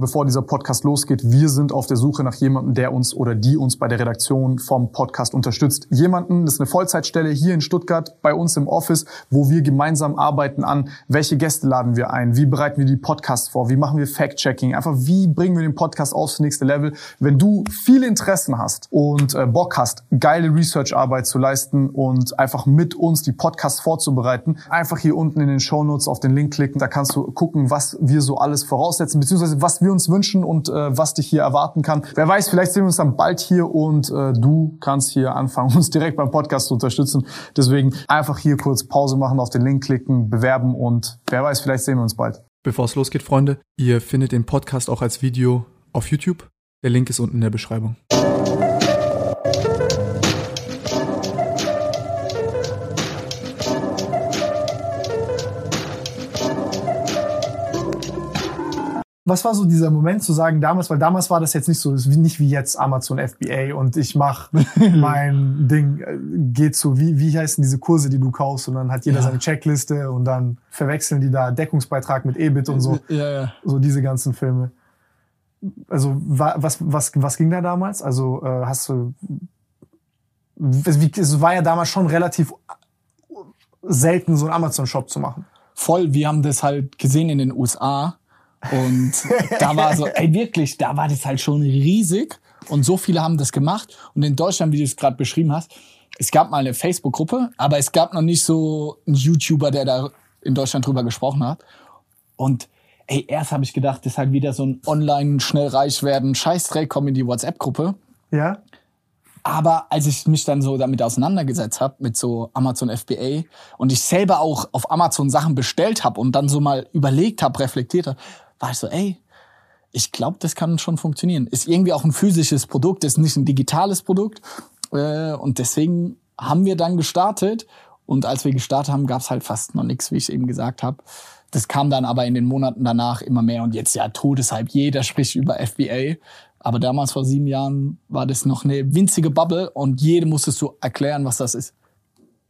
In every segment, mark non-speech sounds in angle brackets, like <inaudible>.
bevor dieser Podcast losgeht, wir sind auf der Suche nach jemandem, der uns oder die uns bei der Redaktion vom Podcast unterstützt. Jemanden, das ist eine Vollzeitstelle hier in Stuttgart bei uns im Office, wo wir gemeinsam arbeiten an, welche Gäste laden wir ein, wie bereiten wir die Podcasts vor, wie machen wir Fact-Checking, einfach wie bringen wir den Podcast aufs nächste Level. Wenn du viele Interessen hast und äh, Bock hast, geile Research-Arbeit zu leisten und einfach mit uns die Podcasts vorzubereiten, einfach hier unten in den Show Notes auf den Link klicken, da kannst du gucken, was wir so alles voraussetzen, beziehungsweise was wir uns wünschen und äh, was dich hier erwarten kann. Wer weiß, vielleicht sehen wir uns dann bald hier und äh, du kannst hier anfangen, <laughs> uns direkt beim Podcast zu unterstützen. Deswegen einfach hier kurz Pause machen, auf den Link klicken, bewerben und wer weiß, vielleicht sehen wir uns bald. Bevor es losgeht, Freunde, ihr findet den Podcast auch als Video auf YouTube. Der Link ist unten in der Beschreibung. Was war so dieser Moment zu sagen damals, weil damals war das jetzt nicht so, nicht wie jetzt Amazon FBA und ich mache <laughs> mein Ding, äh, geht zu, wie, wie heißen diese Kurse, die du kaufst und dann hat jeder ja. seine Checkliste und dann verwechseln die da Deckungsbeitrag mit EBIT und so. Ja, ja. So diese ganzen Filme. Also was, was, was ging da damals? Also äh, hast du, es war ja damals schon relativ selten, so einen Amazon-Shop zu machen. Voll, wir haben das halt gesehen in den USA und da war so, ey, wirklich, da war das halt schon riesig. Und so viele haben das gemacht. Und in Deutschland, wie du es gerade beschrieben hast, es gab mal eine Facebook-Gruppe, aber es gab noch nicht so einen YouTuber, der da in Deutschland drüber gesprochen hat. Und ey, erst habe ich gedacht, das ist halt wieder so ein online schnell reich werden Scheißdreck, komm in die WhatsApp-Gruppe. Ja. Aber als ich mich dann so damit auseinandergesetzt habe, mit so Amazon FBA und ich selber auch auf Amazon Sachen bestellt habe und dann so mal überlegt habe, reflektiert habe, war ich so, ey, ich glaube, das kann schon funktionieren. Ist irgendwie auch ein physisches Produkt, ist nicht ein digitales Produkt. Äh, und deswegen haben wir dann gestartet. Und als wir gestartet haben, gab es halt fast noch nichts, wie ich eben gesagt habe. Das kam dann aber in den Monaten danach immer mehr. Und jetzt ja todeshalb jeder spricht über FBA. Aber damals vor sieben Jahren war das noch eine winzige Bubble und jedem musstest du erklären, was das ist.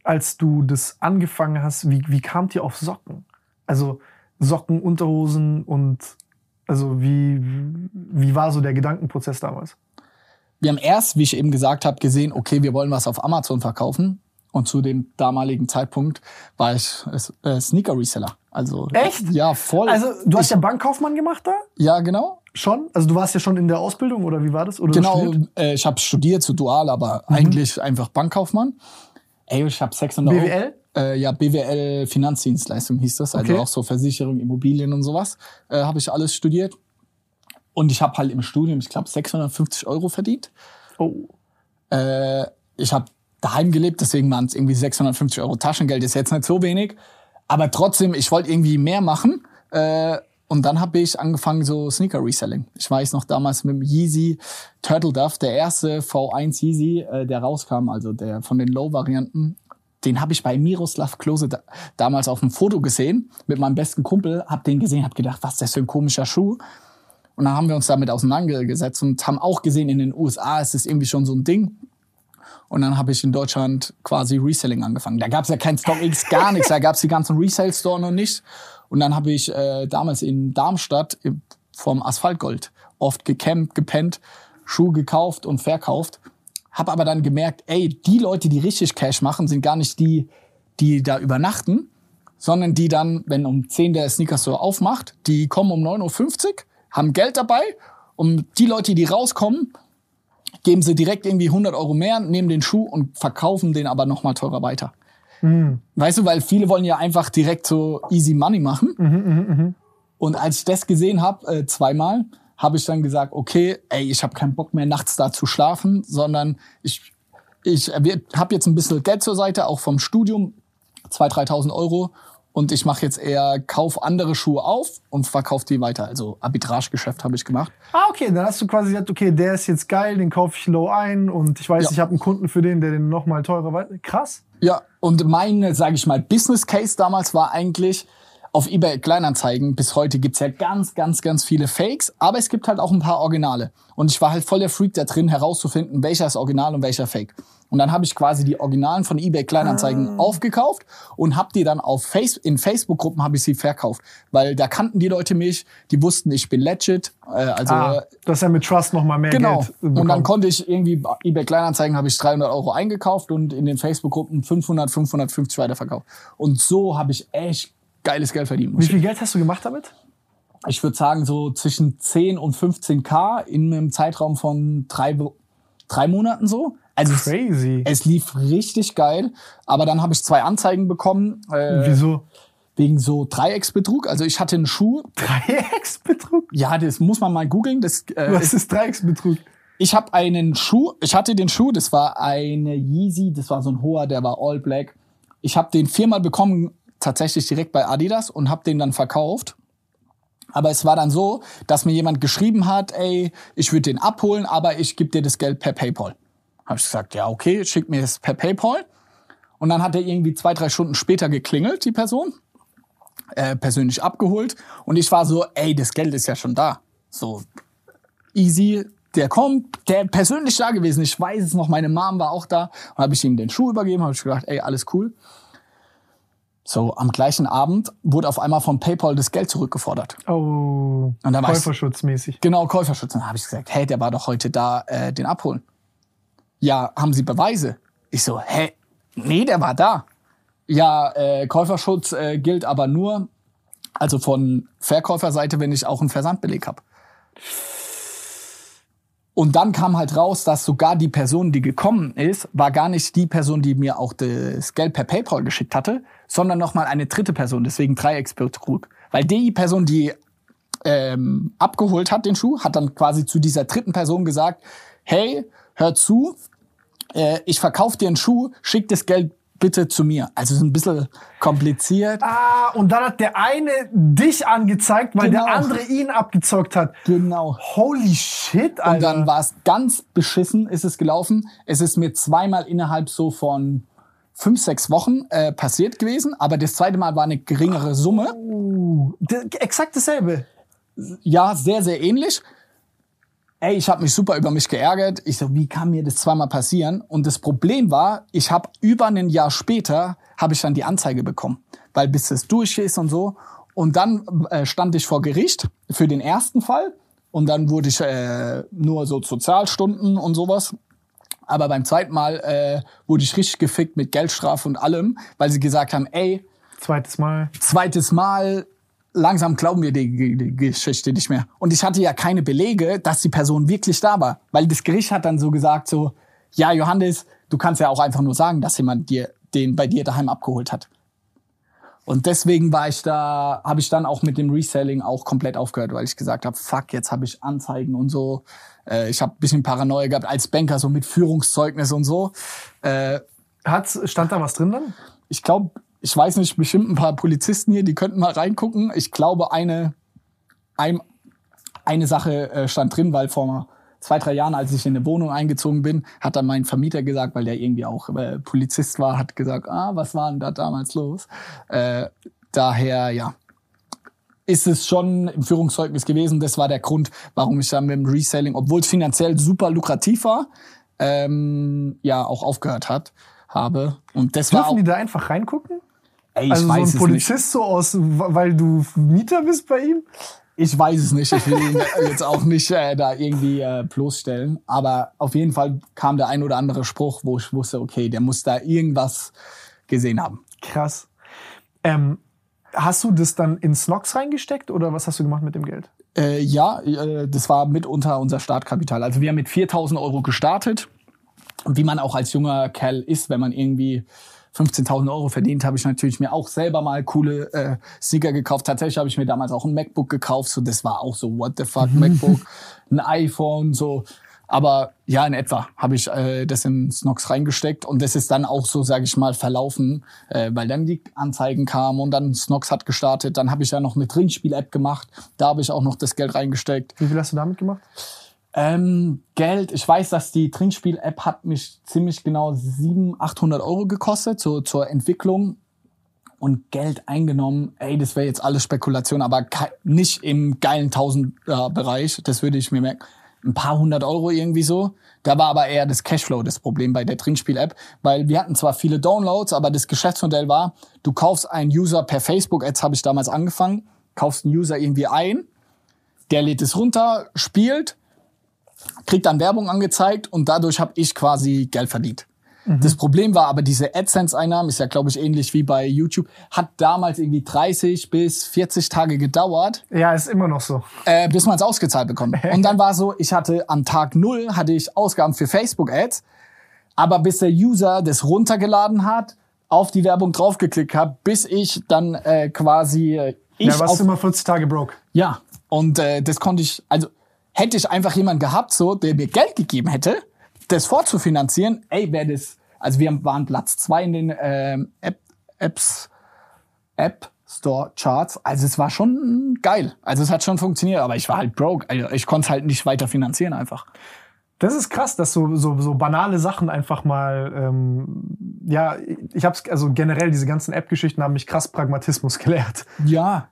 Als du das angefangen hast, wie, wie kamt ihr auf Socken? Also Socken, Unterhosen und also wie, wie war so der Gedankenprozess damals? Wir haben erst, wie ich eben gesagt habe, gesehen, okay, wir wollen was auf Amazon verkaufen. Und zu dem damaligen Zeitpunkt war ich äh, Sneaker-Reseller. Also echt? Ja, voll. Also du hast ich, ja Bankkaufmann gemacht da? Ja, genau. Schon? Also du warst ja schon in der Ausbildung oder wie war das? Oder genau, äh, ich habe studiert, so dual, aber mhm. eigentlich einfach Bankkaufmann. Ey, ich habe 600 BWL? Euro. Äh, ja, BWL Finanzdienstleistung hieß das, also okay. auch so Versicherung, Immobilien und sowas, äh, habe ich alles studiert. Und ich habe halt im Studium, ich glaube, 650 Euro verdient. Oh. Äh, ich habe daheim gelebt, deswegen waren es irgendwie 650 Euro Taschengeld, ist jetzt nicht so wenig. Aber trotzdem, ich wollte irgendwie mehr machen. Äh, und dann habe ich angefangen so Sneaker Reselling. Ich weiß noch damals mit dem Yeezy Turtle Dove, der erste V1 Yeezy, äh, der rauskam, also der von den Low Varianten, den habe ich bei Miroslav Klose da, damals auf dem Foto gesehen mit meinem besten Kumpel, hab den gesehen, hab gedacht, was ist das für ein komischer Schuh? Und dann haben wir uns damit auseinandergesetzt und haben auch gesehen, in den USA ist es irgendwie schon so ein Ding. Und dann habe ich in Deutschland quasi Reselling angefangen. Da gab es ja kein StockX, gar nichts. Da gab es die ganzen Resale-Store noch nicht. Und dann habe ich äh, damals in Darmstadt vom Asphaltgold oft gecampt, gepennt, Schuhe gekauft und verkauft. Hab aber dann gemerkt, ey, die Leute, die richtig Cash machen, sind gar nicht die, die da übernachten, sondern die dann, wenn um 10 der Sneaker Store aufmacht, die kommen um 9.50 Uhr, haben Geld dabei und die Leute, die rauskommen, geben sie direkt irgendwie 100 Euro mehr, nehmen den Schuh und verkaufen den aber noch mal teurer weiter. Mhm. Weißt du, weil viele wollen ja einfach direkt so easy money machen. Mhm, mh, mh. Und als ich das gesehen habe, äh, zweimal, habe ich dann gesagt, okay, ey, ich habe keinen Bock mehr nachts da zu schlafen, sondern ich ich habe jetzt ein bisschen Geld zur Seite, auch vom Studium, 2.000, 3.000 Euro und ich mache jetzt eher, kauf andere Schuhe auf und verkaufe die weiter. Also Arbitragegeschäft habe ich gemacht. Ah, okay, dann hast du quasi gesagt, okay, der ist jetzt geil, den kaufe ich low ein und ich weiß, ja. ich habe einen Kunden für den, der den nochmal teurer weiter. Krass. Ja, und mein, sage ich mal, Business Case damals war eigentlich, auf eBay Kleinanzeigen bis heute gibt's ja ganz, ganz, ganz viele Fakes, aber es gibt halt auch ein paar Originale. Und ich war halt voll der Freak da drin, herauszufinden, welcher ist Original und welcher Fake. Und dann habe ich quasi die Originalen von eBay Kleinanzeigen aufgekauft und habe die dann auf Face in Facebook-Gruppen habe ich sie verkauft, weil da kannten die Leute mich, die wussten, ich bin legit. Äh, also Ah, dass er mit Trust noch mal mehr Genau. Geld Und dann konnte ich irgendwie bei eBay Kleinanzeigen habe ich 300 Euro eingekauft und in den Facebook-Gruppen 500, 550 weiterverkauft. Und so habe ich echt geiles Geld verdient. Wie viel Geld hast du gemacht damit? Ich würde sagen so zwischen 10 und 15k in einem Zeitraum von drei, drei Monaten so. Also es, Crazy. es lief richtig geil, aber dann habe ich zwei Anzeigen bekommen äh, Wieso? wegen so Dreiecksbetrug. Also ich hatte einen Schuh. Dreiecksbetrug? Ja, das muss man mal googeln. Das äh, Was ist Dreiecksbetrug? Ich habe einen Schuh, ich hatte den Schuh, das war eine Yeezy, das war so ein hoher, der war all black. Ich habe den viermal bekommen, tatsächlich direkt bei Adidas und habe den dann verkauft. Aber es war dann so, dass mir jemand geschrieben hat, ey, ich würde den abholen, aber ich gebe dir das Geld per PayPal. Habe ich gesagt, ja, okay, schick mir das per PayPal. Und dann hat er irgendwie zwei, drei Stunden später geklingelt, die Person, äh, persönlich abgeholt. Und ich war so, ey, das Geld ist ja schon da. So, easy. Der kommt, der persönlich da gewesen. Ich weiß es noch, meine Mom war auch da. Und habe ich ihm den Schuh übergeben, habe ich gedacht, ey, alles cool. So, am gleichen Abend wurde auf einmal von PayPal das Geld zurückgefordert. Oh, Und war ich- Käuferschutzmäßig. Genau, Käuferschutz. Dann habe ich gesagt, hey, der war doch heute da, äh, den abholen. Ja, haben Sie Beweise? Ich so, hä? Nee, der war da. Ja, äh, Käuferschutz äh, gilt aber nur, also von Verkäuferseite, wenn ich auch einen Versandbeleg habe. Und dann kam halt raus, dass sogar die Person, die gekommen ist, war gar nicht die Person, die mir auch das Geld per PayPal geschickt hatte, sondern nochmal eine dritte Person, deswegen Dreiecksbetrug. Weil die Person, die ähm, abgeholt hat, den Schuh, hat dann quasi zu dieser dritten Person gesagt, hey, hör zu, äh, ich verkaufe dir einen Schuh, schick das Geld bitte zu mir. Also ist ein bisschen kompliziert. Ah, und dann hat der eine dich angezeigt, weil Genau. der andere ihn abgezockt hat. Genau. Holy shit, Alter. Und dann war es ganz beschissen, ist es gelaufen. Es ist mir zweimal innerhalb so von fünf, sechs Wochen äh, passiert gewesen, aber das zweite Mal war eine geringere Summe. D- exakt dasselbe. Ja, sehr, sehr ähnlich. Ey, ich habe mich super über mich geärgert. Ich so, wie kann mir das zweimal passieren? Und das Problem war, ich habe über ein Jahr später habe ich dann die Anzeige bekommen, weil bis das durch ist und so. Und dann äh, stand ich vor Gericht für den ersten Fall und dann wurde ich äh, nur so Sozialstunden und sowas. Aber beim zweiten Mal äh, wurde ich richtig gefickt mit Geldstrafe und allem, weil sie gesagt haben, ey, Zweites Mal. zweites Mal, langsam glauben wir die, die Geschichte nicht mehr. Und ich hatte ja keine Belege, dass die Person wirklich da war. Weil das Gericht hat dann so gesagt, so, ja, Johannes, du kannst ja auch einfach nur sagen, dass jemand dir den bei dir daheim abgeholt hat. Und deswegen war ich da, habe ich dann auch mit dem Reselling auch komplett aufgehört, weil ich gesagt habe, fuck, jetzt habe ich Anzeigen und so. Äh, ich habe ein bisschen Paranoia gehabt als Banker, so mit Führungszeugnis und so. Äh, Hat's, stand da was drin dann? ich glaube, ich weiß nicht, bestimmt ein paar Polizisten hier, die könnten mal reingucken. Ich glaube, eine, ein, eine Sache äh, stand drin, weil vor zwei, drei Jahren, als ich in eine Wohnung eingezogen bin, hat dann mein Vermieter gesagt, weil der irgendwie auch äh, Polizist war, hat gesagt, ah, was war denn da damals los? Äh, daher, ja, ist es schon im Führungszeugnis gewesen. Das war der Grund, warum ich dann mit dem Reselling, obwohl es finanziell super lukrativ war, ähm, ja, auch aufgehört hat, habe. Und das war Dürfen auch, die da einfach reingucken? ey, ich also so weiß ein es nicht. Polizist so aus, weil du Mieter bist bei ihm? Ich weiß es nicht. Ich will ihn <laughs> jetzt auch nicht äh, da irgendwie äh, bloßstellen. Aber auf jeden Fall kam der ein oder andere Spruch, wo ich wusste, okay, der muss da irgendwas gesehen haben. Krass. Ähm, hast du das dann in Snox reingesteckt oder was hast du gemacht mit dem Geld? Äh, ja, äh, das war mitunter unser Startkapital. Also wir haben mit 4000 Euro gestartet. Und wie man auch als junger Kerl ist, wenn man irgendwie 15.000 Euro verdient, habe ich natürlich mir auch selber mal coole äh, Sneaker gekauft. Tatsächlich habe ich mir damals auch ein MacBook gekauft. So, das war auch so, what the fuck, <laughs> MacBook, ein iPhone, so. Aber ja, in etwa habe ich äh, das in Snox reingesteckt und das ist dann auch so, sage ich mal, verlaufen, äh, weil dann die Anzeigen kamen und dann Snox hat gestartet. Dann habe ich ja noch eine Trinkspiel-App gemacht. Da habe ich auch noch das Geld reingesteckt. Wie viel hast du damit gemacht? Ähm, Geld, ich weiß, dass die Trinkspiel-App hat mich ziemlich genau 700, 800 Euro gekostet, so zur Entwicklung. und Geld eingenommen. Ey, das wäre jetzt alles Spekulation, aber nicht im geilen Tausend-Bereich. Das würde ich mir merken. Ein paar hundert Euro irgendwie so. Da war aber eher das Cashflow das Problem bei der Trinkspiel-App, weil wir hatten zwar viele Downloads, aber das Geschäftsmodell war, du kaufst einen User per Facebook, Ads habe ich damals angefangen, kaufst einen User irgendwie ein, der lädt es runter, spielt, kriegt dann Werbung angezeigt und dadurch habe ich quasi Geld verdient. Das Problem war aber, diese AdSense-Einnahmen, ist ja, glaube ich, ähnlich wie bei YouTube, hat damals irgendwie 30 bis 40 Tage gedauert, Ja, ist immer noch so. äh, bis man es ausgezahlt bekommt. <laughs> Und dann war so, ich hatte am Tag null hatte ich Ausgaben für Facebook-Ads, aber bis der User das runtergeladen hat, auf die Werbung draufgeklickt hat, bis ich dann äh, quasi äh, ich Ja, warst auf du immer 40 Tage broke. ja, und äh, das konnte ich, also hätte ich einfach jemanden gehabt, so, der mir Geld gegeben hätte, das vorzufinanzieren, ey, wäre das, also wir waren Platz zwei in den ähm, App, Apps, App Store Charts, also es war schon geil, also es hat schon funktioniert, aber ich war halt broke, also ich konnte es halt nicht weiter finanzieren einfach. Das ist krass, dass so, so, so banale Sachen einfach mal, ähm, ja, ich hab's, also generell diese ganzen App-Geschichten haben mich krass Pragmatismus <laughs> gelehrt. Ja.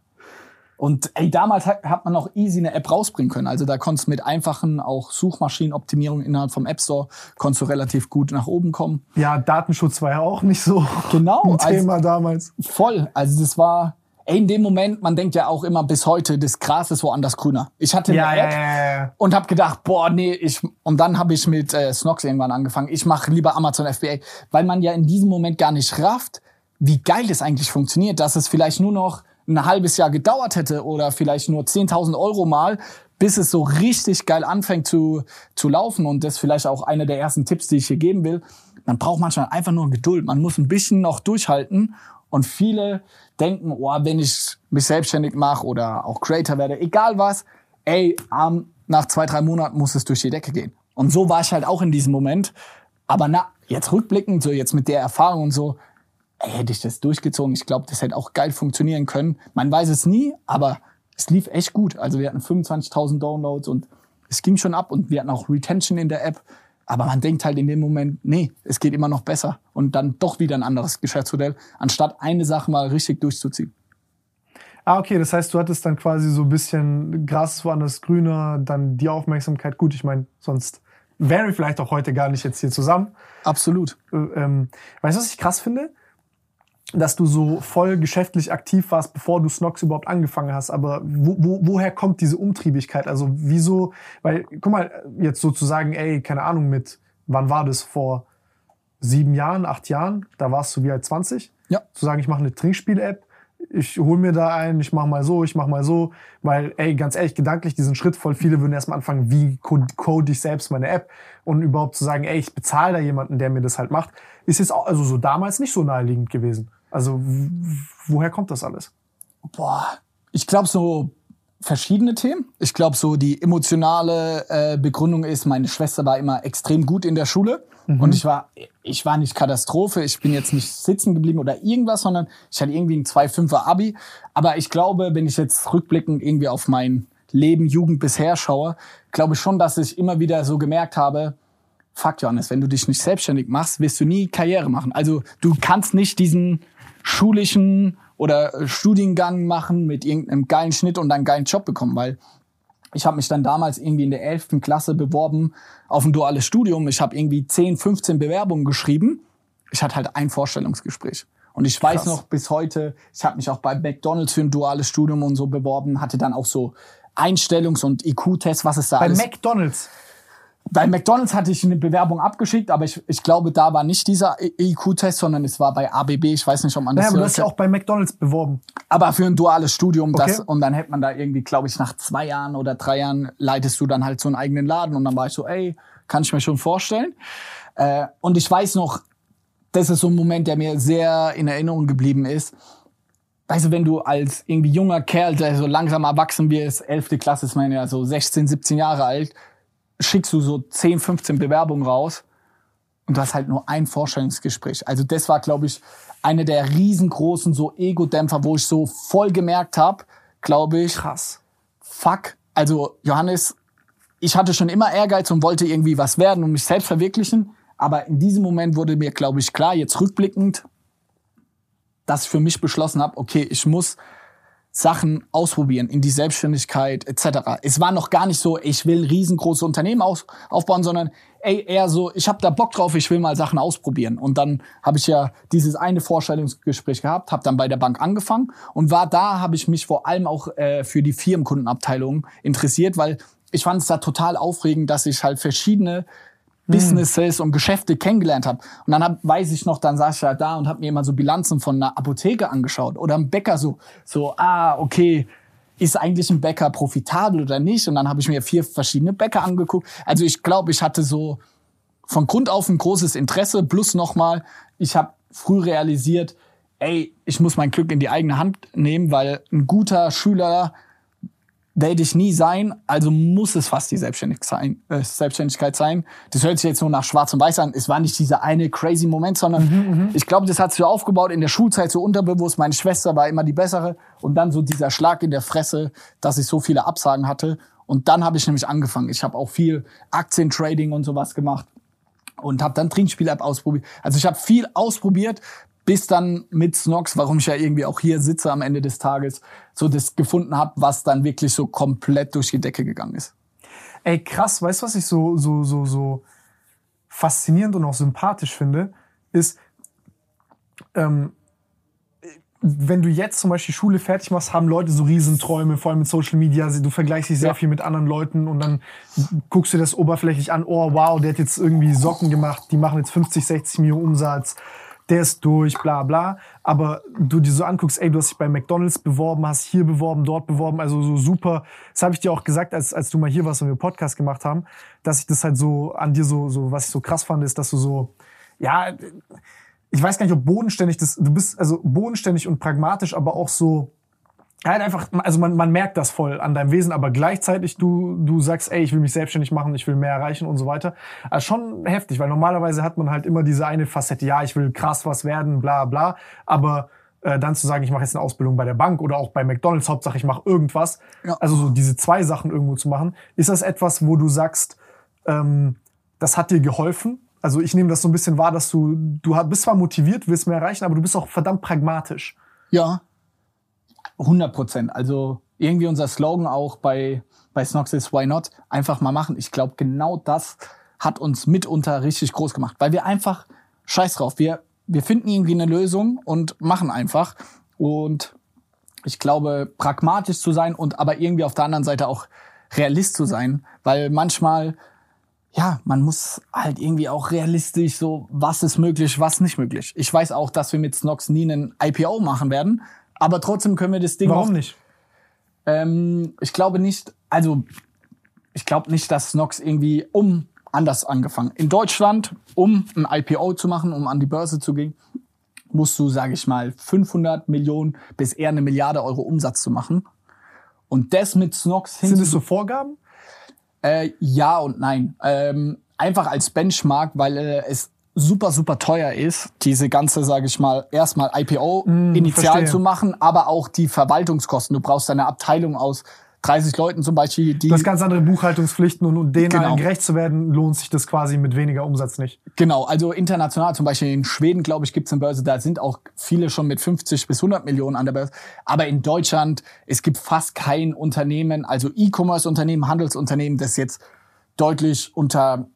Und ey, damals hat, hat man auch easy eine App rausbringen können. Also da konntest du mit einfachen auch Suchmaschinenoptimierung innerhalb vom App Store konntest du relativ gut nach oben kommen. Ja, Datenschutz war ja auch nicht so Genau, ein also- Thema damals. Voll. Also das war, ey, in dem Moment, man denkt ja auch immer bis heute, das Gras ist woanders grüner. Ich hatte eine Ja, ja, App ja, ja. und habe gedacht, boah, nee, ich und dann habe ich mit äh, Snox irgendwann angefangen. Ich mache lieber Amazon FBA, weil man ja in diesem Moment gar nicht rafft, wie geil das eigentlich funktioniert, dass es vielleicht nur noch ein halbes Jahr gedauert hätte oder vielleicht nur 10.000 Euro mal, bis es so richtig geil anfängt zu, zu laufen. Und das ist vielleicht auch einer der ersten Tipps, die ich hier geben will. Man braucht manchmal einfach nur Geduld. Man muss ein bisschen noch durchhalten. Und viele denken, oh, wenn ich mich selbstständig mache oder auch Creator werde, egal was, ey, ähm, nach zwei, drei Monaten muss es durch die Decke gehen. Und so war ich halt auch in diesem Moment. Aber na, jetzt rückblickend, so jetzt mit der Erfahrung und so, hätte ich das durchgezogen. Ich glaube, das hätte auch geil funktionieren können. Man weiß es nie, aber es lief echt gut. Also wir hatten 25.000 Downloads und es ging schon ab und wir hatten auch Retention in der App. Aber man denkt halt in dem Moment, nee, es geht immer noch besser. Und dann doch wieder ein anderes Geschäftsmodell, anstatt eine Sache mal richtig durchzuziehen. Ah, okay, das heißt, du hattest dann quasi so ein bisschen Gras woanders grüner, dann die Aufmerksamkeit. Gut, ich meine, sonst wären wir vielleicht auch heute gar nicht jetzt hier zusammen. Absolut. Äh, ähm, weißt du, was ich krass finde? Dass du so voll geschäftlich aktiv warst, bevor du Snox überhaupt angefangen hast. Aber wo, wo, woher kommt diese Umtriebigkeit? Also wieso? Weil, guck mal, jetzt sozusagen, ey, keine Ahnung, mit, wann war das? Vor sieben Jahren, acht Jahren? Da warst du wie alt 20? Ja. Zu sagen, ich mache eine Trinkspiel-App, ich hol mir da ein, ich mach mal so, ich mach mal so. Weil, ey, ganz ehrlich, gedanklich diesen Schritt voll viele würden erstmal anfangen, wie co- code ich selbst meine App und überhaupt zu sagen, ey, ich bezahle da jemanden, der mir das halt macht, ist jetzt auch, also so damals nicht so naheliegend gewesen. Also woher kommt das alles? Boah, ich glaube so verschiedene Themen. Ich glaube so die emotionale äh, Begründung ist, meine Schwester war immer extrem gut in der Schule und ich war ich war nicht Katastrophe, ich bin jetzt nicht sitzen geblieben oder irgendwas, sondern ich hatte irgendwie ein 2,5er Abi, aber ich glaube, wenn ich jetzt rückblickend irgendwie auf mein Leben Jugend bisher schaue, glaube ich schon, dass ich immer wieder so gemerkt habe, fuck Johannes, wenn du dich nicht selbstständig machst, wirst du nie Karriere machen. Also du kannst nicht diesen schulischen oder äh, Studiengang machen mit irgendeinem geilen Schnitt und dann einen geilen Job bekommen, weil ich habe mich dann damals irgendwie in der 11. Klasse beworben auf ein duales Studium. Ich habe irgendwie 10, 15 Bewerbungen geschrieben. Ich hatte halt ein Vorstellungsgespräch. Und ich weiß Krass. noch bis heute, ich habe mich auch bei McDonald's für ein duales Studium und so beworben, hatte dann auch so Einstellungs- und IQ-Tests, was es da Bei alles McDonalds. Bei McDonalds hatte ich eine Bewerbung abgeschickt, aber ich, ich glaube, da war nicht dieser IQ-Test, sondern es war bei ABB. Ich weiß nicht, ob man das Naja, aber du hast ja auch bei McDonalds beworben. aber für ein duales Studium. Das, Okay. und dann hätte man da irgendwie, glaube ich, nach zwei Jahren oder drei Jahren leitest du dann halt so einen eigenen Laden. Und dann war ich so, ey, kann ich mir schon vorstellen. Äh, und ich weiß noch, das ist so ein Moment, der mir sehr in Erinnerung geblieben ist. Weißt du, wenn du als irgendwie junger Kerl, der so langsam erwachsen wirst, 11. Klasse ist man ja so 16, 17 Jahre alt, schickst du so 10, 15 Bewerbungen raus und du hast halt nur ein Vorstellungsgespräch. Also das war, glaube ich, eine der riesengroßen so Ego-Dämpfer, wo ich so voll gemerkt habe, glaube ich, Krass. fuck, also Johannes, ich hatte schon immer Ehrgeiz und wollte irgendwie was werden und mich selbst verwirklichen, aber in diesem Moment wurde mir, glaube ich, klar, jetzt rückblickend, dass ich für mich beschlossen habe, okay, ich muss Sachen ausprobieren in die Selbstständigkeit etc. Es war noch gar nicht so, ich will riesengroße Unternehmen aus, aufbauen, sondern ey, eher so, ich habe da Bock drauf, ich will mal Sachen ausprobieren. Und dann habe ich ja dieses eine Vorstellungsgespräch gehabt, habe dann bei der Bank angefangen und war da, habe ich mich vor allem auch äh, für die Firmenkundenabteilung interessiert, weil ich fand es da total aufregend, dass ich halt verschiedene Businesses und Geschäfte kennengelernt habe. Und dann hab, weiß ich noch, dann saß ich halt da und habe mir immer so Bilanzen von einer Apotheke angeschaut oder einem Bäcker so, so, ah, okay, ist eigentlich ein Bäcker profitabel oder nicht? Und dann habe ich mir vier verschiedene Bäcker angeguckt. Also ich glaube, ich hatte so von Grund auf ein großes Interesse. Plus nochmal, ich habe früh realisiert, ey, ich muss mein Glück in die eigene Hand nehmen, weil ein guter Schüler werde ich nie sein, also muss es fast die Selbstständigkeit sein, äh, Selbstständigkeit sein. Das hört sich jetzt nur nach Schwarz und Weiß an. Es war nicht dieser eine crazy Moment, sondern mhm, ich glaube, das hat sich aufgebaut in der Schulzeit so unterbewusst. Meine Schwester war immer die bessere und dann so dieser Schlag in der Fresse, dass ich so viele Absagen hatte. Und dann habe ich nämlich angefangen. Ich habe auch viel Aktientrading und sowas gemacht und habe dann Trinkspiel-App ausprobiert. Also ich habe viel ausprobiert, bis dann mit Snox, warum ich ja irgendwie auch hier sitze am Ende des Tages, so das gefunden habe, was dann wirklich so komplett durch die Decke gegangen ist. Ey, krass, weißt du, was ich so, so, so, so faszinierend und auch sympathisch finde, ist, ähm, wenn du jetzt zum Beispiel Schule fertig machst, haben Leute so Riesenträume, vor allem mit Social Media. Du vergleichst dich sehr ja. viel mit anderen Leuten und dann guckst du das oberflächlich an. Oh, wow, der hat jetzt irgendwie Socken gemacht, die machen jetzt 50, 60 Millionen Umsatz der ist durch, bla bla. Aber du dir so anguckst, ey, du hast dich bei McDonalds beworben, hast hier beworben, dort beworben, also so super. Das habe ich dir auch gesagt, als, als du mal hier warst und wir Podcast gemacht haben, dass ich das halt so an dir so, so, was ich so krass fand, ist, dass du so, ja, ich weiß gar nicht, ob bodenständig das, du bist also bodenständig und pragmatisch, aber auch so, halt einfach, also man, man merkt das voll an deinem Wesen, aber gleichzeitig du, du sagst, ey, ich will mich selbstständig machen, ich will mehr erreichen und so weiter. Also schon heftig, weil normalerweise hat man halt immer diese eine Facette, ja, ich will krass was werden, bla bla, aber äh, dann zu sagen, ich mache jetzt eine Ausbildung bei der Bank oder auch bei McDonalds, Hauptsache ich mache irgendwas, ja. also so diese zwei Sachen irgendwo zu machen, ist das etwas, wo du sagst, ähm, das hat dir geholfen? Also ich nehme das so ein bisschen wahr, dass du, du bist zwar motiviert, willst mehr erreichen, aber du bist auch verdammt pragmatisch. Ja, 100 Prozent. Also irgendwie unser Slogan auch bei, bei Snox ist Why Not? Einfach mal machen. Ich glaube, genau das hat uns mitunter richtig groß gemacht, weil wir einfach scheiß drauf. Wir, wir finden irgendwie eine Lösung und machen einfach. Und ich glaube, pragmatisch zu sein und aber irgendwie auf der anderen Seite auch realist zu sein, weil manchmal, ja, man muss halt irgendwie auch realistisch so, was ist möglich, was nicht möglich. Ich weiß auch, dass wir mit Snox nie einen IPO machen werden, aber trotzdem können wir das Ding. Warum nicht? Ähm, ich glaube nicht, also ich glaube nicht, dass Snox irgendwie um anders angefangen. In Deutschland, um ein IPO zu machen, um an die Börse zu gehen, musst du, sage ich mal, 500 Millionen bis eher eine Milliarde Euro Umsatz zu machen. Und das mit Snox Sind es so Vorgaben? Äh, ja und nein. Ähm, einfach als Benchmark, weil äh, es super, super teuer ist, diese ganze, sage ich mal, erstmal IPO mm, initial verstehe. zu machen, aber auch die Verwaltungskosten. Du brauchst eine Abteilung aus 30 Leuten zum Beispiel, die. Das ganz andere Buchhaltungspflichten und, und denen genau. gerecht zu werden, lohnt sich das quasi mit weniger Umsatz nicht. Genau, also international, zum Beispiel in Schweden, glaube ich, gibt's eine Börse, da sind auch viele schon mit 50 bis 100 Millionen an der Börse. Aber in Deutschland, es gibt fast kein Unternehmen, also E-Commerce-Unternehmen, Handelsunternehmen, das jetzt deutlich unter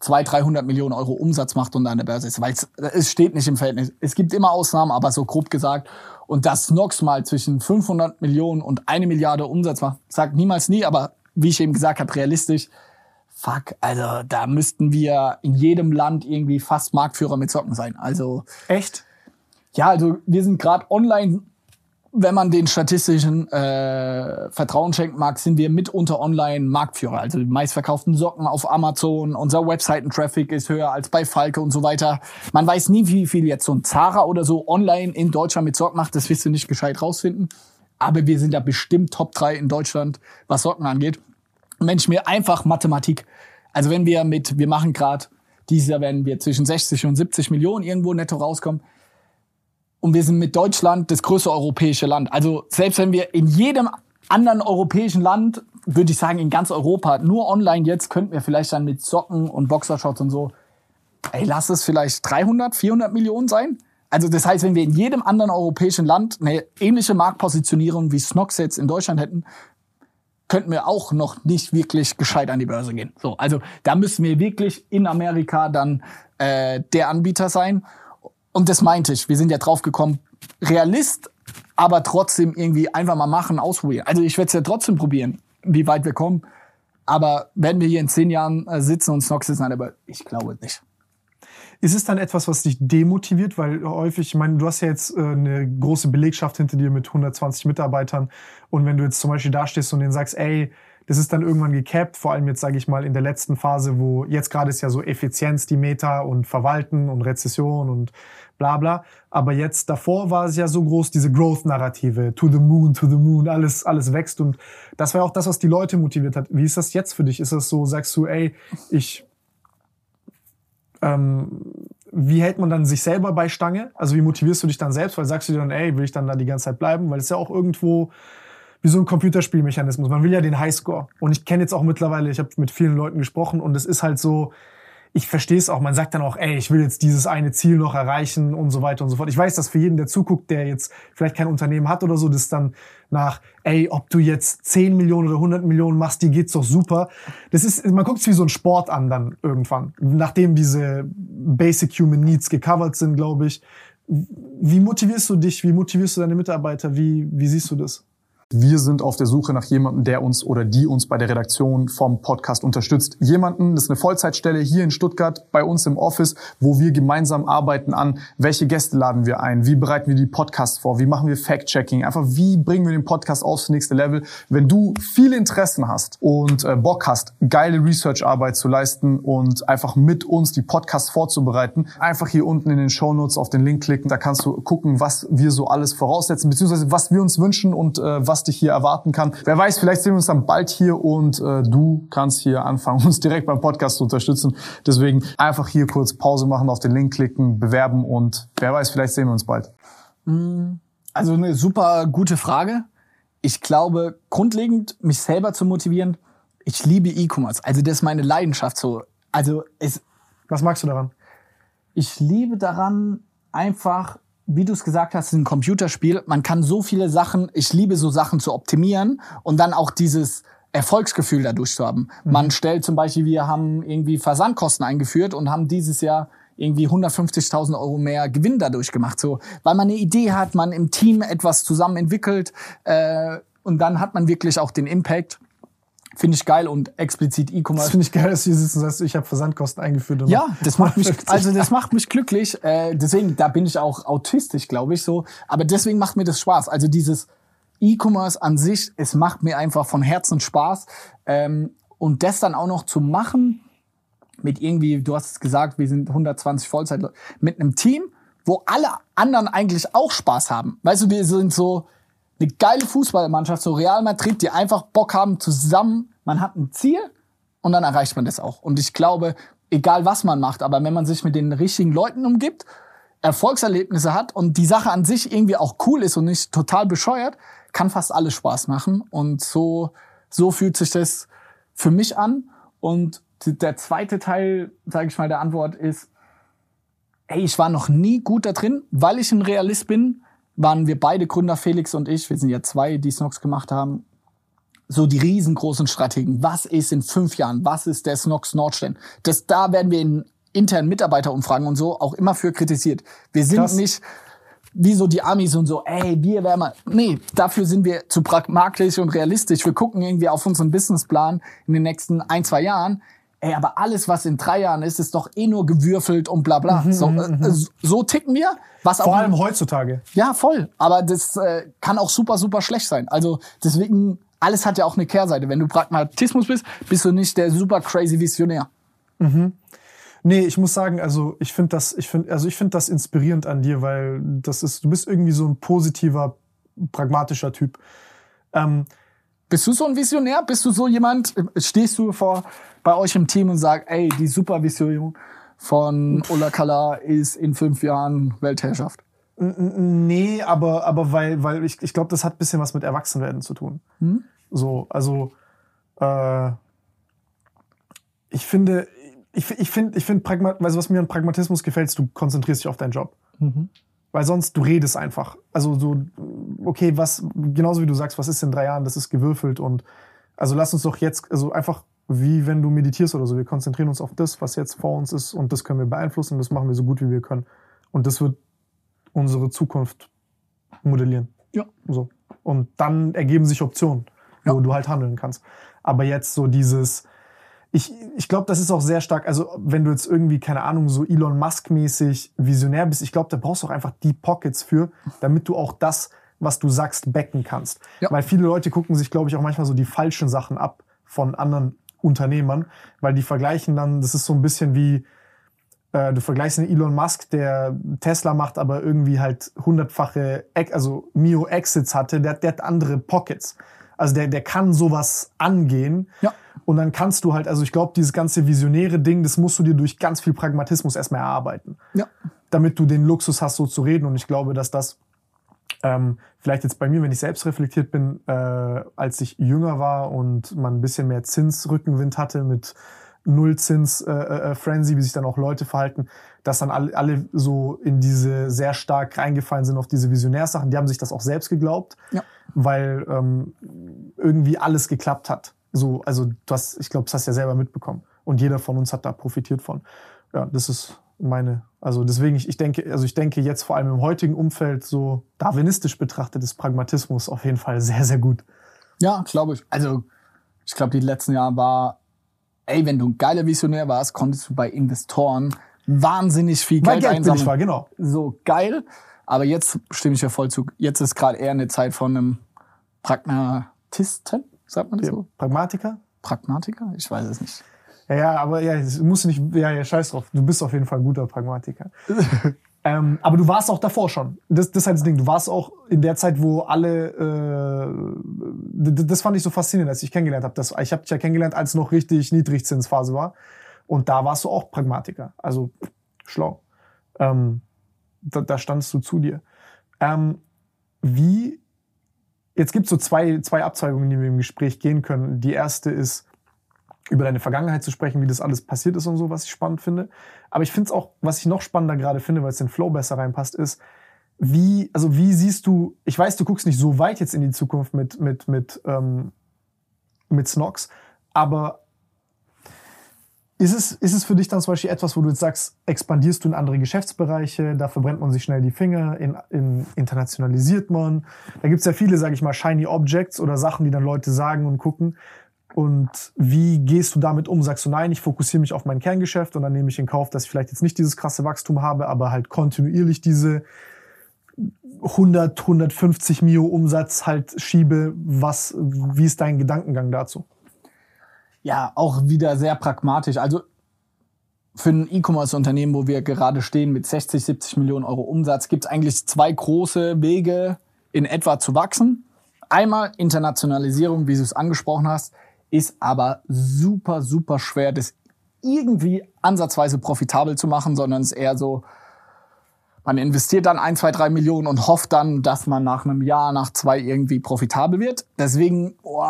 200, 300 Millionen Euro Umsatz macht und an der Börse ist, weil es steht nicht im Verhältnis. Es gibt immer Ausnahmen, aber so grob gesagt. Und dass Nox mal zwischen 500 Millionen und eine Milliarde Umsatz macht, sagt niemals nie, aber wie ich eben gesagt habe, realistisch. Fuck, also da müssten wir in jedem Land irgendwie fast Marktführer mit Socken sein. Also echt? Ja, also wir sind gerade online wenn man den statistischen äh, Vertrauen schenken mag, sind wir mitunter online Marktführer. Also die meistverkauften Socken auf Amazon, unser Webseiten-Traffic ist höher als bei Falke und so weiter. Man weiß nie, wie viel jetzt so ein Zara oder so online in Deutschland mit Socken macht. Das wirst du nicht gescheit rausfinden. Aber wir sind da bestimmt Top 3 in Deutschland, was Socken angeht. Ich mir einfach Mathematik, also wenn wir mit, wir machen gerade, dieses Jahr werden wir zwischen 60 und 70 Millionen irgendwo netto rauskommen, und wir sind mit Deutschland das größte europäische Land. Also selbst wenn wir in jedem anderen europäischen Land, würde ich sagen in ganz Europa, nur online jetzt, könnten wir vielleicht dann mit Socken und Boxershorts und so, ey, lass es vielleicht 300, 400 Millionen sein. Also das heißt, wenn wir in jedem anderen europäischen Land eine ähnliche Marktpositionierung wie Snox jetzt in Deutschland hätten, könnten wir auch noch nicht wirklich gescheit an die Börse gehen. So, also da müssen wir wirklich in Amerika dann äh, der Anbieter sein. Und das meinte ich. Wir sind ja drauf gekommen, Realist, aber trotzdem irgendwie einfach mal machen, ausprobieren. Also ich werde es ja trotzdem probieren, wie weit wir kommen. Aber werden wir hier in zehn Jahren äh, sitzen und Snox sitzen, aber ich glaube nicht. Ist es dann etwas, was dich demotiviert? Weil häufig, ich meine, du hast ja jetzt äh, eine große Belegschaft hinter dir mit 120 Mitarbeitern. Und wenn du jetzt zum Beispiel dastehst und denen sagst, ey, das ist dann irgendwann gecapped, vor allem jetzt sage ich mal in der letzten Phase, wo jetzt gerade ist ja so Effizienz die Meta und Verwalten und Rezession und bla bla. Aber jetzt davor war es ja so groß, diese Growth-Narrative, to the moon, to the moon, alles, alles wächst und das war auch das, was die Leute motiviert hat. Wie ist das jetzt für dich? Ist das so, sagst du, ey, ich ähm, wie hält man dann sich selber bei Stange? Also wie motivierst du dich dann selbst? Weil sagst du dir dann, ey, will ich dann da die ganze Zeit bleiben? Weil es ja auch irgendwo wie so ein Computerspielmechanismus. Man will ja den Highscore. Und ich kenne jetzt auch mittlerweile, ich habe mit vielen Leuten gesprochen und es ist halt so, ich verstehe es auch. Man sagt dann auch, ey, ich will jetzt dieses eine Ziel noch erreichen und so weiter und so fort. Ich weiß, dass für jeden, der zuguckt, der jetzt vielleicht kein Unternehmen hat oder so, das dann nach, ey, ob du jetzt 10 Millionen oder 100 Millionen machst, die geht's doch super. Das ist, man guckt es wie so ein Sport an dann irgendwann, nachdem diese Basic Human Needs gecovert sind, glaube ich. Wie motivierst du dich? Wie motivierst du deine Mitarbeiter? Wie, wie siehst du das? Wir sind auf der Suche nach jemandem, der uns oder die uns bei der Redaktion vom Podcast unterstützt. Jemanden, das ist eine Vollzeitstelle hier in Stuttgart bei uns im Office, wo wir gemeinsam arbeiten an, welche Gäste laden wir ein, wie bereiten wir die Podcasts vor, wie machen wir Fact-Checking, einfach wie bringen wir den Podcast aufs nächste Level. Wenn du viele Interessen hast und äh, Bock hast, geile Research-Arbeit zu leisten und einfach mit uns die Podcasts vorzubereiten, einfach hier unten in den Show Notes auf den Link klicken, da kannst du gucken, was wir so alles voraussetzen, beziehungsweise was wir uns wünschen und äh, was was dich hier erwarten kann. Wer weiß, vielleicht sehen wir uns dann bald hier und äh, du kannst hier anfangen, <laughs> uns direkt beim Podcast zu unterstützen. Deswegen einfach hier kurz Pause machen, auf den Link klicken, bewerben und wer weiß, vielleicht sehen wir uns bald. Also eine super gute Frage. Ich glaube, grundlegend mich selber zu motivieren, ich liebe E-Commerce. Also das ist meine Leidenschaft so. Also es, Was magst du daran? ich liebe daran einfach, wie du es gesagt hast, ein Computerspiel. Man kann so viele Sachen, ich liebe so Sachen zu optimieren und dann auch dieses Erfolgsgefühl dadurch zu haben. Man stellt zum Beispiel, wir haben irgendwie Versandkosten eingeführt und haben dieses Jahr irgendwie 150.000 Euro mehr Gewinn dadurch gemacht, so, weil man eine Idee hat, man im Team etwas zusammen entwickelt äh, und dann hat man wirklich auch den Impact. Finde ich geil und explizit Das E-Commerce. finde ich geil, dass du hier sitzt und sagst, ich habe Versandkosten eingeführt. und Ja, das macht mich, 50. also das <laughs> macht mich glücklich. Äh, deswegen, da bin ich auch autistisch, glaube ich, so. Aber deswegen macht mir das Spaß. Also dieses E-Commerce an sich, es macht mir einfach von Herzen Spaß. Ähm, und das dann auch noch zu machen mit irgendwie, du hast es gesagt, wir sind 120 Vollzeit mit einem Team, wo alle anderen eigentlich auch Spaß haben. Weißt du, wir sind so eine geile Fußballmannschaft, so Real Madrid, die einfach Bock haben zusammen. Man hat ein Ziel und dann erreicht man das auch. Und ich glaube, egal was man macht, aber wenn man sich mit den richtigen Leuten umgibt, Erfolgserlebnisse hat und die Sache an sich irgendwie auch cool ist und nicht total bescheuert, kann fast alles Spaß machen. Und so, so fühlt sich das für mich an. Und der zweite Teil, sage ich mal, der Antwort ist, ey, ich war noch nie gut da drin, weil ich ein Realist bin, waren wir beide Gründer, Felix und ich, wir sind ja zwei, die Snox gemacht haben, so die riesengroßen Strategen. Was ist in fünf Jahren? Was ist der Snox Nordstern? Das, da werden wir in internen Mitarbeiterumfragen und so auch immer für kritisiert. Wir sind Krass. nicht wie so die Amis und so, ey, wir wären mal. Nee, dafür sind wir zu pragmatisch und realistisch. Wir gucken irgendwie auf unseren Businessplan in den nächsten ein, zwei Jahren. Ey, aber alles, was in drei Jahren ist, ist doch eh nur gewürfelt und bla bla. so, äh, so ticken wir. Was Mhm, Vor auch allem heutzutage. ja, voll. Aber das äh, kann auch super, super schlecht sein. Also deswegen, alles hat ja auch eine Kehrseite. Wenn du Pragmatismus bist, bist du nicht der super crazy Visionär. Nee, ich muss sagen, also ich finde das, ich finde, also ich finde das inspirierend an dir, weil das ist, du bist irgendwie so ein positiver, pragmatischer Typ. Ähm, Bist du so ein Visionär? Bist du so jemand? äh, Stehst du vor bei euch im Team und sagst, ey, die Supervision von Ola Kala ist in fünf Jahren Weltherrschaft? Nee, aber, aber weil, weil ich, ich glaube, das hat ein bisschen was mit Erwachsenwerden zu tun. So, also äh, ich finde, ich, ich finde, ich finde, Pragma also was mir an Pragmatismus gefällt, ist, du konzentrierst dich auf deinen Job. Weil sonst, du redest einfach. Also so, okay, was, genauso wie du sagst, was ist in drei Jahren, das ist gewürfelt und also lass uns doch jetzt, also einfach wie wenn du meditierst oder so. Wir konzentrieren uns auf das, was jetzt vor uns ist und das können wir beeinflussen und das machen wir so gut wie wir können. Und das wird unsere Zukunft modellieren. Ja. So. Und dann ergeben sich Optionen, wo Ja. du halt handeln kannst. Aber jetzt so dieses, ich, ich glaube, das ist auch sehr stark, also wenn du jetzt irgendwie, keine Ahnung, so Elon Musk-mäßig visionär bist, ich glaube, da brauchst du auch einfach die Pockets für, damit du auch das, was du sagst, backen kannst. Ja. Weil viele Leute gucken sich, glaube ich, auch manchmal so die falschen Sachen ab von anderen Unternehmern, weil die vergleichen dann, das ist so ein bisschen wie, äh, du vergleichst einen Elon Musk, der Tesla macht, aber irgendwie halt hundertfache, also Mio Exits hatte, der, der hat andere Pockets. Also der, der kann sowas angehen. Ja. Und dann kannst du halt, also ich glaube, dieses ganze visionäre Ding, das musst du dir durch ganz viel Pragmatismus erstmal erarbeiten. Ja. Damit du den Luxus hast, so zu reden. Und ich glaube, dass das ähm, vielleicht jetzt bei mir, wenn ich selbst reflektiert bin, äh, als ich jünger war und man ein bisschen mehr Zinsrückenwind hatte mit Nullzins äh, äh, Frenzy, wie sich dann auch Leute verhalten, dass dann alle, alle so in diese sehr stark reingefallen sind auf diese Visionärsachen. Die haben sich das auch selbst geglaubt, Ja. weil ähm, irgendwie alles geklappt hat. So, also du hast, ich glaube, das hast du ja selber mitbekommen. Und jeder von uns hat da profitiert von. Ja, das ist meine, also deswegen, ich, ich denke, also ich denke jetzt vor allem im heutigen Umfeld so darwinistisch betrachtet ist Pragmatismus auf jeden Fall sehr, sehr gut. Ja, glaube ich. Also, ich glaube, die letzten Jahre war, ey, wenn du ein geiler Visionär warst, konntest du bei Investoren wahnsinnig viel Weil Geld Geld einsammeln. war, genau. So geil. Aber jetzt stimme ich ja voll zu. Jetzt ist gerade eher eine Zeit von einem Pragmatisten, sagt man das so? Pragmatiker? Pragmatiker? Ich weiß es nicht. Ja, ja, aber ja, es muss nicht, ja, ja, scheiß drauf. Du bist auf jeden Fall ein guter Pragmatiker. <laughs> ähm, aber du warst auch davor schon. Das, das ist halt das Ding. Du warst auch in der Zeit, wo alle, äh, das fand ich so faszinierend, als ich kennengelernt habe. Ich habe dich ja kennengelernt, als noch richtig Niedrigzinsphase war. Und da warst du auch Pragmatiker. Also schlau. Ähm, da, da standst du zu dir. Ähm, wie, jetzt gibt es so zwei, zwei Abzweigungen, die wir im Gespräch gehen können. Die erste ist, über deine Vergangenheit zu sprechen, wie das alles passiert ist und so, was ich spannend finde. Aber ich finde es auch, was ich noch spannender gerade finde, weil es den Flow besser reinpasst, ist, wie, also wie siehst du, ich weiß, du guckst nicht so weit jetzt in die Zukunft mit, mit, mit, ähm, mit Snox, aber ist es, ist es für dich dann zum Beispiel etwas, wo du jetzt sagst, expandierst du in andere Geschäftsbereiche, da verbrennt man sich schnell die Finger, in, in, internationalisiert man. Da gibt's ja viele, sage ich mal, shiny Objects oder Sachen, die dann Leute sagen und gucken. Und wie gehst du damit um? Sagst du, nein, ich fokussiere mich auf mein Kerngeschäft und dann nehme ich in Kauf, dass ich vielleicht jetzt nicht dieses krasse Wachstum habe, aber halt kontinuierlich diese 100, 150 Mio Umsatz halt schiebe. Was, wie ist dein Gedankengang dazu? Ja, auch wieder sehr pragmatisch. Also für ein E-Commerce-Unternehmen, wo wir gerade stehen mit 60, 70 Millionen Euro Umsatz, gibt es eigentlich zwei große Wege, in etwa zu wachsen. Einmal Internationalisierung, wie du es angesprochen hast, ist aber super, super schwer, das irgendwie ansatzweise profitabel zu machen, sondern es ist eher so, man investiert dann ein, zwei, drei Millionen und hofft dann, dass man nach einem Jahr, nach zwei irgendwie profitabel wird. Deswegen, oh,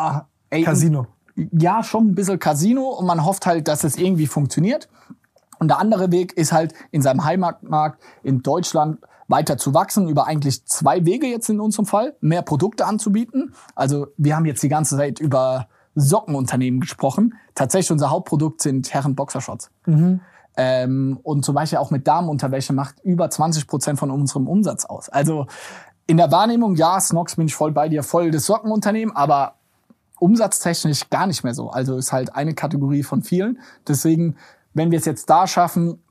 ey, Casino. Ja, schon ein bisschen Casino und man hofft halt, dass es irgendwie funktioniert. Und der andere Weg ist halt in seinem Heimatmarkt in Deutschland weiter zu wachsen über eigentlich zwei Wege jetzt in unserem Fall, mehr Produkte anzubieten. Also wir haben jetzt die ganze Zeit über Sockenunternehmen gesprochen. Tatsächlich unser Hauptprodukt sind Herren Boxershorts. Ähm, und zum Beispiel auch mit Damenunterwäsche macht über 20 Prozent von unserem Umsatz aus. Also in der Wahrnehmung, ja, Snox bin ich voll bei dir, voll das Sockenunternehmen, aber umsatztechnisch gar nicht mehr so. Also ist halt eine Kategorie von vielen. Deswegen, wenn wir es jetzt da schaffen,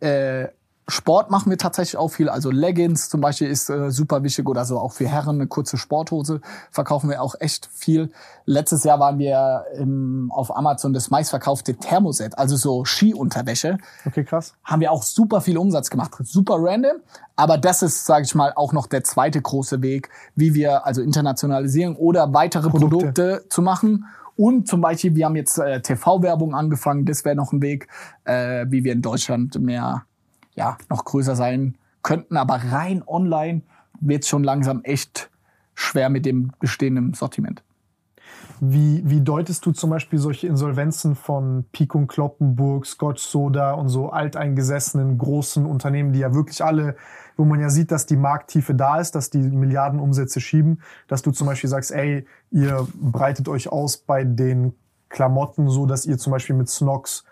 äh, Sport machen wir tatsächlich auch viel. Also Leggings zum Beispiel ist äh, super wichtig oder so auch für Herren eine kurze Sporthose verkaufen wir auch echt viel. Letztes Jahr waren wir im, auf Amazon das meistverkaufte Thermoset, also so Skiunterwäsche Okay, krass. haben wir auch super viel Umsatz gemacht. Super random. Aber das ist, sage ich mal, auch noch der zweite große Weg, wie wir also internationalisieren oder weitere Produkte. Produkte, zu machen. Und zum Beispiel, wir haben jetzt äh, TV-Werbung angefangen. Das wäre noch ein Weg, äh, wie wir in Deutschland mehr, ja, noch größer sein könnten. Aber rein online wird schon langsam echt schwer mit dem bestehenden Sortiment. Wie, wie deutest du zum Beispiel solche Insolvenzen von Pik und Kloppenburg, Scotch Soda und so alteingesessenen großen Unternehmen, die ja wirklich alle, wo man ja sieht, dass die Markttiefe da ist, dass die Milliardenumsätze schieben, dass du zum Beispiel sagst, ey, ihr breitet euch aus bei den Klamotten so, dass ihr zum Beispiel mit Snox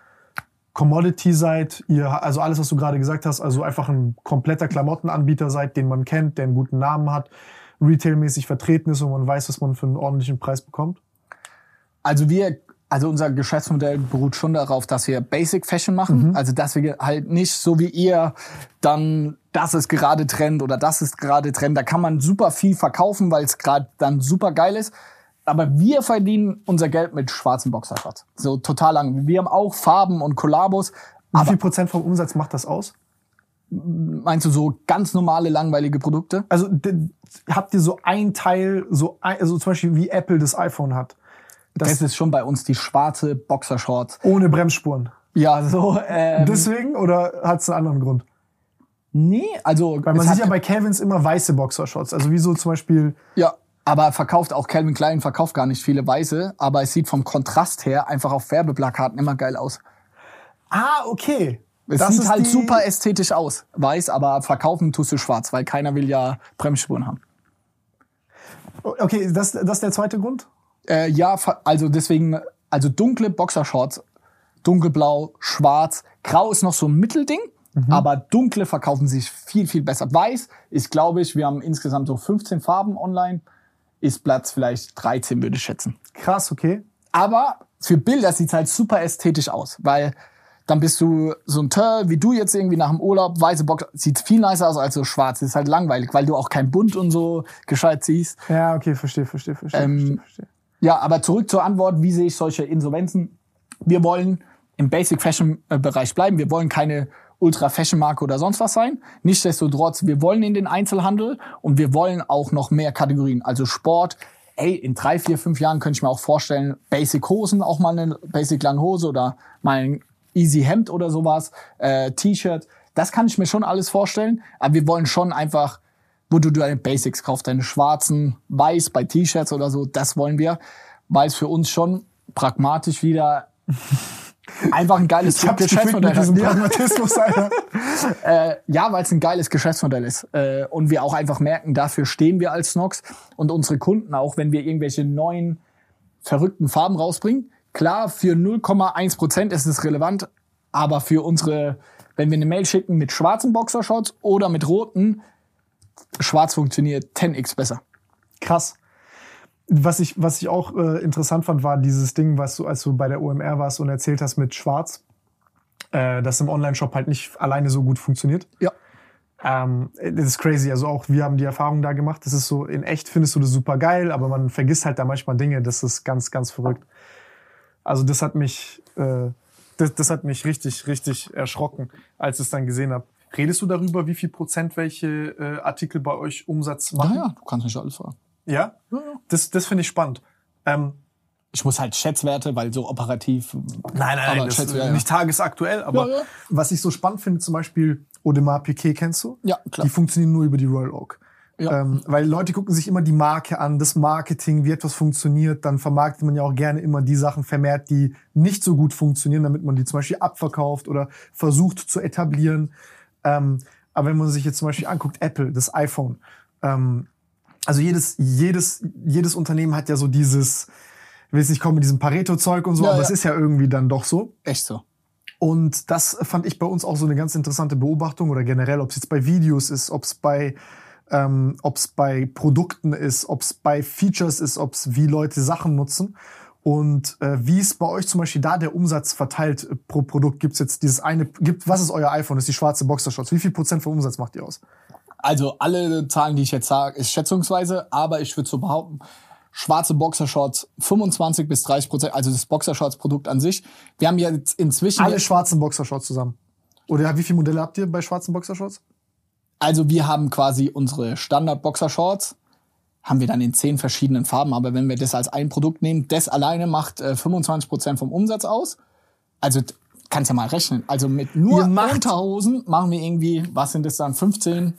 Commodity seid, ihr, also alles, was du gerade gesagt hast, also einfach ein kompletter Klamottenanbieter seid, den man kennt, der einen guten Namen hat, retailmäßig vertreten ist und man weiß, dass man für einen ordentlichen Preis bekommt? Also wir, also unser Geschäftsmodell beruht schon darauf, dass wir Basic Fashion machen. Mhm. Also dass wir halt nicht so wie ihr dann das ist gerade Trend oder das ist gerade Trend. Da kann man super viel verkaufen, weil es gerade dann super geil ist. Aber wir verdienen unser Geld mit schwarzen Boxershorts. So total lang. Wir haben auch Farben und Kollabos. Wie viel Prozent vom Umsatz macht das aus? Meinst du so ganz normale, langweilige Produkte? Also habt ihr so ein Teil, so ein, also zum Beispiel wie Apple das iPhone hat, Das, das, ist schon bei uns die schwarze Boxershorts. ohne Bremsspuren. Ja, so. Ähm, Deswegen oder hat es einen anderen Grund? nee, also Weil man sieht ja bei Calvins immer weiße Boxershorts. Also wie so zum Beispiel, Ja, aber verkauft auch Calvin Klein verkauft gar nicht viele weiße, aber es sieht vom Kontrast her einfach auf Werbeplakaten immer geil aus. ah, okay. Es Das sieht ist halt super ästhetisch aus, weiß, aber verkaufen tust du schwarz, weil keiner will ja Bremsspuren haben. Okay, das, das ist der zweite Grund? Äh, ja, also deswegen, also dunkle Boxershorts, dunkelblau, schwarz, grau ist noch so ein Mittelding, aber dunkle verkaufen sich viel, viel besser. Weiß ist, glaube ich, wir haben insgesamt so 15 Farben online, ist Platz vielleicht 13, würde ich schätzen. Krass, okay. Aber für Bilder sieht's halt super ästhetisch aus, weil dann bist du so ein Törl, wie du jetzt irgendwie nach dem Urlaub, weiße Box, sieht viel nicer aus als so schwarz. Ist halt langweilig, weil du auch kein Bunt und so gescheit siehst. Ja, okay, verstehe, verstehe, verstehe, Ähm, verstehe, verstehe. Ja, aber zurück zur Antwort, wie sehe ich solche Insolvenzen? Wir wollen im Basic Fashion äh, Bereich bleiben. Wir wollen keine Ultra Fashion Marke oder sonst was sein. Nichtsdestotrotz, wir wollen in den Einzelhandel und wir wollen auch noch mehr Kategorien. Also Sport. Ey, in drei, vier, fünf Jahren könnte ich mir auch vorstellen, Basic Hosen, auch mal eine Basic lange Hose oder mal ein Easy Hemd oder sowas, äh, T-Shirt. Das kann ich mir schon alles vorstellen. Aber wir wollen schon einfach wo du deine Basics kaufst, deine schwarzen, weiß bei T-Shirts oder so, das wollen wir, weil es für uns schon pragmatisch wieder einfach ein geiles Ich Geschäftsmodell mit Pragmatismus, <laughs> äh, ja weil es ein geiles Geschäftsmodell ist. Äh, und wir auch einfach merken, dafür stehen wir als Snox und unsere Kunden auch, wenn wir irgendwelche neuen verrückten Farben rausbringen. Klar, für 0,1 Prozent ist es relevant, aber für unsere, wenn wir eine Mail schicken mit schwarzen Boxershorts oder mit roten, schwarz funktioniert 10x besser. Krass. Was ich, was ich auch äh, interessant fand, war dieses Ding, was du, als du bei der OMR warst und erzählt hast mit Schwarz, äh, das im Online-Shop halt nicht alleine so gut funktioniert. Ja. Ähm, das ist crazy. Also auch wir haben die Erfahrung da gemacht. Das ist so, in echt findest du das super geil, aber man vergisst halt da manchmal Dinge. Das ist ganz, ganz verrückt. Also das hat mich, äh, das, das hat mich richtig, richtig erschrocken, als ich es dann gesehen habe. Redest du darüber, wie viel Prozent welche äh, Artikel bei euch Umsatz machen? ja, du kannst nicht alles fragen. Ja? Das, das finde ich spannend. Ähm, Ich muss halt Schätzwerte, weil so operativ. nein, Aber das schätze, ist ja, nicht tagesaktuell, aber Ja, ja. was ich so spannend finde, zum Beispiel Audemars Piquet kennst du? Ja, klar. Die funktionieren nur über die Royal Oak. Ja. Ähm, weil Leute gucken sich immer die Marke an, das Marketing, wie etwas funktioniert, dann vermarktet man ja auch gerne immer die Sachen vermehrt, die nicht so gut funktionieren, damit man die zum Beispiel abverkauft oder versucht zu etablieren. Ähm, aber wenn man sich jetzt zum Beispiel anguckt, Apple, das iPhone, ähm, also jedes, jedes, jedes Unternehmen hat ja so dieses, ich will jetzt nicht kommen mit diesem Pareto-Zeug und so, Ja, aber ja. es ist ja irgendwie dann doch so. Echt so. Und das fand ich bei uns auch so eine ganz interessante Beobachtung oder generell, ob es jetzt bei Videos ist, ob es bei ähm, ob es bei Produkten ist, ob es bei Features ist, ob es wie Leute Sachen nutzen. Und äh, wie ist bei euch zum Beispiel da der Umsatz verteilt pro Produkt? Gibt's jetzt dieses eine, gibt, was ist euer iPhone? Das ist die schwarze Boxershorts. Wie viel Prozent vom Umsatz macht ihr aus? Also alle Zahlen, die ich jetzt sage, ist schätzungsweise, aber ich würde so behaupten, schwarze Boxershorts 25 bis 30 Prozent, also das Boxershorts-Produkt an sich. Wir haben jetzt inzwischen, Alle schwarzen Boxershorts zusammen. Oder wie viele Modelle habt ihr bei schwarzen Boxershorts? also wir haben quasi unsere Standard-Boxershorts, haben wir dann in zehn verschiedenen Farben, aber wenn wir das als ein Produkt nehmen, das alleine macht äh, 25 Prozent vom Umsatz aus. Also kannst ja mal rechnen. Also mit nur Unterhosen machen wir irgendwie, was sind das dann, 15,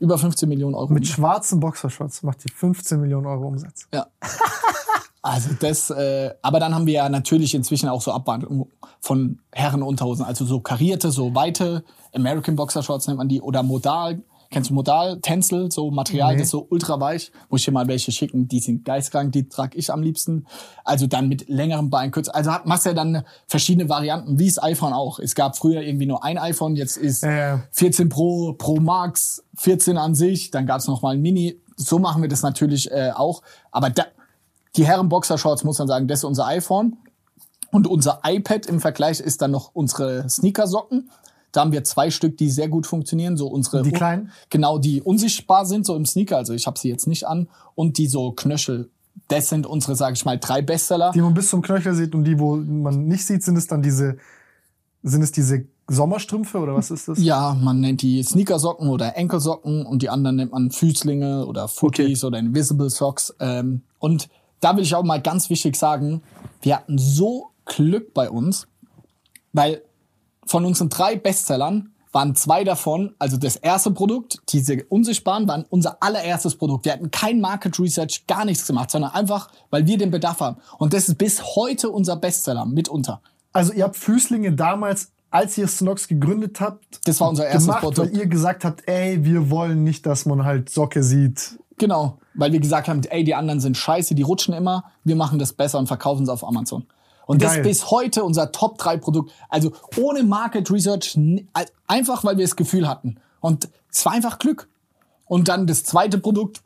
über 15 Millionen Euro. Mit schwarzen Boxershorts macht ihr 15 Millionen Euro Umsatz. ja. <laughs> Also das, äh, aber dann haben wir ja natürlich inzwischen auch so Abwandlungen von Herrenunterhosen, also so karierte, so weite American Boxer Shorts nennt man die oder Modal. Kennst du Modal, Tencel, so Material, Nee. das ist so ultra weich. Muss ich dir mal welche schicken, die sind geistkrank, die trage ich am liebsten. Also dann mit längerem Bein, kürzer. Also hat, machst ja dann verschiedene Varianten, wie das iPhone auch. Es gab früher irgendwie nur ein iPhone, jetzt ist ja. 14 Pro, Pro Max, 14 an sich, dann gab's noch mal ein Mini. So machen wir das natürlich äh, auch. Aber da, die Herren Boxershorts muss man sagen, das ist unser iPhone. Und unser iPad im Vergleich ist dann noch unsere Sneakersocken. Da haben wir zwei Stück, die sehr gut funktionieren. So unsere Die kleinen? Genau, die unsichtbar sind, so im Sneaker. Also ich habe sie jetzt nicht an. Und die so Knöchel. Das sind unsere, sage ich mal, drei Bestseller. Die man bis zum Knöchel sieht und die, wo man nicht sieht, sind es dann diese, sind es diese Sommerstrümpfe oder was ist das? Ja, man nennt die Sneakersocken oder Enkelsocken und die anderen nennt man Füßlinge oder Footies oder Invisible Socks. Ähm, und da will ich auch mal ganz wichtig sagen, wir hatten so Glück bei uns, weil von unseren drei Bestsellern waren zwei davon, also das erste Produkt, diese unsichtbaren, waren unser allererstes Produkt. Wir hatten kein Market Research, gar nichts gemacht, sondern einfach, weil wir den Bedarf haben. Und das ist bis heute unser Bestseller mitunter. Also ihr habt Füßlinge damals, als ihr Snox gegründet habt, Das war unser erstes gemacht, Produkt. weil ihr gesagt habt, ey, wir wollen nicht, dass man halt Socke sieht. Genau, weil wir gesagt haben, ey, die anderen sind scheiße, die rutschen immer, wir machen das besser und verkaufen es auf Amazon. Und das Geil. ist bis heute unser Top 3 Produkt. Also ohne Market Research, einfach weil wir das Gefühl hatten. Und es war einfach Glück. Und dann das zweite Produkt,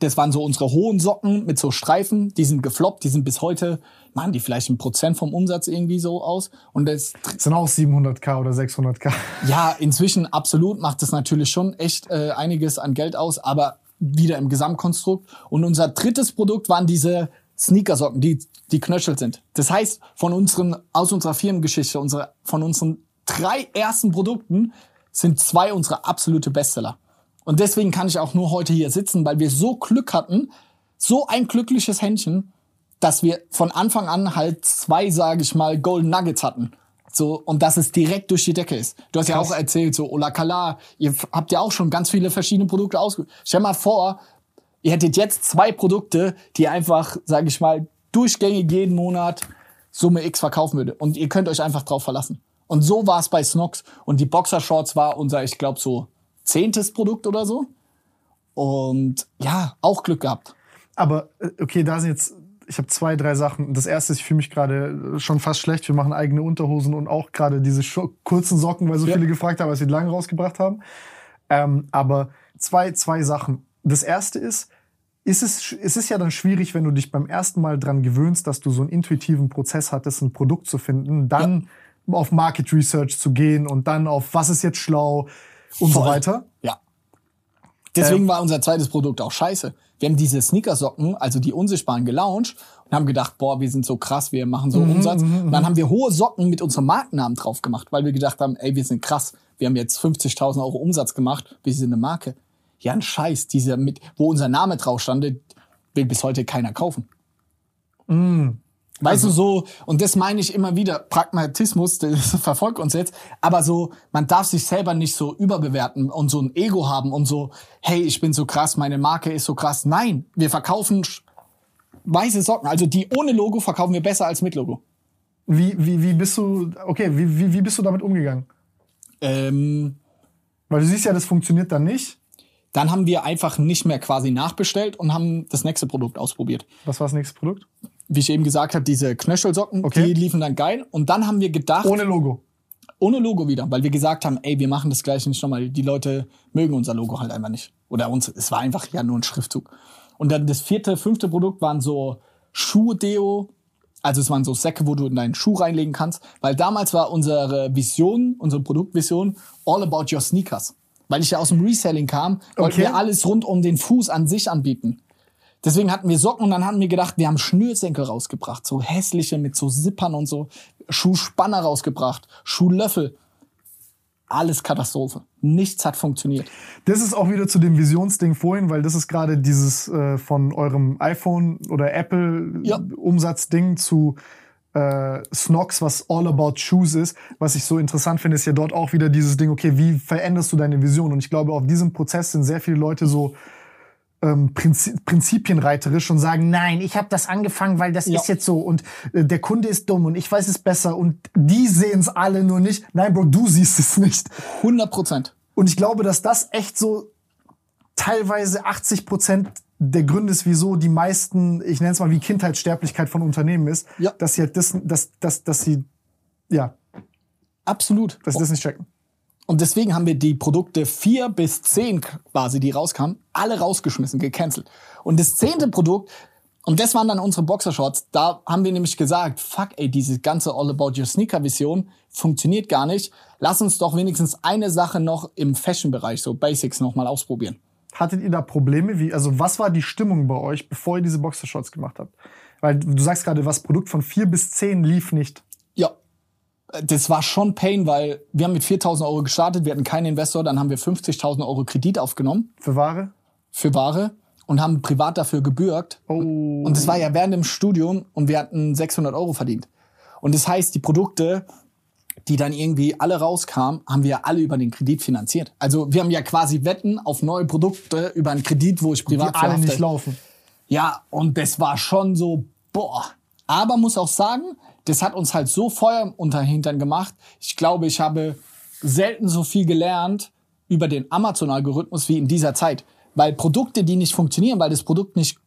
das waren so unsere hohen Socken mit so Streifen, die sind gefloppt, die sind bis heute, machen die vielleicht ein Prozent vom Umsatz irgendwie so aus. Und das Das sind auch 700k oder 600k. ja, inzwischen absolut macht es natürlich schon echt äh, einiges an Geld aus, aber wieder im Gesamtkonstrukt. Und unser drittes Produkt waren diese Sneakersocken, die die knöchelt sind. Das heißt, von unseren aus unserer Firmengeschichte, unsere, von unseren drei ersten Produkten sind zwei unsere absolute Bestseller. Und deswegen kann ich auch nur heute hier sitzen, weil wir so Glück hatten, so ein glückliches Händchen, dass wir von Anfang an halt zwei, sage ich mal, Golden Nuggets hatten. So, und dass es direkt durch die Decke ist. Du hast ja auch erzählt, so Ola Kala, ihr habt ja auch schon ganz viele verschiedene Produkte ausge... Stell mal vor, ihr hättet jetzt zwei Produkte, die einfach, sage ich mal, durchgängig jeden Monat Summe X verkaufen würde. Und ihr könnt euch einfach drauf verlassen. Und so war es bei Snox. Und die Boxershorts war unser, ich glaube, so zehntes Produkt oder so. Und ja, auch Glück gehabt. Aber äh, okay, da sind jetzt, ich habe zwei, drei Sachen. Das erste ist, ich fühle mich gerade äh, schon fast schlecht. Wir machen eigene Unterhosen und auch gerade diese kurzen Socken, weil so Ja. viele gefragt haben, als wir die lang rausgebracht haben. Ähm, aber zwei, zwei Sachen. Das erste ist, ist es, es ist ja dann schwierig, wenn du dich beim ersten Mal dran gewöhnst, dass du so einen intuitiven Prozess hattest, ein Produkt zu finden, dann auf Market Research zu gehen und dann auf was ist jetzt schlau und so Voll. weiter. Ja. Deswegen Ähm. war unser zweites Produkt auch scheiße. Wir haben diese Sneakersocken, also die unsichtbaren, gelauncht und haben gedacht, boah, wir sind so krass, wir machen so Mhm, Umsatz. Und dann haben wir hohe Socken mit unserem Markennamen drauf gemacht, weil wir gedacht haben, ey, wir sind krass. Wir haben jetzt 50.000 Euro Umsatz gemacht, wir sind eine Marke. Ja, ein Scheiß, dieser mit, wo unser Name drauf stand, will bis heute keiner kaufen. Mhm. Weißt du, so, und das meine ich immer wieder, Pragmatismus, das <laughs> verfolgt uns jetzt, aber so, man darf sich selber nicht so überbewerten und so ein Ego haben und so, hey, ich bin so krass, meine Marke ist so krass. Nein, wir verkaufen weiße Socken, also die ohne Logo verkaufen wir besser als mit Logo. Wie, wie, wie bist du, okay, wie, wie, wie bist du damit umgegangen? Ähm, Weil du siehst ja, das funktioniert dann nicht. Dann haben wir einfach nicht mehr quasi nachbestellt und haben das nächste Produkt ausprobiert. Was war das nächste Produkt? Wie ich eben gesagt habe, diese Knöchelsocken, Okay. die liefen dann geil. Und dann haben wir gedacht, Ohne Logo. Ohne Logo wieder, weil wir gesagt haben, ey, wir machen das gleich nicht nochmal. Die Leute mögen unser Logo halt einfach nicht. Oder uns, es war einfach ja nur ein Schriftzug. Und dann das vierte, fünfte Produkt waren so Schuhdeo. Also es waren so Säcke, wo du in deinen Schuh reinlegen kannst. Weil damals war unsere Vision, unsere Produktvision, all about your sneakers. Weil ich ja aus dem Reselling kam, wollten Okay. wir alles rund um den Fuß an sich anbieten. Deswegen hatten wir Socken und dann hatten wir gedacht, wir haben Schnürsenkel rausgebracht, so hässliche mit so Zippern und so, Schuhspanner rausgebracht, Schuhlöffel. Alles Katastrophe. Nichts hat funktioniert. Das ist auch wieder zu dem Visionsding vorhin, weil das ist gerade dieses äh, von eurem iPhone oder Apple Ja. Umsatzding zu äh, Snox, was all about shoes ist. Was ich so interessant finde, ist ja dort auch wieder dieses Ding, okay, wie veränderst du deine Vision? Und ich glaube, auf diesem Prozess sind sehr viele Leute so ähm, Prinzi prinzipienreiterisch und sagen, nein, ich habe das angefangen, weil das Ja. ist jetzt so und äh, der Kunde ist dumm und ich weiß es besser und die sehen es alle nur nicht. Nein, Bro, du siehst es nicht. 100 Prozent. Und ich glaube, dass das echt so teilweise 80 Prozent der Gründe ist, wieso die meisten, ich nenne es mal wie Kindheitssterblichkeit von Unternehmen ist, Ja. dass sie halt das, dass, dass, dass sie, ja, Absolut. dass sie das nicht checken. Und deswegen haben wir die Produkte vier bis zehn quasi, die rauskamen, alle rausgeschmissen, gecancelt. Und das zehnte Produkt, und das waren dann unsere Boxershorts, da haben wir nämlich gesagt, fuck ey, diese ganze All About Your Sneaker Vision funktioniert gar nicht. Lass uns doch wenigstens eine Sache noch im Fashion-Bereich, so Basics nochmal ausprobieren. Hattet ihr da Probleme? Wie, also was war die Stimmung bei euch, bevor ihr diese Boxershorts gemacht habt? Weil du sagst gerade, was Produkt von vier bis zehn lief nicht. Ja, das war schon Pain, weil wir haben mit 4.000 Euro gestartet, wir hatten keinen Investor, dann haben wir 50.000 Euro Kredit aufgenommen Für Ware? für Ware und haben privat dafür gebürgt. Oh. Und das war ja während dem Studium und wir hatten 600 Euro verdient. Und das heißt, die Produkte, die dann irgendwie alle rauskamen, haben wir alle über den Kredit finanziert. Also wir haben ja quasi Wetten auf neue Produkte über einen Kredit, wo ich die privat alle verhafte. nicht laufen. Ja, und das war schon so, boah. Aber muss auch sagen, das hat uns halt so Feuer unter Hintern gemacht. Ich glaube, ich habe selten so viel gelernt über den Amazon-Algorithmus wie in dieser Zeit. Weil Produkte, die nicht funktionieren, weil das Produkt nicht,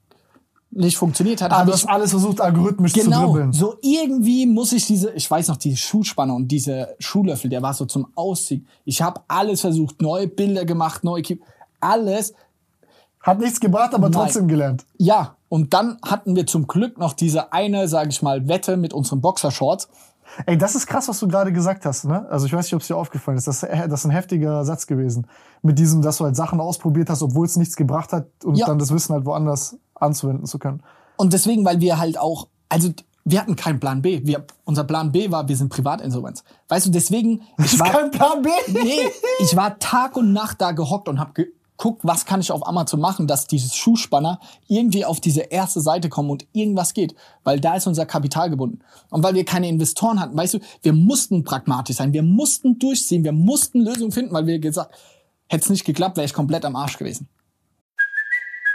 nicht funktioniert hat, habe du hast alles versucht, algorithmisch zu Genau, dribbeln. so irgendwie muss ich diese, ich weiß noch, diese Schuhspanner und diese Schuhlöffel, der war so zum Ausziehen. Ich habe alles versucht, neue Bilder gemacht, neue Ki alles. Hat nichts gebracht, aber Nein. trotzdem gelernt. Ja, und dann hatten wir zum Glück noch diese eine, sage ich mal, Wette mit unseren Boxershorts. Ey, das ist krass, was du gerade gesagt hast, ne? Also ich weiß nicht, ob es dir aufgefallen ist. Das, äh, das ist ein heftiger Satz gewesen. Mit diesem, dass du halt Sachen ausprobiert hast, obwohl es nichts gebracht hat und Ja. dann das Wissen halt woanders anzuwenden zu können. Und deswegen, weil wir halt auch, also wir hatten keinen Plan B. Wir, unser Plan B war, wir sind Privatinsolvenz. Weißt du, deswegen, <laughs> ich war, Kein Plan B. <laughs> nee, ich war Tag und Nacht da gehockt und habe geguckt, was kann ich auf Amazon machen, dass dieses Schuhspanner irgendwie auf diese erste Seite kommen und irgendwas geht, weil da ist unser Kapital gebunden. Und weil wir keine Investoren hatten, weißt du, wir mussten pragmatisch sein, wir mussten durchziehen, wir mussten Lösungen finden, weil wir gesagt, hätte es nicht geklappt, wäre ich komplett am Arsch gewesen.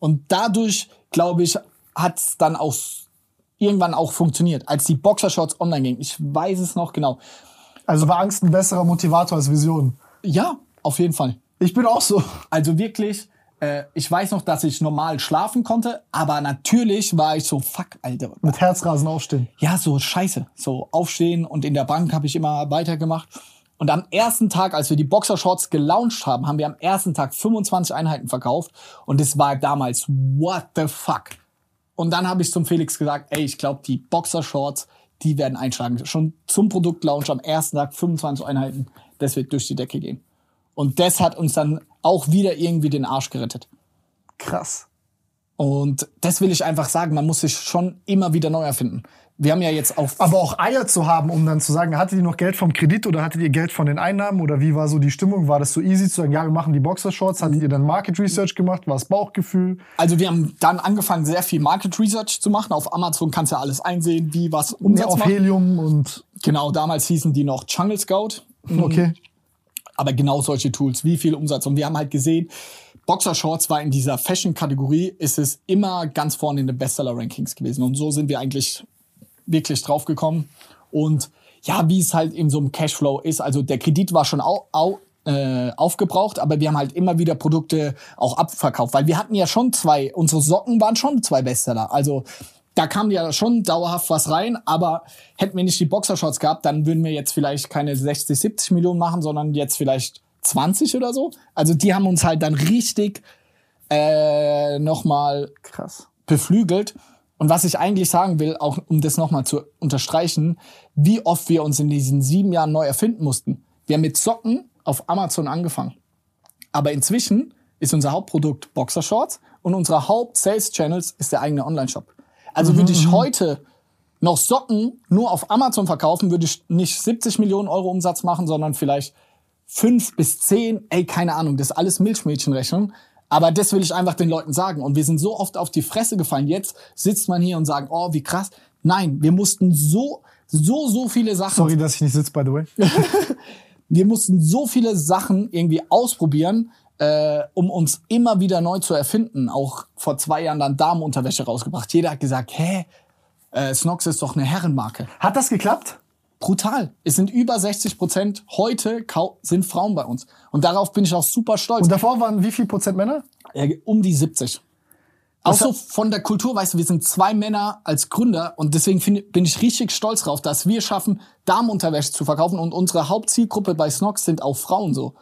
Und dadurch, glaube ich, hat es dann auch irgendwann auch funktioniert, als die Boxershorts online gingen. Ich weiß es noch genau. Also war Angst ein besserer Motivator als Vision. Ja, auf jeden Fall. Ich bin auch so. Also wirklich, äh, ich weiß noch, dass ich normal schlafen konnte, aber natürlich war ich so, fuck, Alter. Mit Herzrasen aufstehen. Ja, so scheiße. So aufstehen und in der Bank habe ich immer weitergemacht. Und am ersten Tag, als wir die Boxershorts gelauncht haben, haben wir am ersten Tag 25 Einheiten verkauft. Und es war damals, what the fuck? Und dann habe ich zum Felix gesagt, ey, ich glaube, die Boxershorts, die werden einschlagen. Schon zum Produktlaunch am ersten Tag 25 Einheiten, das wird durch die Decke gehen. Und das hat uns dann auch wieder irgendwie den Arsch gerettet. Krass. Und das will ich einfach sagen, man muss sich schon immer wieder neu erfinden. Wir haben ja jetzt auch Aber auch Eier zu haben, um dann zu sagen, hattet ihr noch Geld vom Kredit oder hattet ihr Geld von den Einnahmen oder wie war so die Stimmung? War das so easy zu sagen, ja, wir machen die Boxershorts? Hattet ihr dann Market Research gemacht? War es Bauchgefühl? Also wir haben dann angefangen, sehr viel Market Research zu machen. Auf Amazon kannst du ja alles einsehen, wie was Umsatz auf macht. Helium und Genau, damals hießen die noch Jungle Scout. okay. Aber genau solche Tools, wie viel Umsatz. Und wir haben halt gesehen, Boxershorts war in dieser Fashion-Kategorie, ist es immer ganz vorne in den Bestseller-Rankings gewesen. Und so sind wir eigentlich wirklich drauf gekommen. Und ja, wie es halt in so einem Cashflow ist, also der Kredit war schon au, au, äh, aufgebraucht, aber wir haben halt immer wieder Produkte auch abverkauft, weil wir hatten ja schon zwei, unsere Socken waren schon zwei Bestseller. Also da kam ja schon dauerhaft was rein, aber hätten wir nicht die Boxershorts gehabt, dann würden wir jetzt vielleicht keine 60, 70 Millionen machen, sondern jetzt vielleicht 20 oder so. Also die haben uns halt dann richtig äh, nochmal Krass. beflügelt. Und was ich eigentlich sagen will, auch um das nochmal zu unterstreichen, wie oft wir uns in diesen sieben Jahren neu erfinden mussten. Wir haben mit Socken auf Amazon angefangen. Aber inzwischen ist unser Hauptprodukt Boxershorts und unsere Haupt-Sales-Channels ist der eigene Online-Shop. Also würde ich heute noch Socken nur auf Amazon verkaufen, würde ich nicht 70 Millionen Euro Umsatz machen, sondern vielleicht fünf bis zehn, ey, keine Ahnung, das ist alles Milchmädchenrechnung. Aber das will ich einfach den Leuten sagen. Und wir sind so oft auf die Fresse gefallen. Jetzt sitzt man hier und sagt, oh, wie krass. Nein, wir mussten so, so, so viele Sachen. Sorry, dass ich nicht sitze, by the way. <laughs> Wir mussten so viele Sachen irgendwie ausprobieren, äh, um uns immer wieder neu zu erfinden. Auch vor zwei Jahren dann Damenunterwäsche rausgebracht. Jeder hat gesagt, hä, äh, Snox ist doch eine Herrenmarke. Hat das geklappt? Brutal. Es sind über 60 Prozent heute sind Frauen bei uns. Und darauf bin ich auch super stolz. Und davor waren wie viel Prozent Männer? Äh, um die 70. Auch so von der Kultur, weißt du, wir sind zwei Männer als Gründer und deswegen find, bin ich richtig stolz drauf, dass wir schaffen, Damenunterwäsche zu verkaufen und unsere Hauptzielgruppe bei Snox sind auch Frauen so.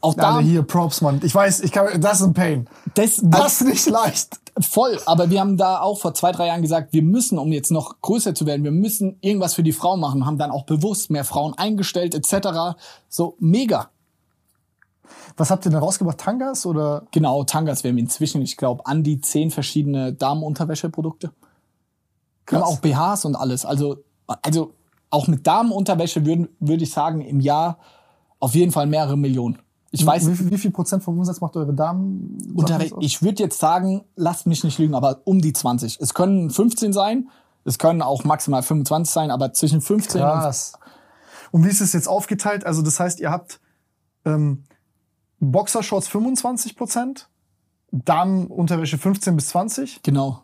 Auch Alter, Damen, hier, Props, Mann. Ich weiß, ich kann, das ist ein Pain. das, Das ist nicht leicht. voll. Aber wir haben da auch vor zwei, drei Jahren gesagt, wir müssen, um jetzt noch größer zu werden, wir müssen irgendwas für die Frauen machen, haben dann auch bewusst mehr Frauen eingestellt etc. So mega. Was habt ihr denn rausgebracht? Tangas oder? Genau, Tangas, wir haben inzwischen, ich glaube, an die zehn verschiedene Damenunterwäscheprodukte. Wir haben auch BHs und alles. Also, also auch mit Damenunterwäsche würde würd ich sagen, im Jahr auf jeden Fall mehrere Millionen. Ich weiß, wie, viel- wie viel Prozent vom Umsatz macht eure Damen? ich würde jetzt sagen, lasst mich nicht lügen, aber um die 20. Es können 15 sein, es können auch maximal 25 sein, aber zwischen 15 und Krass. Und wie ist es jetzt aufgeteilt? Also das heißt, ihr habt ähm, Boxershorts 25 Prozent, Damenunterwäsche 15 bis 20. genau.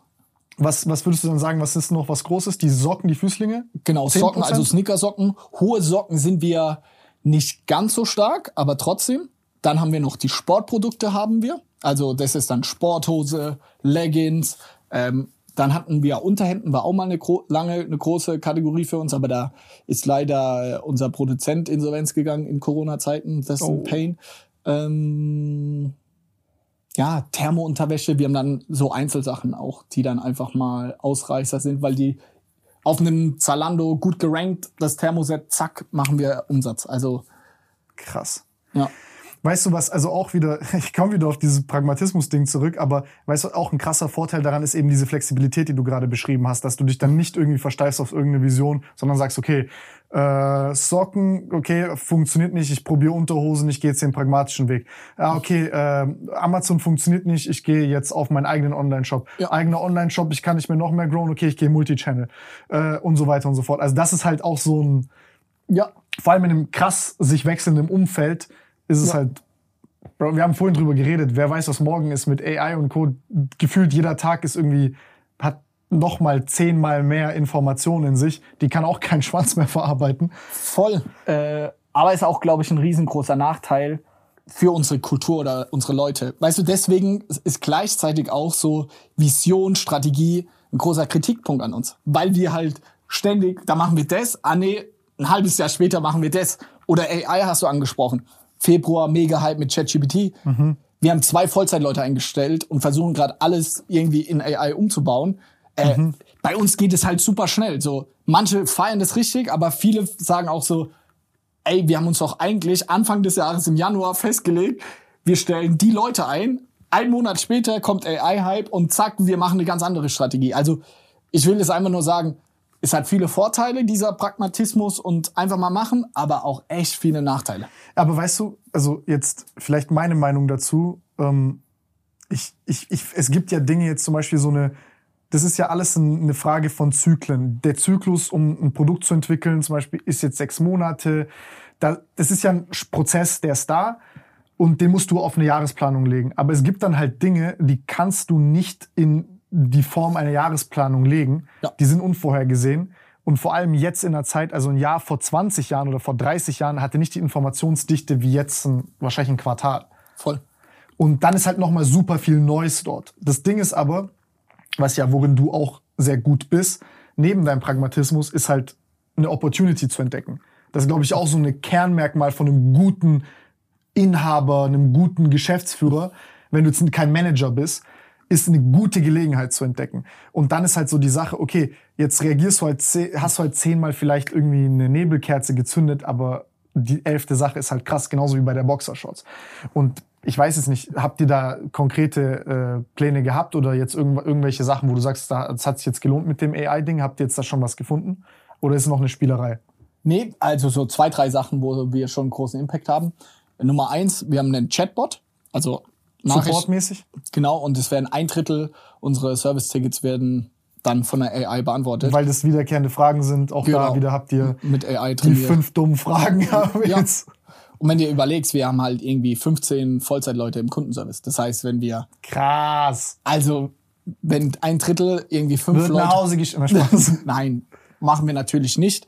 Was, was würdest du dann sagen, was ist noch was Großes? Die Socken, die Füßlinge? Genau, 10%? Socken, also Sneakersocken. Hohe Socken sind wir nicht ganz so stark, aber trotzdem. Dann haben wir noch die Sportprodukte haben wir. Also das ist dann Sporthose, Leggings. Ähm, dann hatten wir Unterhemden, war auch mal eine lange eine große Kategorie für uns, aber da ist leider äh, unser Produzent insolvenz gegangen in Corona-Zeiten. Das ist Oh. ein Pain. Ähm, ja, Thermounterwäsche. Wir haben dann so Einzelsachen auch, die dann einfach mal Ausreißer sind, weil die auf einem Zalando gut gerankt, das Thermoset, zack, machen wir Umsatz. Also, Krass. ja. Weißt du was, also auch wieder, <laughs> ich komme wieder auf dieses Pragmatismus-Ding zurück, aber weißt du, auch ein krasser Vorteil daran ist eben diese Flexibilität, die du gerade beschrieben hast, dass du dich dann nicht irgendwie versteifst auf irgendeine Vision, sondern sagst, okay, äh, Socken, okay, funktioniert nicht, ich probiere Unterhosen, ich gehe jetzt den pragmatischen Weg. Ja, okay, äh, Amazon funktioniert nicht, ich gehe jetzt auf meinen eigenen Online-Shop. Ja. Eigener Online-Shop, ich kann nicht mehr noch mehr growen, okay, ich gehe Multichannel äh, und so weiter und so fort. Also das ist halt auch so ein, Ja, vor allem in einem krass sich wechselnden Umfeld ist es Ja. halt. Bro, wir haben vorhin drüber geredet. Wer weiß, was morgen ist mit AI und Co. Gefühlt jeder Tag ist irgendwie hat noch mal zehnmal mehr Informationen in sich. Die kann auch kein <laughs> Schwanz mehr verarbeiten. voll. Äh, aber ist auch, glaube ich, ein riesengroßer Nachteil für unsere Kultur oder unsere Leute. Weißt du, deswegen ist gleichzeitig auch so Vision, Strategie ein großer Kritikpunkt an uns. Weil wir halt ständig, da machen wir das, ah nee, ein halbes Jahr später machen wir das. Oder AI hast du angesprochen. Februar, mega Hype mit ChatGPT. Wir haben zwei Vollzeitleute eingestellt und versuchen gerade alles irgendwie in AI umzubauen. Äh, Bei uns geht es halt super schnell. So, manche feiern das richtig, aber viele sagen auch so, ey, wir haben uns doch eigentlich Anfang des Jahres im Januar festgelegt, wir stellen die Leute ein, ein Monat später kommt AI-Hype und zack, wir machen eine ganz andere Strategie. Also ich will es einfach nur sagen, es hat viele Vorteile, dieser Pragmatismus und einfach mal machen, aber auch echt viele Nachteile. Aber weißt du, also jetzt vielleicht meine Meinung dazu. Ähm, ich, ich, ich, es gibt ja Dinge jetzt zum Beispiel so eine, das ist ja alles ein, eine Frage von Zyklen. Der Zyklus, um ein Produkt zu entwickeln, zum Beispiel, ist jetzt sechs Monate. Da, das ist ja ein Prozess, der ist da und den musst du auf eine Jahresplanung legen. Aber es gibt dann halt Dinge, die kannst du nicht in die Form einer Jahresplanung legen. Ja. Die sind unvorhergesehen. Und vor allem jetzt in der Zeit, also ein Jahr vor 20 Jahren oder vor 30 Jahren, hatte nicht die Informationsdichte wie jetzt ein, wahrscheinlich ein Quartal. Voll. Und dann ist halt nochmal super viel Neues dort. Das Ding ist aber, was ja, worin du auch sehr gut bist, neben deinem Pragmatismus, ist halt eine Opportunity zu entdecken. Das ist, glaube ich, auch so ein Kernmerkmal von einem guten Inhaber, einem guten Geschäftsführer, wenn du jetzt kein Manager bist, ist eine gute Gelegenheit zu entdecken. Und dann ist halt so die Sache, okay, jetzt reagierst du halt, hast du halt zehnmal vielleicht irgendwie eine Nebelkerze gezündet, aber die elfte Sache ist halt krass, genauso wie bei der Boxershorts. Und ich weiß es nicht, habt ihr da konkrete äh, Pläne gehabt oder jetzt irgendw irgendwelche Sachen, wo du sagst, da- das hat sich jetzt gelohnt mit dem AI-Ding? Habt ihr jetzt da schon was gefunden? Oder ist es noch eine Spielerei? Nee, also so zwei, drei Sachen, wo wir schon einen großen Impact haben. Nummer eins, wir haben einen Chatbot, also Supportmäßig? genau, und es werden ein Drittel unserer Service-Tickets werden dann von der AI beantwortet. Weil das wiederkehrende Fragen sind. Auch da Genau. wieder habt ihr mit AI die fünf dummen Fragen. Ja. jetzt. Und wenn du überlegst, wir haben halt irgendwie 15 Vollzeitleute im Kundenservice. Das heißt, wenn wir, Krass. also, wenn ein Drittel irgendwie fünf Wird Leute. nach Hause. Spaß. <laughs> Nein, machen wir natürlich nicht.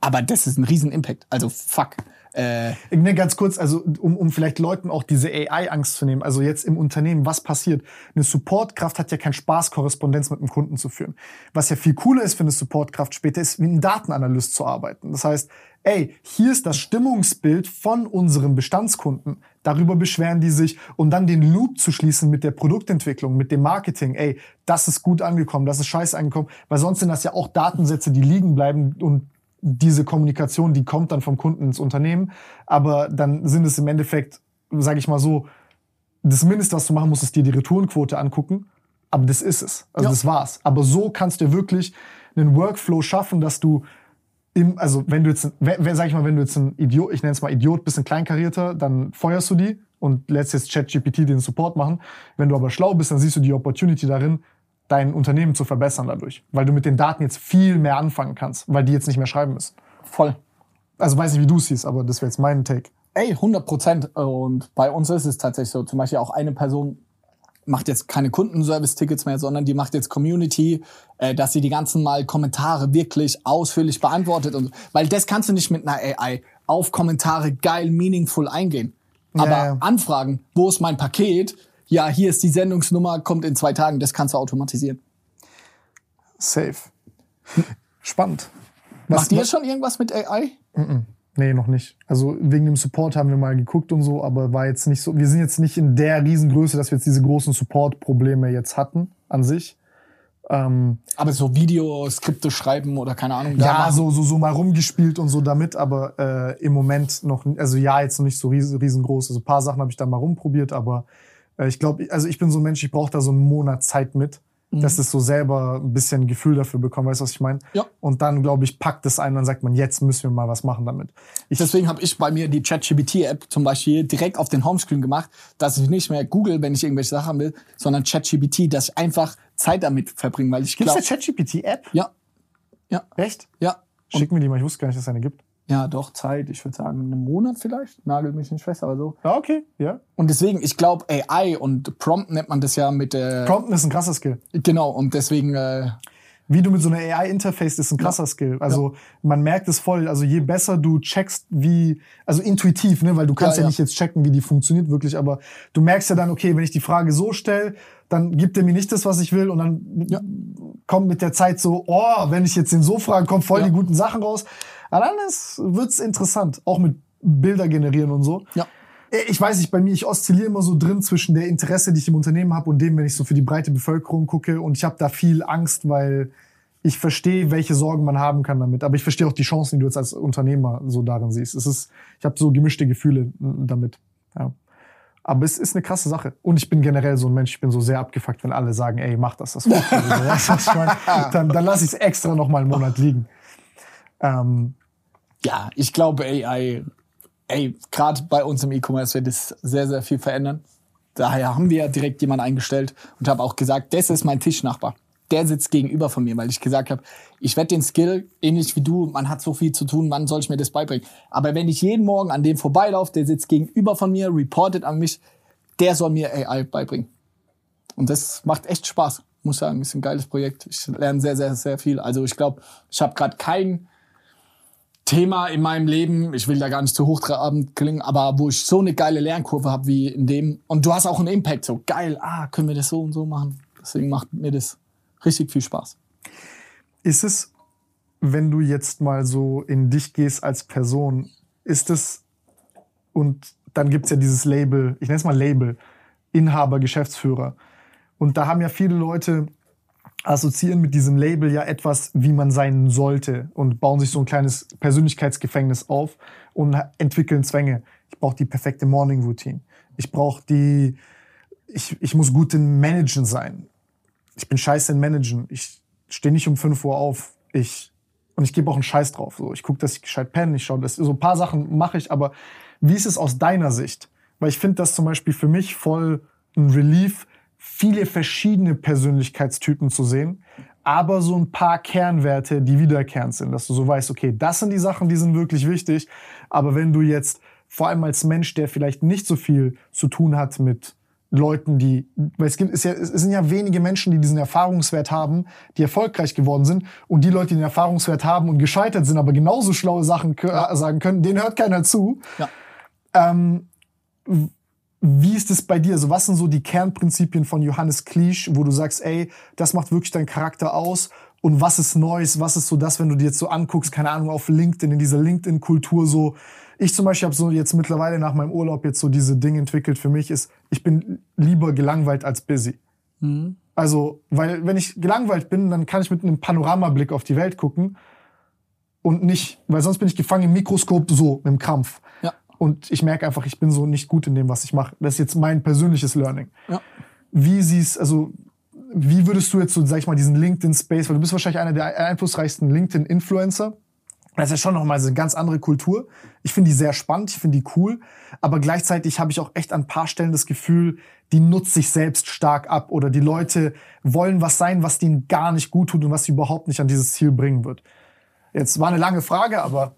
Aber das ist ein riesen Impact. Also fuck. Äh, Ne, ganz kurz, also um, um vielleicht Leuten auch diese AI-Angst zu nehmen. Also jetzt im Unternehmen, was passiert? Eine Supportkraft hat ja keinen Spaß, Korrespondenz mit einem Kunden zu führen. Was ja viel cooler ist für eine Supportkraft später, ist wie ein Datenanalyst zu arbeiten. Das heißt, ey, hier ist das Stimmungsbild von unseren Bestandskunden. Darüber beschweren die sich, um dann den Loop zu schließen mit der Produktentwicklung, mit dem Marketing. Ey, das ist gut angekommen, das ist scheiße angekommen, weil sonst sind das ja auch Datensätze, die liegen bleiben und diese Kommunikation, die kommt dann vom Kunden ins Unternehmen, aber dann sind es im Endeffekt, sage ich mal so, das Mindeste, was du machen musst, ist dir die Retourenquote angucken, aber das ist es. Also Ja. das war's. Aber so kannst du wirklich einen Workflow schaffen, dass du im, also wenn du jetzt, wenn, sag ich mal, wenn du jetzt ein Idiot, ich nenne es mal Idiot, bist ein kleinkarierter, dann feuerst du die und lässt jetzt ChatGPT den Support machen. Wenn du aber schlau bist, dann siehst du die Opportunity darin, dein Unternehmen zu verbessern dadurch, weil du mit den Daten jetzt viel mehr anfangen kannst, weil die jetzt nicht mehr schreiben müssen. voll. Also weiß nicht, wie du es siehst, aber das wäre jetzt mein Take. Ey, 100 Prozent. Und bei uns ist es tatsächlich so. Zum Beispiel auch eine Person macht jetzt keine Kundenservice-Tickets mehr, sondern die macht jetzt Community, äh, dass sie die ganzen Mal Kommentare wirklich ausführlich beantwortet. Und, weil das kannst du nicht mit einer AI auf Kommentare geil, meaningful eingehen. Aber ja. Anfragen, wo ist mein Paket? Ja, hier ist die Sendungsnummer, kommt in zwei Tagen. Das kannst du automatisieren. Safe. Spannend. Was, Macht ihr was- schon irgendwas mit AI? Nee, noch nicht. Also wegen dem Support haben wir mal geguckt und so, aber war jetzt nicht so. Wir sind jetzt nicht in der Riesengröße, dass wir jetzt diese großen Support-Probleme jetzt hatten an sich. Ähm, Aber so Videoskripte schreiben oder keine Ahnung. ja, so, so, so mal rumgespielt und so damit, aber äh, im Moment noch, also ja, jetzt noch nicht so ries- riesengroß. Also ein paar Sachen habe ich da mal rumprobiert, aber ich glaube, also ich bin so ein Mensch, ich brauche da so einen Monat Zeit mit, dass es so selber ein bisschen Gefühl dafür bekommt, weißt du, was ich meine? Ja. Und dann, glaube ich, packt es ein und dann sagt man, jetzt müssen wir mal was machen damit. Ich, Deswegen habe ich bei mir die ChatGPT-App zum Beispiel direkt auf den Homescreen gemacht, dass ich nicht mehr Google, wenn ich irgendwelche Sachen will, sondern ChatGPT, dass ich einfach Zeit damit verbringe, weil ich glaube, eine ChatGPT-App? ja, ja, Echt? ja, Schick mir die mal, ich wusste gar nicht, dass es eine gibt. Ja, doch Zeit. Ich würde sagen, einen Monat vielleicht. Nagelt mich nicht fest, aber so. Ja, okay, ja. Und deswegen, ich glaube, AI und Prompt nennt man das ja mit äh, Prompten ist ein krasser Skill. genau. Und deswegen, äh, Wie du mit so einer AI interface ist ein krasser Skill. Also man merkt es voll. Also je besser du checkst, wie, also intuitiv, ne, weil du kannst Ja, ja, ja. nicht jetzt checken, wie die funktioniert wirklich, aber du merkst ja dann, okay, wenn ich die Frage so stelle, dann gibt er mir nicht das, was ich will und dann kommt mit der Zeit so, oh, wenn ich jetzt den so frage, kommen voll Ja. die guten Sachen raus. Dann ist, wird's interessant, auch mit Bilder generieren und so. ja. Ich weiß nicht, bei mir, ich oszilliere immer so drin zwischen der Interesse, die ich im Unternehmen habe und dem, wenn ich so für die breite Bevölkerung gucke. Und ich habe da viel Angst, weil ich verstehe, welche Sorgen man haben kann damit. Aber ich verstehe auch die Chancen, die du jetzt als Unternehmer so darin siehst. Es ist, ich habe so gemischte Gefühle mm, damit. Ja. Aber es ist eine krasse Sache. Und ich bin generell so ein Mensch, ich bin so sehr abgefuckt, wenn alle sagen, ey, mach das, das <laughs> ich meine? Dann, dann lasse ich es extra noch mal einen Monat liegen. Ähm, Ja, ich glaube AI, ey, gerade bei uns im E-Commerce wird es sehr, sehr viel verändern. Daher haben wir direkt jemanden eingestellt und habe auch gesagt, das ist mein Tischnachbar. Der sitzt gegenüber von mir, weil ich gesagt habe, ich werde den Skill, ähnlich wie du, man hat so viel zu tun, wann soll ich mir das beibringen? Aber wenn ich jeden Morgen an dem vorbeilaufe, der sitzt gegenüber von mir, reportet an mich, der soll mir AI beibringen. Und das macht echt Spaß, muss sagen, ist ein geiles Projekt. Ich lerne sehr, sehr, sehr viel. Also ich glaube, ich habe gerade kein Thema in meinem Leben, ich will da gar nicht zu hochtrabend klingen, aber wo ich so eine geile Lernkurve habe wie in dem. Und du hast auch einen Impact, so geil, ah, können wir das so und so machen. Deswegen macht mir das richtig viel Spaß. Ist es, wenn du jetzt mal so in dich gehst als Person, ist es, und dann gibt's ja dieses Label, ich nenne es mal Label, Inhaber, Geschäftsführer. Und da haben ja viele Leute assoziieren mit diesem Label ja etwas, wie man sein sollte und bauen sich so ein kleines Persönlichkeitsgefängnis auf und entwickeln Zwänge. Ich brauche die perfekte Morning Routine. Ich brauche die, ich, ich muss gut in Managen sein. Ich bin scheiße in Managen. Ich stehe nicht um 5 Uhr auf. Ich, und ich gebe auch einen Scheiß drauf. So, ich gucke, dass ich gescheit penne. Ich schaue, dass so ein paar Sachen mache ich. Aber wie ist es aus deiner Sicht? Weil ich finde das zum Beispiel für mich voll ein Relief, viele verschiedene Persönlichkeitstypen zu sehen, aber so ein paar Kernwerte, die wiederkehrend sind, dass du so weißt, okay, das sind die Sachen, die sind wirklich wichtig. Aber wenn du jetzt vor allem als Mensch, der vielleicht nicht so viel zu tun hat mit Leuten, die, weil es gibt, ist ja, es sind ja wenige Menschen, die diesen Erfahrungswert haben, die erfolgreich geworden sind und die Leute, die den Erfahrungswert haben und gescheitert sind, aber genauso schlaue Sachen sagen können, denen hört keiner zu. Ja. Ähm, wie ist es bei dir? Also was sind so die Kernprinzipien von Johannes Kliesch, wo du sagst, ey, das macht wirklich deinen Charakter aus? Und was ist Neues? Was ist so das, wenn du dir jetzt so anguckst, keine Ahnung, auf LinkedIn, in dieser LinkedIn-Kultur so? Ich zum Beispiel habe so jetzt mittlerweile nach meinem Urlaub jetzt so diese Dinge entwickelt für mich ist, ich bin lieber gelangweilt als busy. Also, weil wenn ich gelangweilt bin, dann kann ich mit einem Panoramablick auf die Welt gucken und nicht, weil sonst bin ich gefangen im Mikroskop so im Kampf. Ja. Und ich merke einfach, ich bin so nicht gut in dem, was ich mache. Das ist jetzt mein persönliches Learning. Ja. Wie siehst, also wie würdest du jetzt so, sag ich mal, diesen LinkedIn-Space, weil du bist wahrscheinlich einer der einflussreichsten LinkedIn-Influencer. Das ist ja schon nochmal so eine ganz andere Kultur. Ich finde die sehr spannend, ich finde die cool. Aber gleichzeitig habe ich auch echt an ein paar Stellen das Gefühl, die nutzt sich selbst stark ab oder die Leute wollen was sein, was denen gar nicht gut tut und was sie überhaupt nicht an dieses Ziel bringen wird. Jetzt war eine lange Frage, aber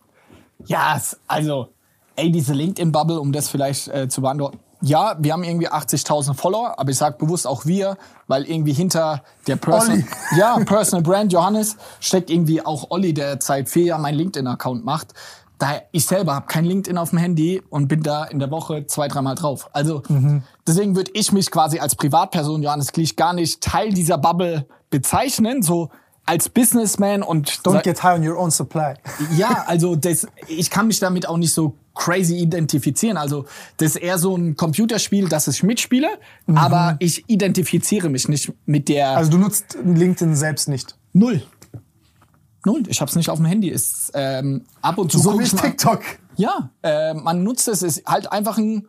Ja, also, ey, diese LinkedIn-Bubble, um das vielleicht äh, zu beantworten. Ja, wir haben irgendwie 80.000 Follower, aber ich sag bewusst auch wir, weil irgendwie hinter der Personal, <laughs> ja, Personal Brand Johannes steckt irgendwie auch Olli, der seit vier Jahren meinen LinkedIn-Account macht. Da ich selber habe kein LinkedIn auf dem Handy und bin da in der Woche zwei, dreimal drauf. Also deswegen würde ich mich quasi als Privatperson Johannes Klich gar nicht Teil dieser Bubble bezeichnen, so als Businessman und don't get high on your own supply. <laughs> ja, also das, ich kann mich damit auch nicht so crazy identifizieren. Also das ist eher so ein Computerspiel, das ich mitspiele, aber ich identifiziere mich nicht mit der Also du nutzt LinkedIn selbst nicht. Null. Null. Ich hab's nicht auf dem Handy. Ist ähm, ab und zu So wie ich TikTok. ja, äh, man nutzt es, ist halt einfach ein,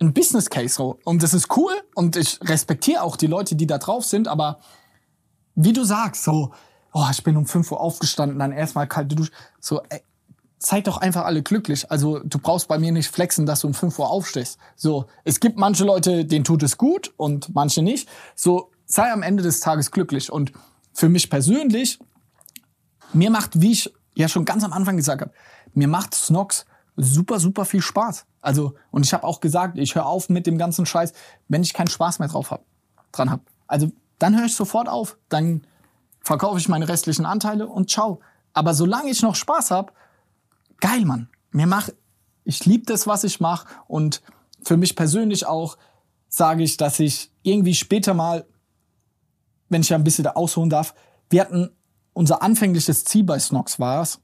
ein Business Case so. Und das ist cool und ich respektiere auch die Leute, die da drauf sind, aber wie du sagst, so, oh, ich bin um 5 Uhr aufgestanden, dann erstmal kalte Dusche. So, ey, seid doch einfach alle glücklich. Also du brauchst bei mir nicht flexen, dass du um 5 Uhr aufstehst. So, es gibt manche Leute, denen tut es gut und manche nicht. So, sei am Ende des Tages glücklich. Und für mich persönlich, mir macht, wie ich ja schon ganz am Anfang gesagt habe, mir macht Snox super, super viel Spaß. Also, und ich habe auch gesagt, ich höre auf mit dem ganzen Scheiß, wenn ich keinen Spaß mehr drauf hab, dran hab. Also, dann höre ich sofort auf. Dann verkaufe ich meine restlichen Anteile und ciao. Aber solange ich noch Spaß hab, geil, Mann. Mir macht, ich liebe das, was ich mache. Und für mich persönlich auch sage ich, dass ich irgendwie später mal, wenn ich ja ein bisschen da ausholen darf, wir hatten unser anfängliches Ziel bei Snox war es,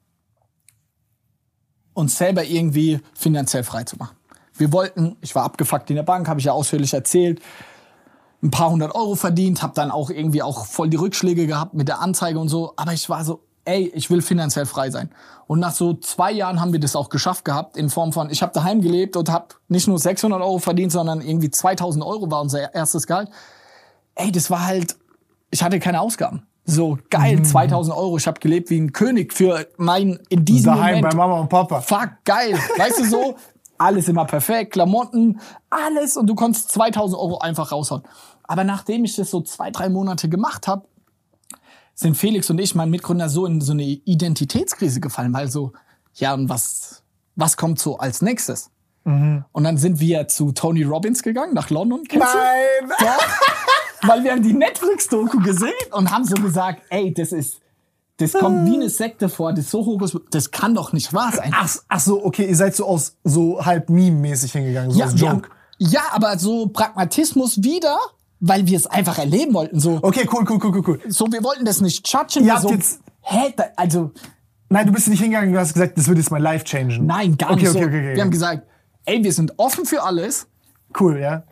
uns selber irgendwie finanziell frei zu machen. Wir wollten, ich war abgefuckt in der Bank, habe ich ja ausführlich erzählt, ein paar hundert Euro verdient, habe dann auch irgendwie auch voll die Rückschläge gehabt mit der Anzeige und so. Aber ich war so, ey, ich will finanziell frei sein. Und nach so zwei Jahren haben wir das auch geschafft gehabt in Form von, ich habe daheim gelebt und habe nicht nur 600 Euro verdient, sondern irgendwie 2000 Euro war unser erstes Gehalt. Ey, das war halt, ich hatte keine Ausgaben. So geil, 2000 Euro. Ich habe gelebt wie ein König für mein in diesem Daheim Moment bei Mama und Papa. fuck, geil. Weißt du so? <laughs> Alles immer perfekt, Klamotten, alles und du konntest 2000 Euro einfach raushauen. Aber nachdem ich das so zwei, drei Monate gemacht habe, sind Felix und ich, mein Mitgründer, so in so eine Identitätskrise gefallen, weil so, ja, und was, was kommt so als nächstes? Und dann sind wir zu Tony Robbins gegangen, nach London. Kennst du? Nein! Doch, weil wir haben die Netflix-Doku gesehen und haben so gesagt, ey, das ist, das kommt wie eine Sekte vor, das ist so hoch, das kann doch nicht wahr sein. Ach, ach so, okay, ihr seid so aus so halb Meme-mäßig hingegangen, so ja, als Joke. ja, aber so Pragmatismus wieder, weil wir es einfach erleben wollten. So, Okay, cool, cool, cool, cool, cool. so wir wollten das nicht judgen. Ihr habt so, jetzt- hä, da, also Nein, du bist nicht hingegangen, du hast gesagt, das wird jetzt mein Life changen. nein, gar okay, nicht okay, so. Okay, okay, wir haben gesagt, ey, wir sind offen für alles. Cool, ja.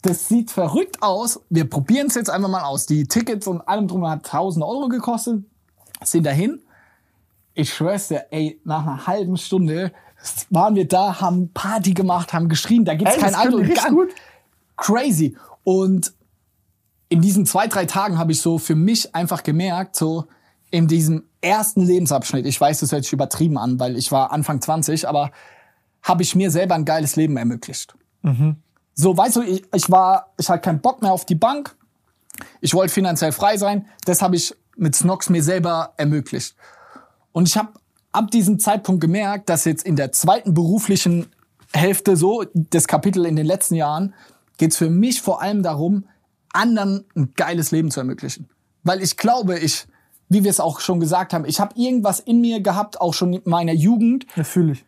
Das sieht verrückt aus. Wir probieren es jetzt einfach mal aus. Die Tickets und allem drum hat 1000 Euro gekostet. Sind dahin. Ich schwör's dir, ey, nach einer halben Stunde waren wir da, haben Party gemacht, haben geschrien, da gibt's Ey, kein das können Alkohol. die richtig Gar- gut. Crazy. Und in diesen zwei, drei Tagen habe ich so für mich einfach gemerkt, so in diesem ersten Lebensabschnitt, ich weiß, das hört sich übertrieben an, weil ich war Anfang 20, aber habe ich mir selber ein geiles Leben ermöglicht. So, weißt du, ich, ich war, ich hatte keinen Bock mehr auf die Bank. Ich wollte finanziell frei sein. Das habe ich mit Snox mir selber ermöglicht. Und ich habe ab diesem Zeitpunkt gemerkt, dass jetzt in der zweiten beruflichen Hälfte so, das Kapitel in den letzten Jahren, geht's für mich vor allem darum, anderen ein geiles Leben zu ermöglichen. Weil ich glaube, ich, wie wir es auch schon gesagt haben, ich habe irgendwas in mir gehabt, auch schon in meiner Jugend, Ja, fühle ich.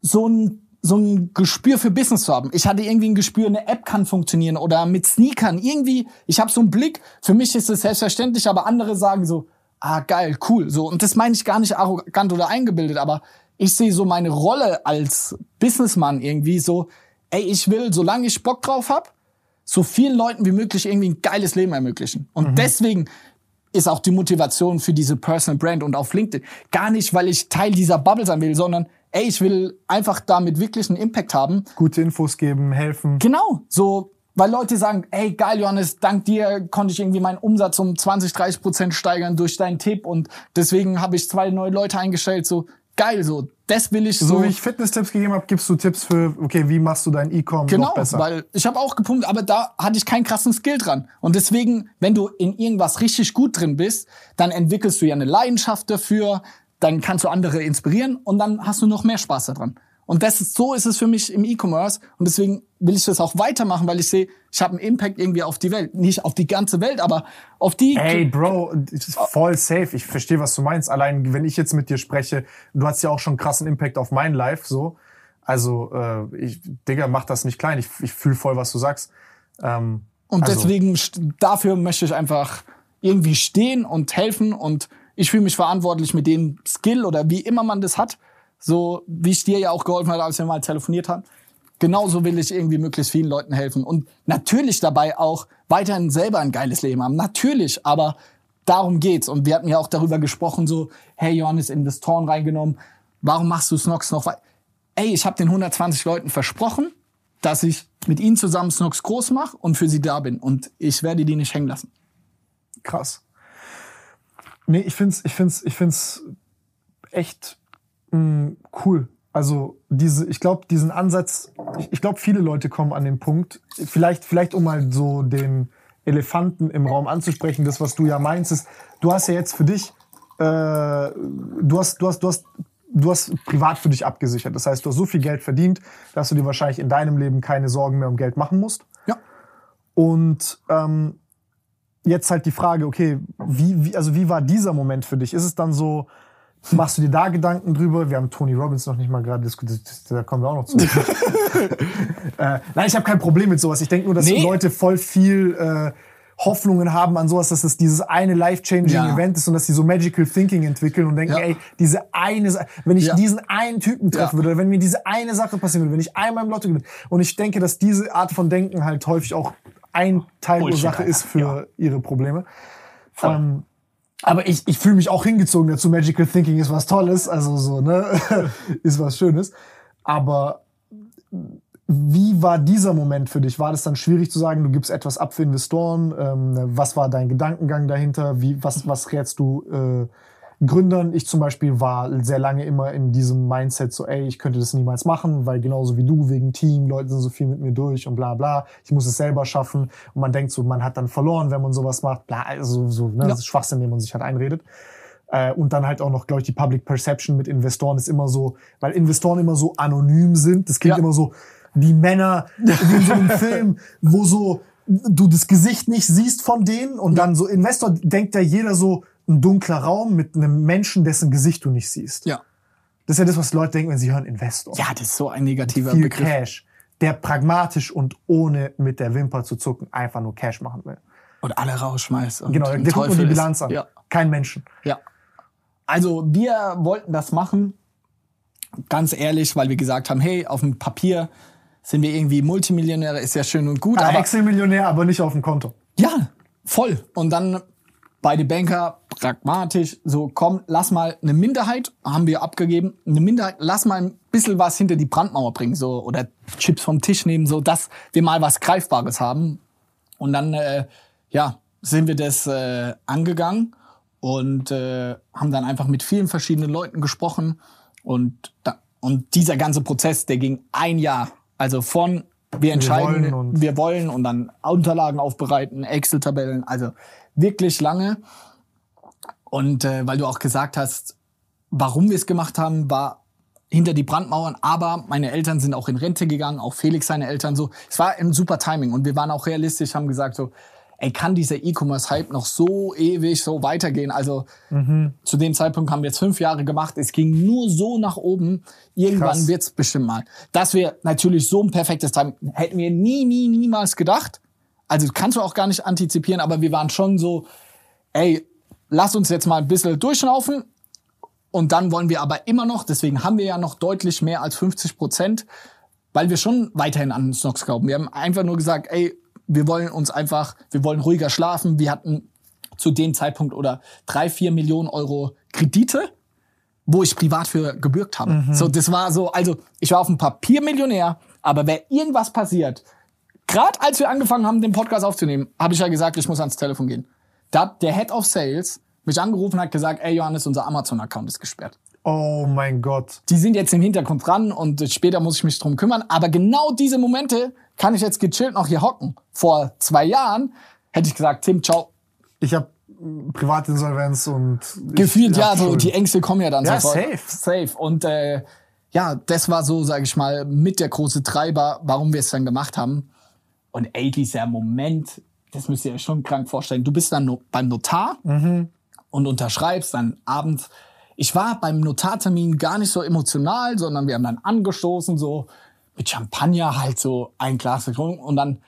so ein so ein Gespür für Business zu haben. Ich hatte irgendwie ein Gespür, eine App kann funktionieren oder mit Sneakern. Irgendwie, ich habe so einen Blick. Für mich ist es selbstverständlich, aber andere sagen so, ah geil, cool. So und das meine ich gar nicht arrogant oder eingebildet, aber ich sehe so meine Rolle als Businessman irgendwie so, ey, ich will, solange ich Bock drauf hab, so vielen Leuten wie möglich irgendwie ein geiles Leben ermöglichen. Und deswegen ist auch die Motivation für diese Personal Brand und auf LinkedIn. Gar nicht, weil ich Teil dieser Bubble sein will, sondern ey, ich will einfach damit wirklich einen Impact haben. Gute Infos geben, helfen. Genau, so, weil Leute sagen, ey, geil, Johannes, dank dir konnte ich irgendwie meinen Umsatz um 20, 30 Prozent steigern durch deinen Tipp und deswegen habe ich zwei neue Leute eingestellt, so, geil, so, das will ich so. So wie ich Fitness-Tipps gegeben habe, gibst du Tipps für, okay, wie machst du dein E-Com Genau, noch besser? weil ich habe auch gepumpt, aber da hatte ich keinen krassen Skill dran. Und deswegen, wenn du in irgendwas richtig gut drin bist, dann entwickelst du ja eine Leidenschaft dafür, dann kannst du andere inspirieren und dann hast du noch mehr Spaß daran. Und das ist, so ist es für mich im E-Commerce und deswegen will ich das auch weitermachen, weil ich sehe, ich habe einen Impact irgendwie auf die Welt, nicht auf die ganze Welt, aber auf die. Ey, Bro, voll safe. Ich verstehe, was du meinst. Allein, wenn ich jetzt mit dir spreche, du hast ja auch schon einen krassen Impact auf mein Life, so. Also, äh, ich, Digga, mach das nicht klein. Ich, ich fühle voll, was du sagst. Ähm, Und also, deswegen, dafür möchte ich einfach irgendwie stehen und helfen und ich fühle mich verantwortlich mit dem Skill oder wie immer man das hat. So wie ich dir ja auch geholfen habe, als wir mal telefoniert haben. Genauso will ich irgendwie möglichst vielen Leuten helfen und natürlich dabei auch weiterhin selber ein geiles Leben haben. Natürlich, aber darum geht's. Und wir hatten ja auch darüber gesprochen, so, hey, Johannes, Investoren reingenommen. Warum machst du Snox noch? Ey, ich habe den 120 Leuten versprochen, dass ich mit ihnen zusammen Snox groß mache und für sie da bin. Und ich werde die nicht hängen lassen. krass. Nee, ich find's, ich find's, ich find's echt mh, cool. Also diese, ich glaube, diesen Ansatz, ich, ich glaube, viele Leute kommen an den Punkt, vielleicht, vielleicht um mal so den Elefanten im Raum anzusprechen, das, was du ja meinst, ist, du hast ja jetzt für dich, äh, du hast, du hast, du hast, du hast privat für dich abgesichert. Das heißt, du hast so viel Geld verdient, dass du dir wahrscheinlich in deinem Leben keine Sorgen mehr um Geld machen musst. Ja. Und ähm, jetzt halt die Frage, okay, wie, wie, also wie war dieser Moment für dich? Ist es dann so, machst du dir da Gedanken drüber? Wir haben Tony Robbins noch nicht mal gerade diskutiert, da kommen wir auch noch zu. <laughs> äh, nein, ich habe kein Problem mit sowas. Ich denke nur, dass Nee. Leute voll viel äh, Hoffnungen haben an sowas, dass es dieses eine life-changing Ja. Event ist und dass sie so magical thinking entwickeln und denken, Ja. ey, diese eine, wenn ich Ja. diesen einen Typen treffen würde oder wenn mir diese eine Sache passieren würde, wenn ich einmal im Lotto gewinne. Und ich denke, dass diese Art von Denken halt häufig auch ein Teilursache Bullshit, ist für Alter. ihre Probleme. Ähm, aber ich, ich fühle mich auch hingezogen dazu. Magical Thinking ist was Tolles, also so, ne, <laughs> ist was Schönes. Aber wie war dieser Moment für dich? War das dann schwierig zu sagen, du gibst etwas ab für Investoren? Ähm, was war dein Gedankengang dahinter? Wie, was, was rätst du äh, Gründern? Ich zum Beispiel war sehr lange immer in diesem Mindset so, ey, ich könnte das niemals machen, weil genauso wie du, wegen Team, Leute sind so viel mit mir durch und bla bla. Ich muss es selber schaffen. Und man denkt so, man hat dann verloren, wenn man sowas macht. Bla, also so, ne, das ist Schwachsinn, den man sich halt einredet. Äh, und dann halt auch noch, glaube ich, die Public Perception mit Investoren ist immer so, weil Investoren immer so anonym sind. Das klingt Ja. immer so, die Männer wie <laughs> in so einem Film, wo so du das Gesicht nicht siehst von denen und dann so Investor denkt ja jeder so ein dunkler Raum mit einem Menschen, dessen Gesicht du nicht siehst. Ja. Das ist ja das, was Leute denken, wenn sie hören Investor. Ja, das ist so ein negativer Viel Begriff. Cash, der pragmatisch und ohne mit der Wimper zu zucken einfach nur Cash machen will. Und alle rausschmeißt. Und Genau, der guckt nur die Teufel ist. Bilanz an. Ja. Kein Menschen. Ja. Also wir wollten das machen, ganz ehrlich, weil wir gesagt haben, hey, auf dem Papier sind wir irgendwie Multimillionäre, ist ja schön und gut, Ah, aber Excel-Millionär, aber nicht auf dem Konto. ja, voll. Und dann beide Banker, pragmatisch, so komm, lass mal eine Minderheit, haben wir abgegeben, eine Minderheit, lass mal ein bisschen was hinter die Brandmauer bringen, so, oder Chips vom Tisch nehmen, so, dass wir mal was Greifbares haben. Und dann, äh, ja, sind wir das äh, angegangen und äh, haben dann einfach mit vielen verschiedenen Leuten gesprochen. Und, da, und dieser ganze Prozess, der ging ein Jahr. Also von wir entscheiden, wir wollen und- wir wollen und dann Unterlagen aufbereiten, Excel-Tabellen, also wirklich lange. Und äh, weil du auch gesagt hast, warum wir es gemacht haben, war hinter die Brandmauern, aber meine Eltern sind auch in Rente gegangen, auch Felix seine Eltern so. Es war ein super Timing und wir waren auch realistisch, haben gesagt so, ey, kann dieser E-Commerce-Hype noch so ewig so weitergehen? Also zu dem Zeitpunkt haben wir jetzt fünf Jahre gemacht, es ging nur so nach oben. Irgendwann Krass. wird's bestimmt mal. Dass wir natürlich so ein perfektes Timing, hätten wir nie, nie, niemals gedacht. Also kannst du auch gar nicht antizipieren, aber wir waren schon so, ey, lass uns jetzt mal ein bisschen durchlaufen. Und dann wollen wir aber immer noch, deswegen haben wir ja noch deutlich mehr als 50 Prozent, weil wir schon weiterhin an Snox glauben. Wir haben einfach nur gesagt, ey, wir wollen uns einfach, wir wollen ruhiger schlafen. Wir hatten zu dem Zeitpunkt oder drei, vier Millionen Euro Kredite, wo ich privat für gebürgt habe. So, das war so, also ich war auf dem Papier Millionär, aber wenn irgendwas passiert, gerade als wir angefangen haben, den Podcast aufzunehmen, habe ich ja gesagt, ich muss ans Telefon gehen. Da hat der Head of Sales mich angerufen und hat gesagt, ey Johannes, unser Amazon-Account ist gesperrt. Oh mein Gott. Die sind jetzt im Hintergrund dran und später muss ich mich drum kümmern. Aber genau diese Momente kann ich jetzt gechillt noch hier hocken. Vor zwei Jahren hätte ich gesagt, Tim, ciao. Ich habe Privatinsolvenz und Gefühlt, ja, so die Ängste kommen ja dann Ja, sofort. safe. Safe. Und äh, ja, das war so, sage ich mal, mit der große Treiber, warum wir es dann gemacht haben. Und ey, dieser Moment, das müsst ihr euch schon krank vorstellen. Du bist dann no beim Notar Mhm. und unterschreibst dann abends. Ich war beim Notartermin gar nicht so emotional, sondern wir haben dann angestoßen, so mit Champagner halt so ein Glas getrunken und dann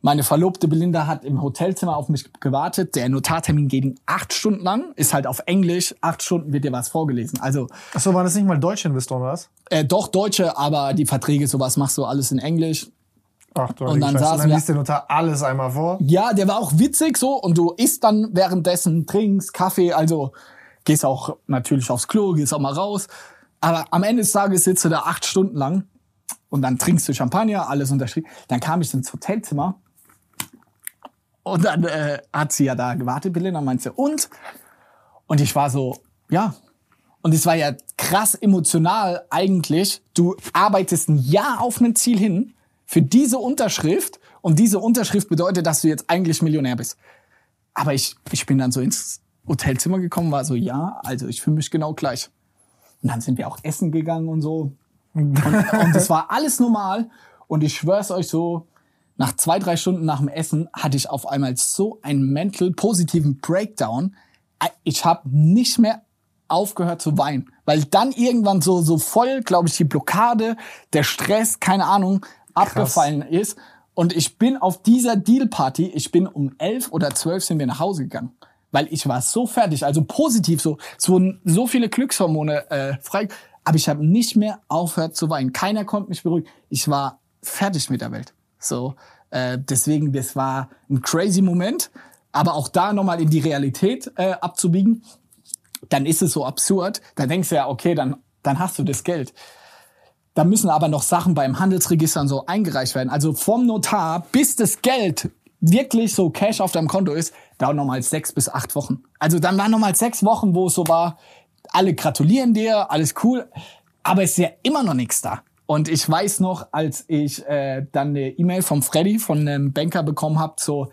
meine Verlobte Belinda hat im Hotelzimmer auf mich gewartet. Der Notartermin geht acht Stunden lang, ist halt auf Englisch. Acht Stunden wird dir was vorgelesen. Also Achso, war das nicht mal deutsche Investoren, oder was? äh, doch Deutsche, aber die Verträge, sowas machst du alles in Englisch. Ach du Und dann Scheiße. saßen und dann wir- liest der Notar alles einmal vor. Ja, der war auch witzig so und du isst dann währenddessen, trinkst Kaffee, also gehst auch natürlich aufs Klo, gehst auch mal raus. Aber am Ende des Tages sitzt du da acht Stunden lang und dann trinkst du Champagner, alles unterschrieben. Dann kam ich ins Hotelzimmer und dann äh, hat sie ja da gewartet, Belinda, meinte sie, und? Und ich war so, ja. Und es war ja krass emotional eigentlich. Du arbeitest ein Jahr auf ein Ziel hin für diese Unterschrift und diese Unterschrift bedeutet, dass du jetzt eigentlich Millionär bist. Aber ich, ich bin dann so ins Hotelzimmer gekommen, war so, ja, also ich fühle mich genau gleich. Und dann sind wir auch essen gegangen und so. Und, und das war alles normal. Und ich schwör's euch so, nach zwei, drei Stunden nach dem Essen hatte ich auf einmal so einen mental positiven Breakdown. Ich habe nicht mehr aufgehört zu weinen, weil dann irgendwann so so voll, glaube ich, die Blockade, der Stress, keine Ahnung, abgefallen ist. Und ich bin auf dieser Deal-Party, ich bin um elf oder zwölf sind wir nach Hause gegangen, weil ich war so fertig, also positiv so, so so viele Glückshormone äh, frei, aber ich habe nicht mehr aufgehört zu weinen. Keiner konnte mich beruhigen. Ich war fertig mit der Welt. So, äh, deswegen, das war ein crazy Moment. Aber auch da nochmal in die Realität äh, abzubiegen, dann ist es so absurd. Dann denkst du ja, okay, dann, dann hast du das Geld. Da müssen aber noch Sachen beim Handelsregister und so eingereicht werden. Also vom Notar bis das Geld wirklich so Cash auf deinem Konto ist, dauert nochmal sechs bis acht Wochen. Also dann waren nochmal sechs Wochen, wo es so war, alle gratulieren dir, alles cool, aber es ist ja immer noch nichts da. Und ich weiß noch, als ich äh, dann eine E-Mail vom Freddy, von einem Banker bekommen habe, so,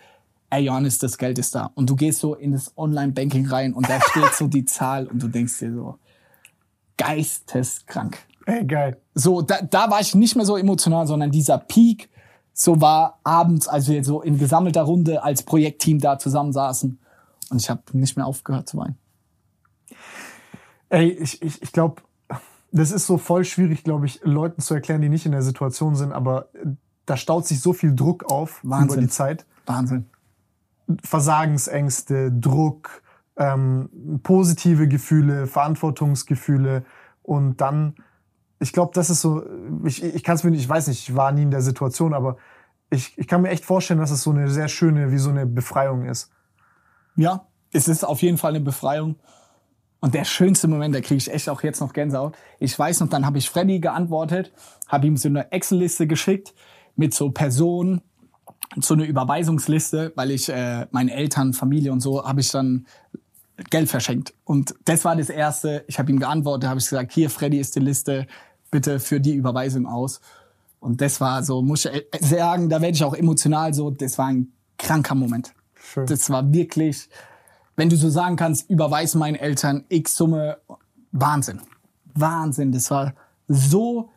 ey Johannes, das Geld ist da. Und du gehst so in das Online-Banking rein und da steht so die Zahl und du denkst dir so, geisteskrank. Ey, geil. So, da, da war ich nicht mehr so emotional, sondern dieser Peak, so war abends, als wir so in gesammelter Runde als Projektteam da zusammensaßen. Und ich habe nicht mehr aufgehört zu weinen. Ey, ich, ich, ich glaube, das ist so voll schwierig, glaube ich, Leuten zu erklären, die nicht in der Situation sind, aber äh, da staut sich so viel Druck auf Wahnsinn. über die Zeit. Wahnsinn. Versagensängste, Druck, ähm, positive Gefühle, Verantwortungsgefühle und dann, ich glaube, das ist so, ich, ich kann es mir nicht, ich weiß nicht, ich war nie in der Situation, aber ich, ich kann mir echt vorstellen, dass es so eine sehr schöne, wie so eine Befreiung ist. Ja, es ist auf jeden Fall eine Befreiung. Und der schönste Moment, da kriege ich echt auch jetzt noch Gänsehaut. Ich weiß noch, dann habe ich Freddy geantwortet, habe ihm so eine Excel-Liste geschickt mit so Personen, so eine Überweisungsliste, weil ich äh, meinen Eltern, Familie und so habe ich dann Geld verschenkt. Und das war das Erste. Ich habe ihm geantwortet, habe ich gesagt, hier, Freddy ist die Liste, bitte für die Überweisung aus. Und das war so, muss ich sagen, da werde ich auch emotional so, das war ein kranker Moment. Schön. Das war wirklich, wenn du so sagen kannst, überweis meinen Eltern X Summe, Wahnsinn. Wahnsinn. Das war so,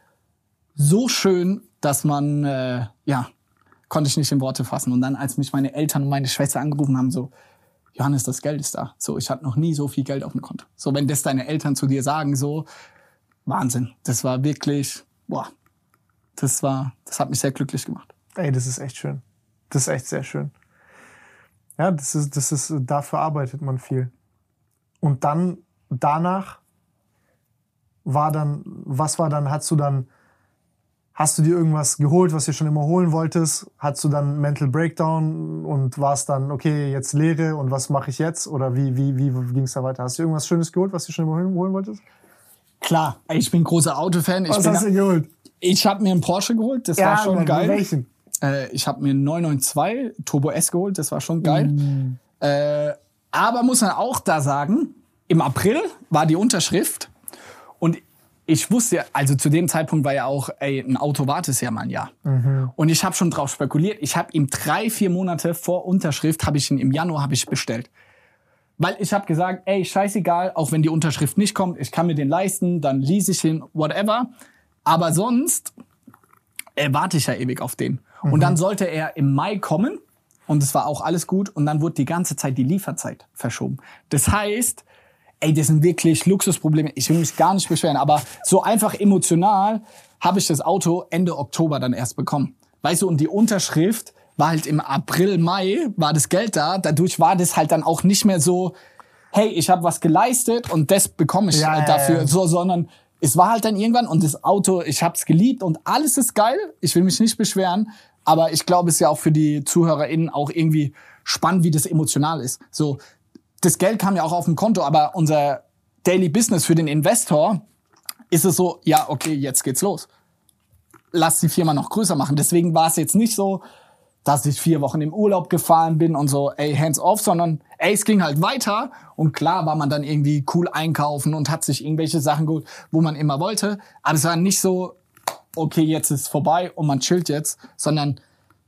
so schön, dass man, äh, ja, konnte ich nicht in Worte fassen. Und dann, als mich meine Eltern und meine Schwester angerufen haben, so, Johannes, das Geld ist da. So, ich hatte noch nie so viel Geld auf dem Konto. So, wenn das deine Eltern zu dir sagen, so, Wahnsinn. Das war wirklich, boah, das war, das hat mich sehr glücklich gemacht. Ey, das ist echt schön. Das ist echt sehr schön. Ja, das ist, das ist, dafür arbeitet man viel. Und dann, danach war dann, was war dann, hast du dann, hast du dir irgendwas geholt, was du schon immer holen wolltest? Hast du dann Mental Breakdown und war es dann, okay, jetzt Lehre und was mache ich jetzt? Oder wie, wie, wie ging es da weiter? Hast du irgendwas Schönes geholt, was du schon immer holen, wolltest? Klar, ich bin großer Autofan. Ich, Was bin, hast du geholt? ich habe mir einen Porsche geholt, das war schon geil. Welchen? Äh, ich habe mir einen 992 Turbo S geholt, das war schon geil. Äh, aber muss man auch da sagen, im April war die Unterschrift ich wusste ja, also zu dem Zeitpunkt war ja auch, ey, ein Auto wartet ja mal ein Jahr. Und ich habe schon drauf spekuliert. Ich habe ihm drei, vier Monate vor Unterschrift, habe ich ihn im Januar habe ich bestellt. Weil ich habe gesagt, ey, scheißegal, auch wenn die Unterschrift nicht kommt, ich kann mir den leisten, dann lease ich ihn, whatever. Aber sonst äh, warte ich ja ewig auf den. Und dann sollte er im Mai kommen und es war auch alles gut und dann wurde die ganze Zeit die Lieferzeit verschoben. Das heißt, ey, das sind wirklich Luxusprobleme. Ich will mich gar nicht beschweren, aber so einfach emotional habe ich das Auto Ende Oktober dann erst bekommen. Weißt du, und die Unterschrift war halt im April, Mai, war das Geld da. Dadurch war das halt dann auch nicht mehr so, hey, ich habe was geleistet und das bekomme ich Ja, ja, dafür, ja. so, sondern es war halt dann irgendwann und das Auto, ich hab's geliebt und alles ist geil. Ich will mich nicht beschweren, aber ich glaube, es ist ja auch für die ZuhörerInnen auch irgendwie spannend, wie das emotional ist. So, das Geld kam ja auch auf dem Konto, aber unser Daily Business für den Investor ist es so, ja, okay, jetzt geht's los. Lass die Firma noch größer machen. Deswegen war es jetzt nicht so, dass ich vier Wochen im Urlaub gefahren bin und so, ey, hands off, sondern ey, es ging halt weiter. Und klar war man dann irgendwie cool einkaufen und hat sich irgendwelche Sachen geholt, wo man immer wollte. Aber es war nicht so, okay, jetzt ist vorbei und man chillt jetzt, sondern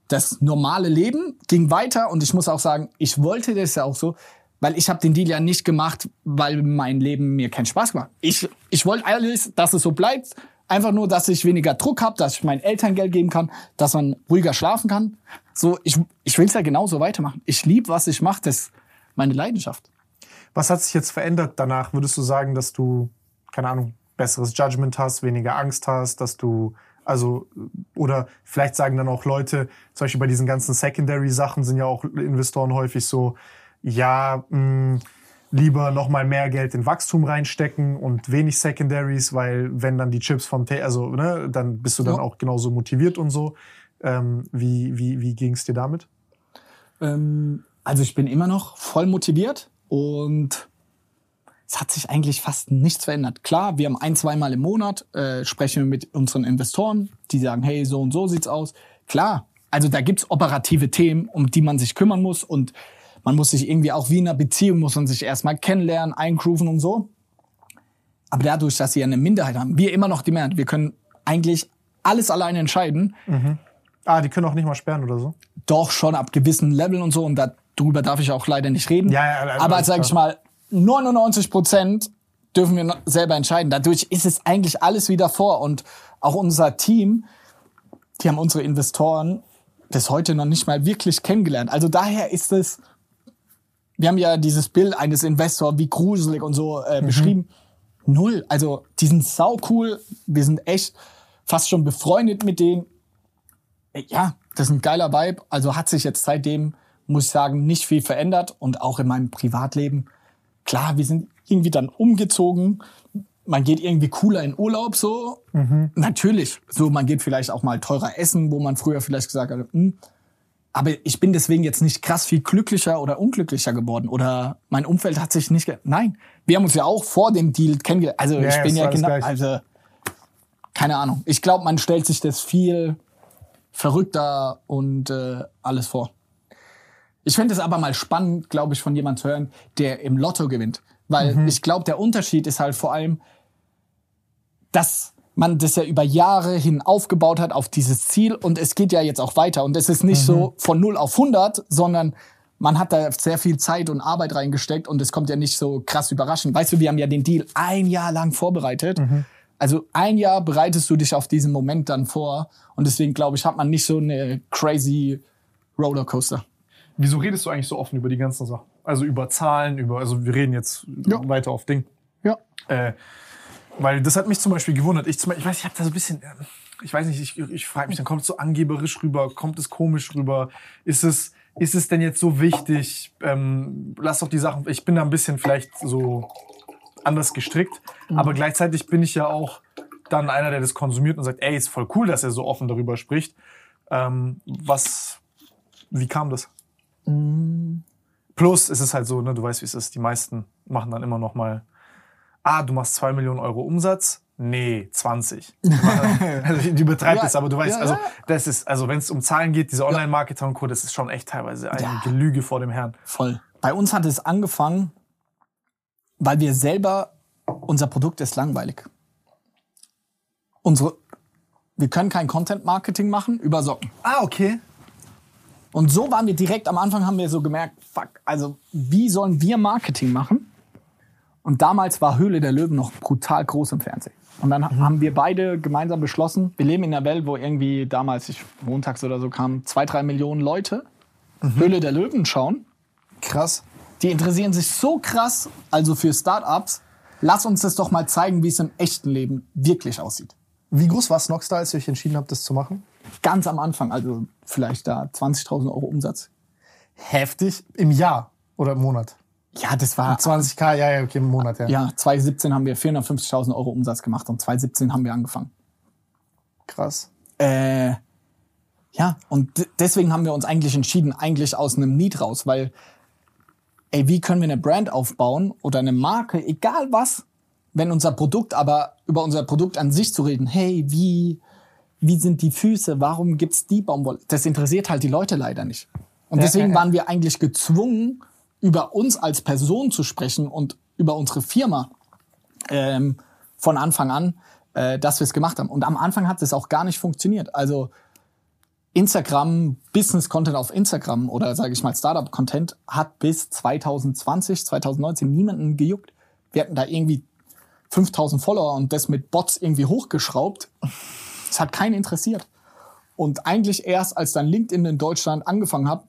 das normale Leben ging weiter und ich muss auch sagen, ich wollte das ja auch so, weil ich habe den Deal ja nicht gemacht, weil mein Leben mir keinen Spaß gemacht. Ich ich wollte alles, dass es so bleibt, einfach nur, dass ich weniger Druck habe, dass ich meinen Eltern Geld geben kann, dass man ruhiger schlafen kann. So ich ich will's ja genauso weitermachen. Ich lieb, was ich mache, das ist meine Leidenschaft. Was hat sich jetzt verändert danach? Würdest du sagen, dass du, keine Ahnung, besseres Judgment hast, weniger Angst hast, dass du, also, oder vielleicht sagen dann auch Leute, zum Beispiel bei diesen ganzen Secondary-Sachen sind ja auch Investoren häufig so, ja, mh, lieber noch mal mehr Geld in Wachstum reinstecken und wenig Secondaries, weil wenn dann die Chips vom, Ta also, ne, dann bist du dann Ja. auch genauso motiviert und so. Ähm, wie wie, wie ging es dir damit? Ähm, also ich bin immer noch voll motiviert und es hat sich eigentlich fast nichts verändert. Klar, wir haben ein, zweimal im Monat äh, sprechen wir mit unseren Investoren, die sagen, hey, so und so sieht's aus. Klar, also da gibt's operative Themen, um die man sich kümmern muss und man muss sich irgendwie auch wie in einer Beziehung, muss man sich erstmal kennenlernen, eingrooven und so. Aber dadurch, dass sie ja eine Minderheit haben, wir immer noch die Mehrheit, wir können eigentlich alles alleine entscheiden, Ah, die können auch nicht mal sperren oder so. doch schon ab gewissen Leveln und so und darüber darf ich auch leider nicht reden. Ja, ja, ja, Aber sage ich mal, 99 Prozent dürfen wir selber entscheiden. Dadurch ist es eigentlich alles wieder vor und auch unser Team, die haben unsere Investoren bis heute noch nicht mal wirklich kennengelernt. Also daher ist es, wir haben ja dieses Bild eines Investors wie gruselig und so äh, beschrieben. Null. Also die sind sau cool. Wir sind echt fast schon befreundet mit denen. Äh, Ja, das ist ein geiler Vibe. Also hat sich jetzt seitdem, muss ich sagen, nicht viel verändert. Und auch in meinem Privatleben. Klar, wir sind irgendwie dann umgezogen. Man geht irgendwie cooler in Urlaub so. Natürlich. So, man geht vielleicht auch mal teurer essen, wo man früher vielleicht gesagt hat, hm. Aber ich bin deswegen jetzt nicht krass viel glücklicher oder unglücklicher geworden oder mein Umfeld hat sich nicht. Nein, wir haben uns ja auch vor dem Deal kennengelernt. Also Ja, ich bin ja genau. Also keine Ahnung. Ich glaube, man stellt sich das viel verrückter und äh, alles vor. Ich finde es aber mal spannend, glaube ich, von jemandem zu hören, der im Lotto gewinnt. Weil Mhm. ich glaube, der Unterschied ist halt vor allem, dass man das ja über Jahre hin aufgebaut hat auf dieses Ziel und es geht ja jetzt auch weiter. Und es ist nicht so von 0 auf 100, sondern man hat da sehr viel Zeit und Arbeit reingesteckt und es kommt ja nicht so krass überraschend. Weißt du, wir haben ja den Deal ein Jahr lang vorbereitet. Also ein Jahr bereitest du dich auf diesen Moment dann vor und deswegen glaube ich, hat man nicht so eine crazy Rollercoaster. Wieso redest du eigentlich so offen über die ganzen Sachen? Also über Zahlen, über, also wir reden jetzt Ja. weiter auf Ding. Ja. Äh, weil das hat mich zum Beispiel gewundert. Ich, zum Beispiel, ich weiß, ich habe da so ein bisschen, äh, ich weiß nicht, ich, ich frage mich, dann kommt es so angeberisch rüber, kommt es komisch rüber? Ist es, ist es denn jetzt so wichtig? Ähm, lass doch die Sachen, ich bin da ein bisschen vielleicht so anders gestrickt, aber gleichzeitig bin ich ja auch dann einer, der das konsumiert und sagt, ey, ist voll cool, dass er so offen darüber spricht. Ähm, was, wie kam das? Plus ist es halt so, ne, du weißt, wie es ist. Die meisten machen dann immer noch mal, ah, du machst zwei Millionen Euro Umsatz? Nee, 20. Die machen- also die übertreibt Ja, es, aber du weißt, ja, also das ist, also wenn es um Zahlen geht, diese Online-Marketer und Co., das ist schon echt teilweise eine. Gelüge vor dem Herrn. Voll. Bei uns hat es angefangen, weil wir selber, unser Produkt ist langweilig. Unsere, wir können kein Content-Marketing machen über Socken. Ah, okay. Und so waren wir direkt am Anfang, haben wir so gemerkt, fuck, also wie sollen wir Marketing machen? Und damals war Höhle der Löwen noch brutal groß im Fernsehen. Und dann haben wir beide gemeinsam beschlossen, wir leben in einer Welt, wo irgendwie damals, ich, montags oder so kamen, zwei, drei Millionen Leute Höhle der Löwen schauen. Krass. Die interessieren sich so krass, also für Startups. Lass uns das doch mal zeigen, wie es im echten Leben wirklich aussieht. Wie groß war Snockstar, als ihr euch entschieden habt, das zu machen? Ganz am Anfang, also vielleicht da 20.000 Euro Umsatz. Heftig. Im Jahr oder im Monat? Ja, das war 20k, ja, ja, okay, im Monat, ja. Ja, 2017 haben wir 450.000 Euro Umsatz gemacht und 2017 haben wir angefangen. Krass. Äh, ja, und deswegen haben wir uns eigentlich entschieden, eigentlich aus einem Need raus, weil, ey, wie können wir eine Brand aufbauen oder eine Marke, egal was, wenn unser Produkt, aber über unser Produkt an sich zu reden, hey, wie, wie sind die Füße, warum gibt's die Baumwolle? Das interessiert halt die Leute leider nicht. Und deswegen waren wir eigentlich gezwungen, über uns als Person zu sprechen und über unsere Firma ähm, von Anfang an, äh, dass wir es gemacht haben. Und am Anfang hat es auch gar nicht funktioniert. Also Instagram, Business-Content auf Instagram oder sage ich mal Startup-Content hat bis 2020, 2019 niemanden gejuckt. Wir hatten da irgendwie 5000 Follower und das mit Bots irgendwie hochgeschraubt. Das hat keinen interessiert. Und eigentlich erst, als dann LinkedIn in Deutschland angefangen hat,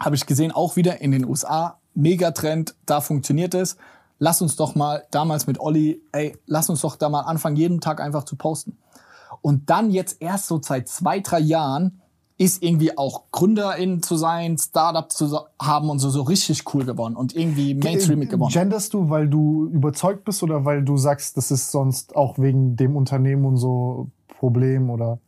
habe ich gesehen, auch wieder in den USA, Megatrend, da funktioniert es. Lass uns doch mal damals mit Olli, ey, lass uns doch da mal anfangen, jeden Tag einfach zu posten. Und dann jetzt erst so seit zwei, drei Jahren ist irgendwie auch Gründerin zu sein, Startup zu haben und so, so richtig cool geworden und irgendwie Mainstreamig geworden. Genderst du, weil du überzeugt bist oder weil du sagst, das ist sonst auch wegen dem Unternehmen und so Problem oder?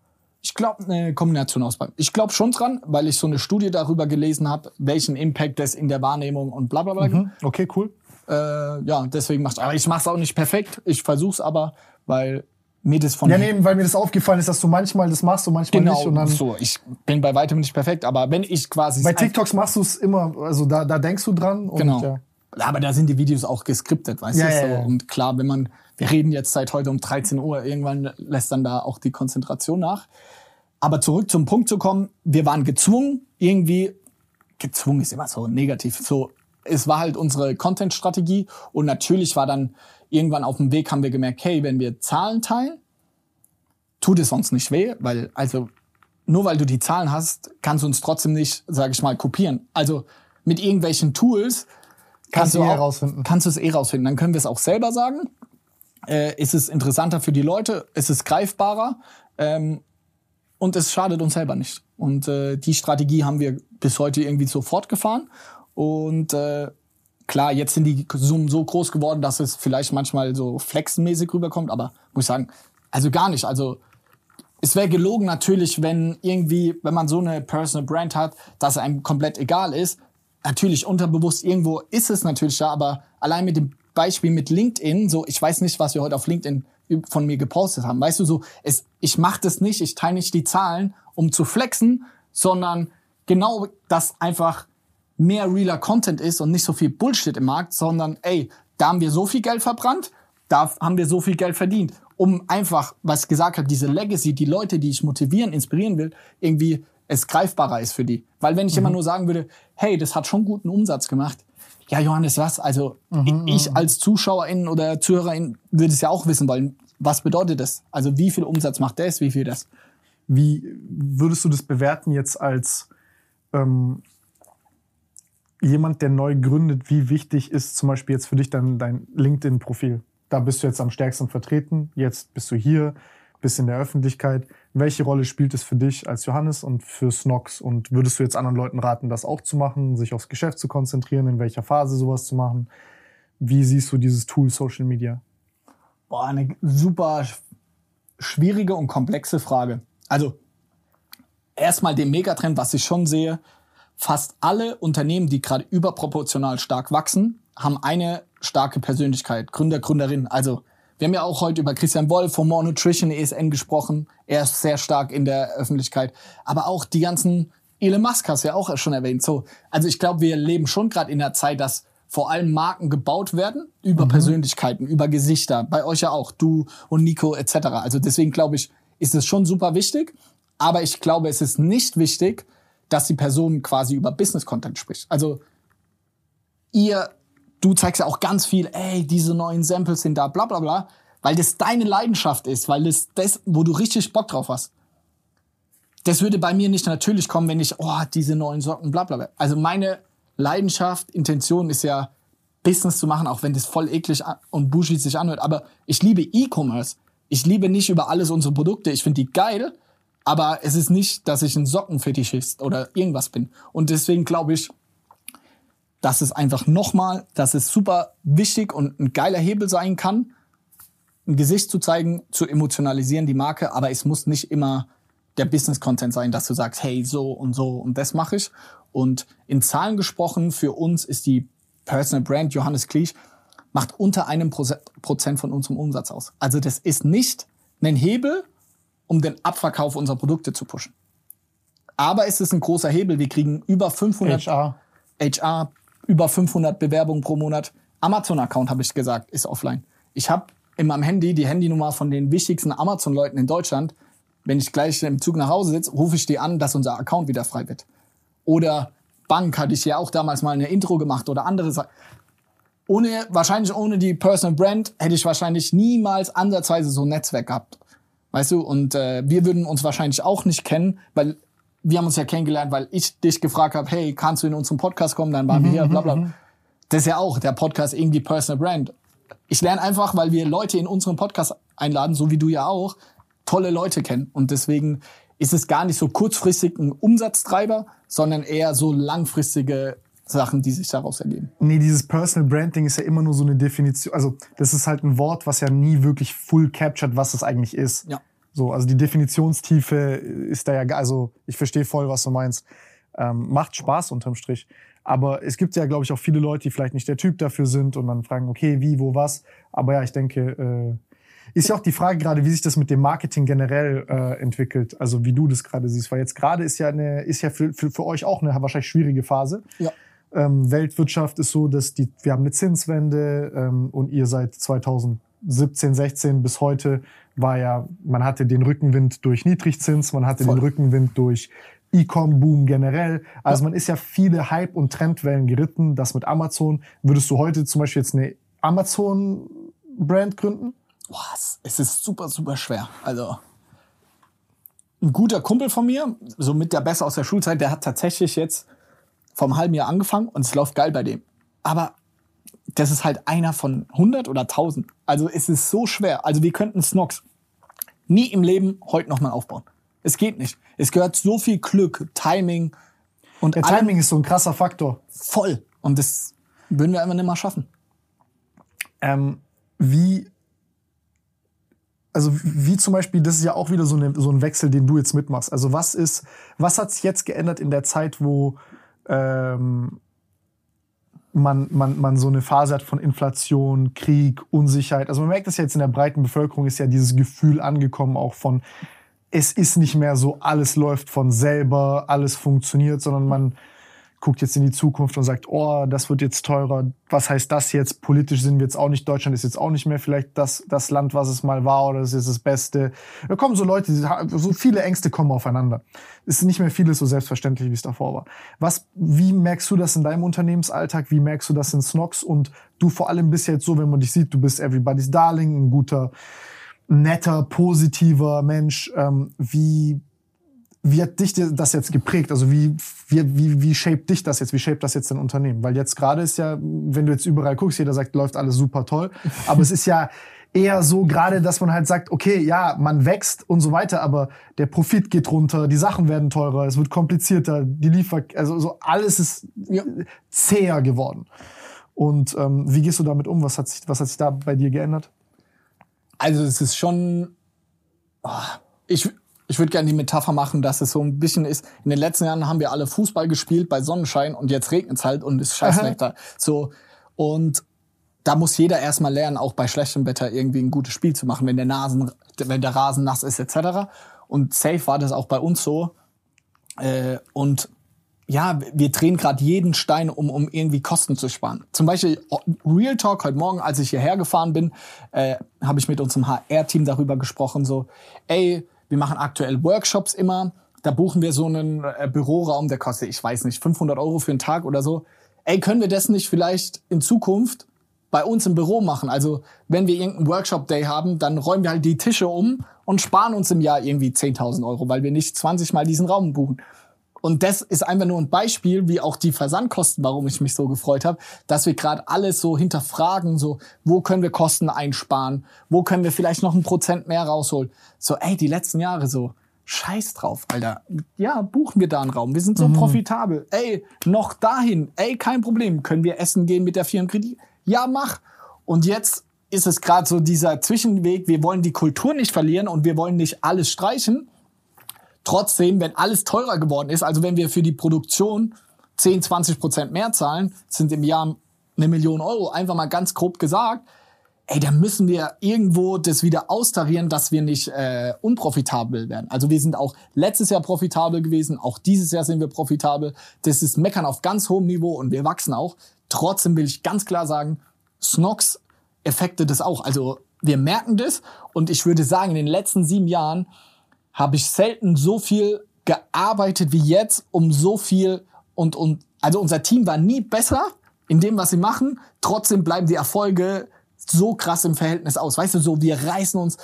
Ich glaube, eine Kombination aus beidem. Ich glaube schon dran, weil ich so eine Studie darüber gelesen habe, welchen Impact das in der Wahrnehmung und bla bla bla. Mhm. Okay, cool. Äh, ja, deswegen mach's. Aber ich mach's auch nicht perfekt. Ich versuch's aber, weil mir das von Ja, nee, weil mir das aufgefallen ist, dass du manchmal das machst und manchmal genau nicht. Und dann so. Ich bin bei weitem nicht perfekt, aber wenn ich quasi bei TikToks machst du es immer, also da, da denkst du dran. Und, Genau. Ja. Aber da sind die Videos auch geskriptet, weißt Ja, du? ja, ja. Und klar, wenn man, wir reden jetzt seit heute um 13 Uhr, irgendwann lässt dann da auch die Konzentration nach. Aber zurück zum Punkt zu kommen, wir waren gezwungen, irgendwie, gezwungen ist immer so negativ, so, es war halt unsere Content-Strategie und natürlich war dann irgendwann auf dem Weg, haben wir gemerkt, hey, wenn wir Zahlen teilen, tut es sonst nicht weh, weil, also, nur weil du die Zahlen hast, kannst du uns trotzdem nicht, sage ich mal, kopieren. Also, mit irgendwelchen Tools Kannst du eh auch- rausfinden. Kannst du es eh rausfinden. Dann können wir es auch selber sagen. Äh, ist es interessanter für die Leute? Ist es greifbarer? Ähm, und es schadet uns selber nicht. Und äh, die Strategie haben wir bis heute irgendwie so fortgefahren. Und äh, klar, jetzt sind die Summen so groß geworden, dass es vielleicht manchmal so flexenmäßig rüberkommt. Aber muss ich sagen, also gar nicht. Also es wäre gelogen natürlich, wenn irgendwie, wenn man so eine Personal Brand hat, dass einem komplett egal ist. Natürlich unterbewusst irgendwo ist es natürlich da, aber allein mit dem Beispiel mit LinkedIn, so ich weiß nicht, was wir heute auf LinkedIn von mir gepostet haben. Weißt du so, es, ich mache das nicht, ich teile nicht die Zahlen, um zu flexen, sondern genau, dass einfach mehr realer Content ist und nicht so viel Bullshit im Markt, sondern ey, da haben wir so viel Geld verbrannt, da haben wir so viel Geld verdient, um einfach, was ich gesagt habe, diese Legacy, die Leute, die ich motivieren, inspirieren will, irgendwie es greifbarer ist für die. Weil wenn ich immer nur sagen würde, hey, das hat schon guten Umsatz gemacht, ja, Johannes, was? Also ich als Zuschauerin oder Zuhörerin würde es ja auch wissen wollen. Was bedeutet das? Also wie viel Umsatz macht das, wie viel das? Wie würdest du das bewerten jetzt als ähm, jemand, der neu gründet? Wie wichtig ist zum Beispiel jetzt für dich dann dein LinkedIn-Profil? Da bist du jetzt am stärksten vertreten. Jetzt bist du hier, bist in der Öffentlichkeit. Welche Rolle spielt es für dich als Johannes und für Snox? Und würdest du jetzt anderen Leuten raten, das auch zu machen, sich aufs Geschäft zu konzentrieren, in welcher Phase sowas zu machen? Wie siehst du dieses Tool Social Media? Boah, eine super sch- schwierige und komplexe Frage. Also erstmal den Megatrend, was ich schon sehe, fast alle Unternehmen, die gerade überproportional stark wachsen, haben eine starke Persönlichkeit, Gründer, Gründerin. Also wir haben ja auch heute über Christian Wolf von More Nutrition ESN gesprochen. Er ist sehr stark in der Öffentlichkeit. Aber auch die ganzen Elon Musk hast du ja auch schon erwähnt. So, also ich glaube, wir leben schon gerade in der Zeit, dass vor allem Marken gebaut werden über Persönlichkeiten, über Gesichter. Bei euch ja auch, du und Nico etc. Also deswegen glaube ich, ist es schon super wichtig. Aber ich glaube, es ist nicht wichtig, dass die Person quasi über Business-Content spricht. Also ihr, du zeigst ja auch ganz viel, ey, diese neuen Samples sind da, bla bla bla, weil das deine Leidenschaft ist, weil das das, wo du richtig Bock drauf hast. Das würde bei mir nicht natürlich kommen, wenn ich, oh, diese neuen Socken, bla bla bla. Also meine Leidenschaft, Intention ist ja, Business zu machen, auch wenn das voll eklig und bullshit sich anhört. Aber ich liebe E-Commerce. Ich liebe nicht über alles unsere Produkte. Ich finde die geil, aber es ist nicht, dass ich ein Sockenfetischist oder irgendwas bin. Und deswegen glaube ich, dass es einfach nochmal, dass es super wichtig und ein geiler Hebel sein kann, ein Gesicht zu zeigen, zu emotionalisieren, die Marke, aber es muss nicht immer der Business-Content sein, dass du sagst, hey, so und so und das mache ich. Und in Zahlen gesprochen, für uns ist die Personal Brand Johannes Kliesch macht unter einem Proze- Prozent von unserem Umsatz aus. Also das ist nicht ein Hebel, um den Abverkauf unserer Produkte zu pushen. Aber es ist ein großer Hebel. Wir kriegen über 500 HR. HR, über 500 Bewerbungen pro Monat. Amazon-Account, habe ich gesagt, ist offline. Ich habe in meinem Handy die Handynummer von den wichtigsten Amazon-Leuten in Deutschland. Wenn ich gleich im Zug nach Hause sitze, rufe ich die an, dass unser Account wieder frei wird. Oder Bank hatte ich ja auch damals mal eine Intro gemacht oder andere Sachen. Ohne, wahrscheinlich ohne die Personal Brand hätte ich wahrscheinlich niemals ansatzweise so ein Netzwerk gehabt. Weißt du, und äh, wir würden uns wahrscheinlich auch nicht kennen, weil wir haben uns ja kennengelernt, weil ich dich gefragt habe, hey, kannst du in unseren Podcast kommen? Dann waren wir hier, bla bla. Das ist ja auch der Podcast irgendwie Personal Brand. Ich lerne einfach, weil wir Leute in unseren Podcast einladen, so wie du ja auch, tolle Leute kennen. Und deswegen ist es gar nicht so kurzfristig ein Umsatztreiber, sondern eher so langfristige Sachen, die sich daraus ergeben. Nee, dieses Personal Branding ist ja immer nur so eine Definition. Also, das ist halt ein Wort, was ja nie wirklich full captured, was es eigentlich ist. Ja. So, also die Definitionstiefe ist da ja, also ich verstehe voll, was du meinst. Ähm, macht Spaß unterm Strich. Aber es gibt ja, glaube ich, auch viele Leute, die vielleicht nicht der Typ dafür sind und dann fragen, okay, wie, wo, was. Aber ja, ich denke, äh, ist ja auch die Frage gerade, wie sich das mit dem Marketing generell äh, entwickelt. Also wie du das gerade siehst. Weil jetzt gerade ist ja eine, ist ja für, für, für euch auch eine wahrscheinlich schwierige Phase. Ja. Ähm, Weltwirtschaft ist so, dass die, wir haben eine Zinswende ähm, und ihr seid 2000 17, 16 bis heute war ja, man hatte den Rückenwind durch Niedrigzins, man hatte Voll. den Rückenwind durch E-Com-Boom generell. Also ja. man ist ja viele Hype- und Trendwellen geritten. Das mit Amazon. Würdest du heute zum Beispiel jetzt eine Amazon-Brand gründen? Was? Es ist super, super schwer. Also ein guter Kumpel von mir, so mit der Beste aus der Schulzeit, der hat tatsächlich jetzt vom halben Jahr angefangen und es läuft geil bei dem. Aber das ist halt einer von 100 oder 1000. Also es ist so schwer. Also wir könnten Snox nie im Leben heute nochmal aufbauen. Es geht nicht. Es gehört so viel Glück, Timing und Der Timing ist so ein krasser Faktor. voll. Und das würden wir einfach nicht mal schaffen. Ähm, wie, also wie zum Beispiel, das ist ja auch wieder so, eine, so ein Wechsel, den du jetzt mitmachst. Also was ist, was hat sich jetzt geändert in der Zeit, wo ähm, man, man, man so eine Phase hat von Inflation, Krieg, Unsicherheit. Also man merkt das jetzt in der breiten Bevölkerung, ist ja dieses Gefühl angekommen auch von, es ist nicht mehr so, alles läuft von selber, alles funktioniert, sondern man guckt jetzt in die Zukunft und sagt, oh, das wird jetzt teurer. Was heißt das jetzt? Politisch sind wir jetzt auch nicht, Deutschland ist jetzt auch nicht mehr vielleicht das, das Land, was es mal war oder es ist das Beste. Da kommen so Leute, so viele Ängste kommen aufeinander. Es ist nicht mehr vieles so selbstverständlich, wie es davor war. Was, wie merkst du das in deinem Unternehmensalltag? Wie merkst du das in Snox? Und du vor allem bist jetzt so, wenn man dich sieht, du bist everybody's darling, ein guter, netter, positiver Mensch. Ähm, wie wie hat dich das jetzt geprägt? Also wie, wie, wie, wie shaped dich das jetzt? Wie shaped das jetzt dein Unternehmen? Weil jetzt gerade ist ja, wenn du jetzt überall guckst, jeder sagt, läuft alles super toll. <laughs> Aber es ist ja eher so gerade, dass man halt sagt, okay, ja, man wächst und so weiter, aber der Profit geht runter, die Sachen werden teurer, es wird komplizierter, die Liefer, also so alles ist zäher geworden. Und ähm, wie gehst du damit um? Was hat sich, was hat sich da bei dir geändert? Also es ist schon, oh, ich, ich würde gerne die Metapher machen, dass es so ein bisschen ist, in den letzten Jahren haben wir alle Fußball gespielt bei Sonnenschein und jetzt regnet es halt und ist scheißwetter. So. Und da muss jeder erstmal lernen, auch bei schlechtem Wetter irgendwie ein gutes Spiel zu machen, wenn der Nasen, wenn der Rasen nass ist, etc. Und safe war das auch bei uns so. Äh, und ja, wir drehen gerade jeden Stein, um, um irgendwie Kosten zu sparen. Zum Beispiel Real Talk heute Morgen, als ich hierher gefahren bin, äh, habe ich mit unserem HR-Team darüber gesprochen, so, ey, wir machen aktuell Workshops immer. Da buchen wir so einen äh, Büroraum, der kostet, ich weiß nicht, 500 Euro für einen Tag oder so. Ey, können wir das nicht vielleicht in Zukunft bei uns im Büro machen? Also, wenn wir irgendeinen Workshop-Day haben, dann räumen wir halt die Tische um und sparen uns im Jahr irgendwie 10.000 Euro, weil wir nicht 20 Mal diesen Raum buchen. Und das ist einfach nur ein Beispiel, wie auch die Versandkosten, warum ich mich so gefreut habe, dass wir gerade alles so hinterfragen, so wo können wir Kosten einsparen, wo können wir vielleicht noch ein Prozent mehr rausholen. So, ey, die letzten Jahre so, scheiß drauf, Alter. Ja, buchen wir da einen Raum. Wir sind so mhm. profitabel. Ey, noch dahin. Ey, kein Problem. Können wir essen gehen mit der Firmenkredit? Ja, mach. Und jetzt ist es gerade so dieser Zwischenweg. Wir wollen die Kultur nicht verlieren und wir wollen nicht alles streichen Trotzdem, wenn alles teurer geworden ist, also wenn wir für die Produktion 10, 20 Prozent mehr zahlen, sind im Jahr eine Million Euro, einfach mal ganz grob gesagt, ey, da müssen wir irgendwo das wieder austarieren, dass wir nicht äh, unprofitabel werden. Also wir sind auch letztes Jahr profitabel gewesen, auch dieses Jahr sind wir profitabel. Das ist Meckern auf ganz hohem Niveau und wir wachsen auch. Trotzdem will ich ganz klar sagen, Snox Effekte das auch. Also wir merken das und ich würde sagen, in den letzten sieben Jahren habe ich selten so viel gearbeitet wie jetzt, um so viel und, und, also unser Team war nie besser in dem, was sie machen. Trotzdem bleiben die Erfolge so krass im Verhältnis aus. Weißt du, so, wir reißen uns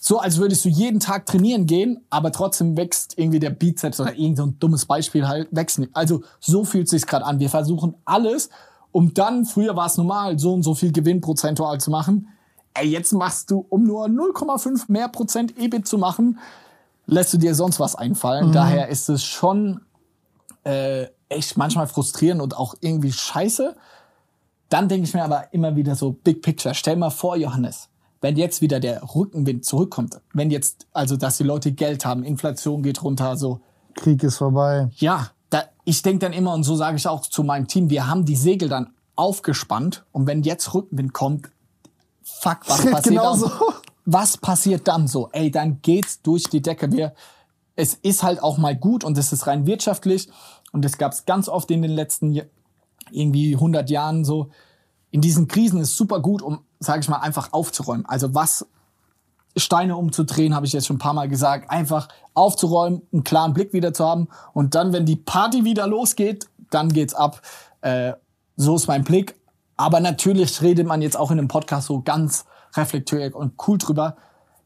so, als würdest du jeden Tag trainieren gehen, aber trotzdem wächst irgendwie der Bizeps oder irgend so ein dummes Beispiel halt, wächst nicht. Also, so fühlt sich's gerade an. Wir versuchen alles, um dann, früher war es normal, so und so viel Gewinn prozentual zu machen. Ey, jetzt machst du, um nur 0,5 mehr Prozent EBIT zu machen, lässt du dir sonst was einfallen. Mhm. Daher ist es schon äh, echt manchmal frustrierend und auch irgendwie scheiße. Dann denke ich mir aber immer wieder so, Big Picture, stell mal vor, Johannes, wenn jetzt wieder der Rückenwind zurückkommt, wenn jetzt, also dass die Leute Geld haben, Inflation geht runter, so. Krieg ist vorbei. Ja, da, ich denke dann immer, und so sage ich auch zu meinem Team, wir haben die Segel dann aufgespannt und wenn jetzt Rückenwind kommt, fuck, was <laughs> passiert genau so was passiert dann so? Ey, dann geht's durch die Decke. Wir, es ist halt auch mal gut und es ist rein wirtschaftlich und es gab's ganz oft in den letzten irgendwie 100 Jahren so. In diesen Krisen ist super gut, um, sage ich mal, einfach aufzuräumen. Also was Steine umzudrehen, habe ich jetzt schon ein paar Mal gesagt, einfach aufzuräumen, einen klaren Blick wieder zu haben und dann, wenn die Party wieder losgeht, dann geht's ab. Äh, so ist mein Blick. Aber natürlich redet man jetzt auch in einem Podcast so ganz reflektiert und cool drüber.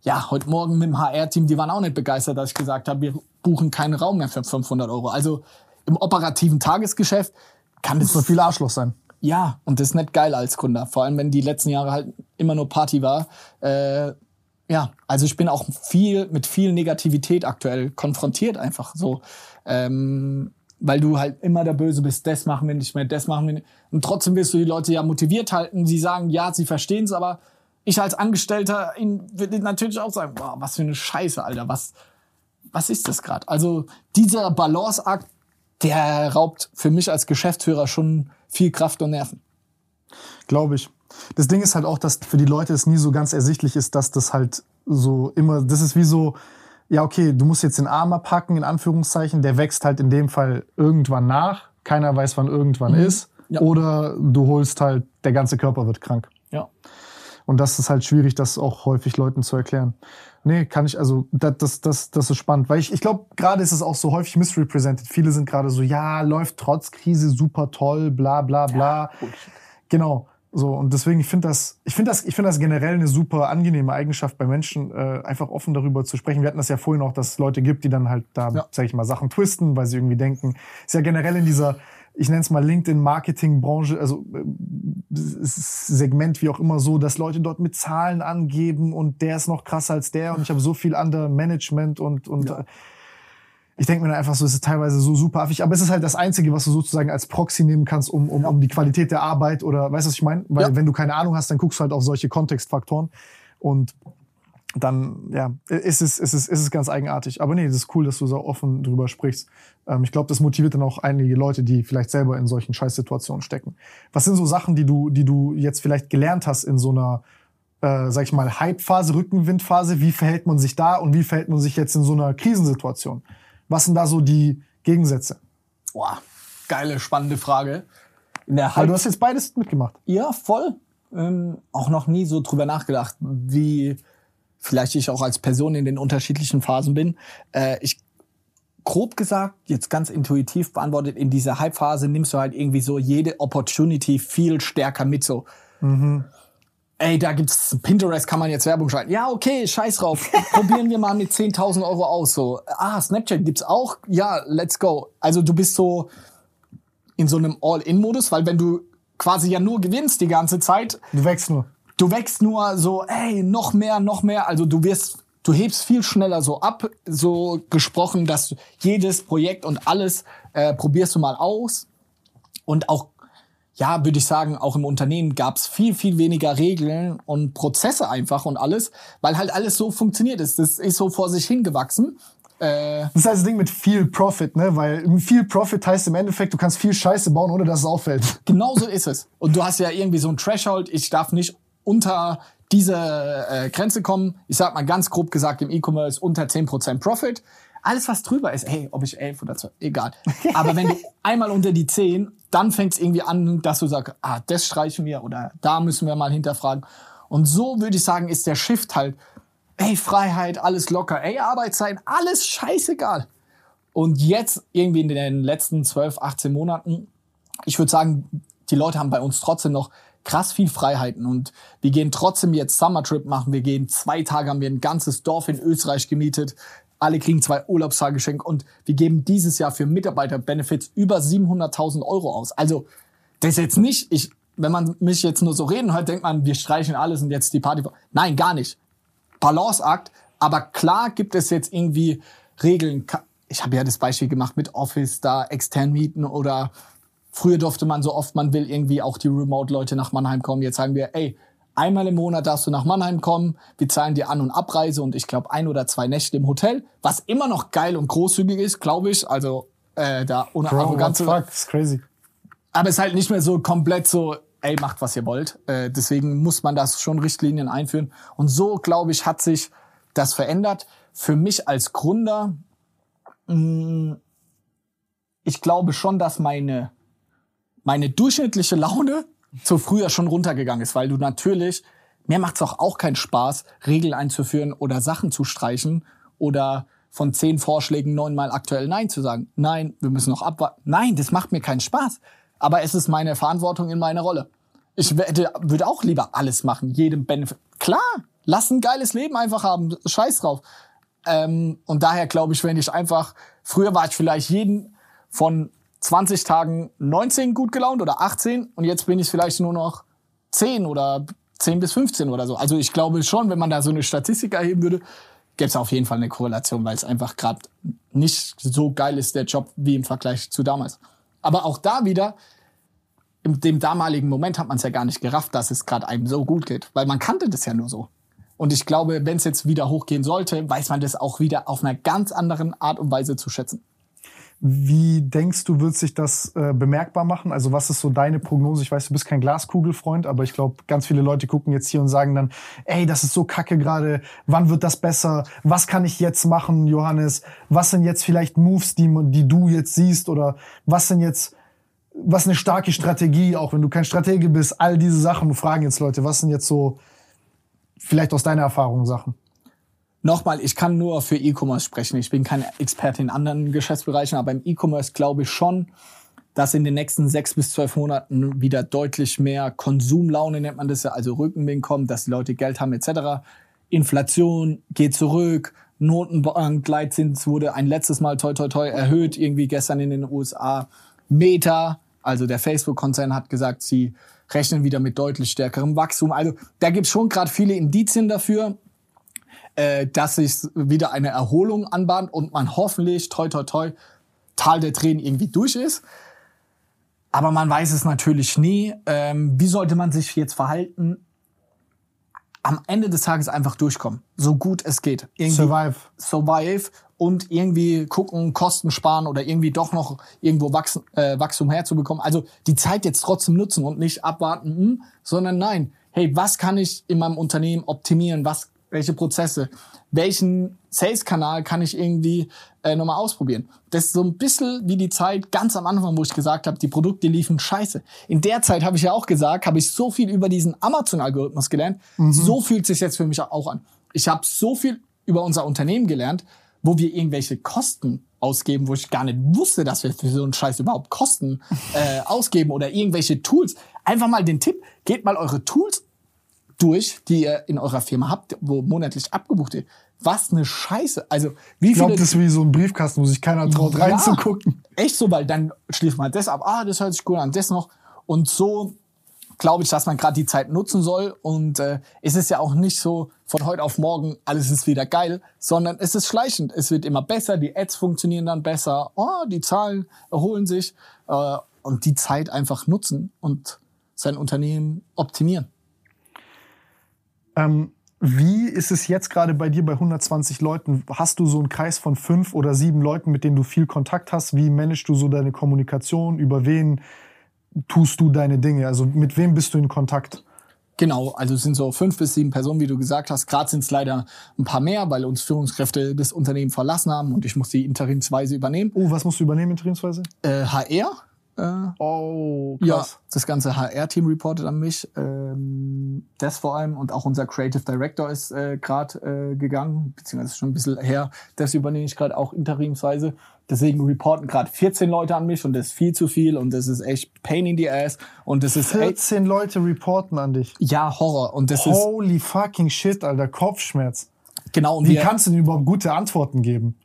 Ja, heute Morgen mit dem HR-Team, die waren auch nicht begeistert, dass ich gesagt habe, wir buchen keinen Raum mehr für 500 Euro. Also im operativen Tagesgeschäft kann das so viel Arschloch sein. Ja, und das ist nicht geil als Kunde. Vor allem, wenn die letzten Jahre halt immer nur Party war. Äh, ja, also ich bin auch viel mit viel Negativität aktuell konfrontiert einfach so. Ähm, weil du halt immer der Böse bist, das machen wir nicht mehr, das machen wir nicht. Und trotzdem willst du die Leute ja motiviert halten. Sie sagen, ja, sie verstehen es, aber Ich als Angestellter ihn würde natürlich auch sagen, boah, was für eine Scheiße, Alter, was, was ist das gerade? Also dieser Balanceakt, der raubt für mich als Geschäftsführer schon viel Kraft und Nerven. Glaube ich. Das Ding ist halt auch, dass für die Leute es nie so ganz ersichtlich ist, dass das halt so immer, das ist wie so, ja, okay, du musst jetzt den Arm abpacken, in Anführungszeichen, der wächst halt in dem Fall irgendwann nach. Keiner weiß, wann irgendwann ist. Ja. Oder du holst halt, der ganze Körper wird krank. Ja. Und das ist halt schwierig, das auch häufig Leuten zu erklären. Nee, kann ich, also das, das, das, das ist spannend. Weil ich, ich glaube, gerade ist es auch so häufig misrepresented. Viele sind gerade so, ja, läuft trotz Krise super toll, bla bla bla. genau. So, und deswegen, ich finde das, ich finde das, ich finde das generell eine super angenehme Eigenschaft bei Menschen, äh, einfach offen darüber zu sprechen. Wir hatten das ja vorhin auch, dass es Leute gibt, die dann halt da, Ja. sag ich mal, Sachen twisten, weil sie irgendwie denken. Ist ja generell in dieser, ich nenne es mal LinkedIn-Marketing-Branche, also äh, Segment wie auch immer so, dass Leute dort mit Zahlen angeben und der ist noch krasser als der und ich habe so viel under Management und, und äh, ich denke mir dann einfach so, es ist teilweise so super affig, aber es ist halt das Einzige, was du sozusagen als Proxy nehmen kannst, um, um, um die Qualität der Arbeit oder, weißt du, was ich meine? Weil Ja. wenn du keine Ahnung hast, dann guckst du halt auf solche Kontextfaktoren und dann, ja, ist es, ist es, ist es ganz eigenartig. Aber nee, das ist cool, dass du so offen drüber sprichst. Ähm, ich glaube, das motiviert dann auch einige Leute, die vielleicht selber in solchen Scheißsituationen stecken. Was sind so Sachen, die du, die du jetzt vielleicht gelernt hast in so einer, äh, sag ich mal, Hype-Phase, Rückenwindphase? Wie verhält man sich da und wie verhält man sich jetzt in so einer Krisensituation? Was sind da so die Gegensätze? Boah, geile, spannende Frage. In der Weil Halb du hast jetzt beides mitgemacht. Ja, voll. Ähm, auch noch nie so drüber nachgedacht, wie vielleicht ich auch als Person in den unterschiedlichen Phasen bin. Äh, ich grob gesagt, jetzt ganz intuitiv beantwortet, in dieser Hype-Phase nimmst du halt irgendwie so jede Opportunity viel stärker mit so. Ey, da gibt's Pinterest, kann man jetzt Werbung schalten. Ja, okay, scheiß drauf. <laughs> Probieren wir mal mit 10.000 Euro aus. So, ah, Snapchat gibt's auch. Ja, let's go. Also du bist so in so einem All-In-Modus, weil wenn du quasi ja nur gewinnst die ganze Zeit, Du wächst nur. Du wächst nur so, ey, noch mehr, noch mehr. Also du wirst, du hebst viel schneller so ab, so gesprochen, dass jedes Projekt und alles äh, probierst du mal aus. Und auch, ja, würde ich sagen, auch im Unternehmen gab es viel, viel weniger Regeln und Prozesse einfach und alles, weil halt alles so funktioniert ist. Das ist so vor sich hingewachsen. Äh, Das ist halt das Ding mit viel Profit, ne? Weil viel Profit heißt im Endeffekt, du kannst viel Scheiße bauen, ohne dass es auffällt. Genau so ist es. Und du hast ja irgendwie so ein Threshold, ich darf nicht unter diese äh, Grenze kommen. Ich sag mal ganz grob gesagt im E-Commerce unter 10% Profit. Alles, was drüber ist, hey, ob ich 11 oder 12, egal. <laughs> Aber wenn du einmal unter die 10, dann fängt es irgendwie an, dass du sagst, ah, das streichen wir oder da müssen wir mal hinterfragen. Und so würde ich sagen, ist der Shift halt, ey, Freiheit, alles locker, ey, Arbeitszeit, alles scheißegal. Und jetzt irgendwie in den letzten 12, 18 Monaten, ich würde sagen, die Leute haben bei uns trotzdem noch krass viel Freiheiten und wir gehen trotzdem jetzt Summertrip machen. Wir gehen zwei Tage, haben wir ein ganzes Dorf in Österreich gemietet. Alle kriegen zwei Urlaubstage geschenkt und wir geben dieses Jahr für Mitarbeiter-Benefits über 700.000 Euro aus. Also das ist jetzt nicht, ich, wenn man mich jetzt nur so reden hört, denkt man, wir streichen alles und jetzt die Party. Nein, gar nicht. Balanceakt. Aber klar gibt es jetzt irgendwie Regeln. Ich habe ja das Beispiel gemacht mit Office, da extern mieten oder früher durfte man so oft man will irgendwie auch die Remote-Leute nach Mannheim kommen. Jetzt sagen wir, ey, einmal im Monat darfst du nach Mannheim kommen, wir zahlen dir An- und Abreise und ich glaube ein oder zwei Nächte im Hotel, was immer noch geil und großzügig ist, glaube ich. Also äh, da ohne Bro, Arroganz. fuck? Ist crazy. Aber es ist halt nicht mehr so komplett so, ey, macht was ihr wollt. Äh, deswegen muss man das schon Richtlinien einführen. Und so, glaube ich, hat sich das verändert. Für mich als Gründer, mh, ich glaube schon, dass meine, meine durchschnittliche Laune zu früher schon runtergegangen ist, weil du natürlich, mir macht's auch, auch keinen Spaß, Regeln einzuführen oder Sachen zu streichen oder von zehn Vorschlägen neunmal aktuell Nein zu sagen. Nein, wir müssen noch abwarten. Nein, das macht mir keinen Spaß. Aber es ist meine Verantwortung in meiner Rolle. Ich werde, würde auch lieber alles machen, jedem Benefit. Klar, lass ein geiles Leben einfach haben. Scheiß drauf. Ähm, und daher glaube ich, wenn ich einfach, früher war ich vielleicht jeden von 20 Tagen 19 gut gelaunt oder 18 und jetzt bin ich vielleicht nur noch 10 oder 10 bis 15 oder so. Also ich glaube schon, wenn man da so eine Statistik erheben würde, gäbe es auf jeden Fall eine Korrelation, weil es einfach gerade nicht so geil ist, der Job, wie im Vergleich zu damals. Aber auch da wieder, in dem damaligen Moment hat man es ja gar nicht gerafft, dass es gerade einem so gut geht, weil man kannte das ja nur so. Und ich glaube, wenn es jetzt wieder hochgehen sollte, weiß man das auch wieder auf einer ganz anderen Art und Weise zu schätzen. Wie denkst du, wird sich das äh, bemerkbar machen? Also was ist so deine Prognose? Ich weiß, du bist kein Glaskugelfreund, aber ich glaube, ganz viele Leute gucken jetzt hier und sagen dann, ey, das ist so kacke gerade. Wann wird das besser? Was kann ich jetzt machen, Johannes? Was sind jetzt vielleicht Moves, die, die du jetzt siehst? Oder was sind jetzt, was eine starke Strategie, auch wenn du kein Stratege bist? All diese Sachen fragen jetzt Leute, was sind jetzt so vielleicht aus deiner Erfahrung Sachen? Nochmal, ich kann nur für E-Commerce sprechen. Ich bin kein Experte in anderen Geschäftsbereichen, aber im E-Commerce glaube ich schon, dass in den nächsten sechs bis zwölf Monaten wieder deutlich mehr Konsumlaune, nennt man das ja, also Rückenwind kommt, dass die Leute Geld haben etc. Inflation geht zurück, Notenbankleitzins wurde ein letztes Mal toi toi toi erhöht, irgendwie gestern in den USA. Meta, also der Facebook-Konzern hat gesagt, sie rechnen wieder mit deutlich stärkerem Wachstum. Also da gibt es schon gerade viele Indizien dafür, äh, dass sich wieder eine Erholung anbahnt und man hoffentlich, toi toi toi, Tal der Tränen irgendwie durch ist. Aber man weiß es natürlich nie. Ähm, wie sollte man sich jetzt verhalten? Am Ende des Tages einfach durchkommen, so gut es geht. Irgendwie Survive. Survive und irgendwie gucken, Kosten sparen oder irgendwie doch noch irgendwo Wachsen, äh, Wachstum herzubekommen. Also die Zeit jetzt trotzdem nutzen und nicht abwarten, hm, sondern nein, hey, was kann ich in meinem Unternehmen optimieren? Was welche Prozesse, welchen Sales-Kanal kann ich irgendwie äh, nochmal ausprobieren. Das ist so ein bisschen wie die Zeit ganz am Anfang, wo ich gesagt habe, die Produkte liefen scheiße. In der Zeit habe ich ja auch gesagt, habe ich so viel über diesen Amazon-Algorithmus gelernt. So fühlt es sich jetzt für mich auch an. Ich habe so viel über unser Unternehmen gelernt, wo wir irgendwelche Kosten ausgeben, wo ich gar nicht wusste, dass wir für so einen Scheiß überhaupt Kosten äh, ausgeben oder irgendwelche Tools. Einfach mal den Tipp, geht mal eure Tools durch, die ihr in eurer Firma habt, wo monatlich abgebucht wird. Was eine Scheiße. Also, wie Ich glaube, das ist wie so ein Briefkasten, wo sich keiner traut, Ja, reinzugucken. Echt so, weil dann schließt man das ab. Ah, das hört sich gut an, das noch. Und so glaube ich, dass man gerade die Zeit nutzen soll. Und äh, es ist ja auch nicht so von heute auf morgen, alles ist wieder geil, sondern es ist schleichend. Es wird immer besser, die Ads funktionieren dann besser, oh, die Zahlen erholen sich äh, und die Zeit einfach nutzen und sein Unternehmen optimieren. Ähm, wie ist es jetzt gerade bei dir bei 120 Leuten? Hast du so einen Kreis von fünf oder sieben Leuten, mit denen du viel Kontakt hast? Wie managst du so deine Kommunikation? Über wen tust du deine Dinge? Also mit wem bist du in Kontakt? Genau, also es sind so fünf bis sieben Personen, wie du gesagt hast. Gerade sind es leider ein paar mehr, weil uns Führungskräfte das Unternehmen verlassen haben und ich muss die interimsweise übernehmen. Oh, was musst du übernehmen, interimsweise? Äh, HR, äh, Oh, ja, das ganze HR-Team reportet an mich. Ähm, das vor allem und auch unser Creative Director ist äh, gerade äh, gegangen, beziehungsweise ist schon ein bisschen her. Das übernehme ich gerade auch interimsweise. Deswegen reporten gerade 14 Leute an mich und das ist viel zu viel und das ist echt Pain in the Ass und das ist echt, 14 Leute reporten an dich. ja Horror und das ist Holy fucking shit, Alter, Kopfschmerz. genau und Wie wir, kannst du denn überhaupt gute Antworten geben?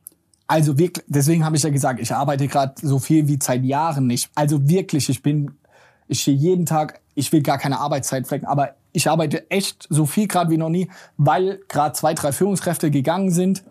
Also wirklich, deswegen habe ich ja gesagt, ich arbeite gerade so viel wie seit Jahren nicht. Also wirklich, ich bin, ich stehe jeden Tag, ich will gar keine Arbeitszeit flecken, aber ich arbeite echt so viel gerade wie noch nie, weil gerade zwei, drei Führungskräfte gegangen sind.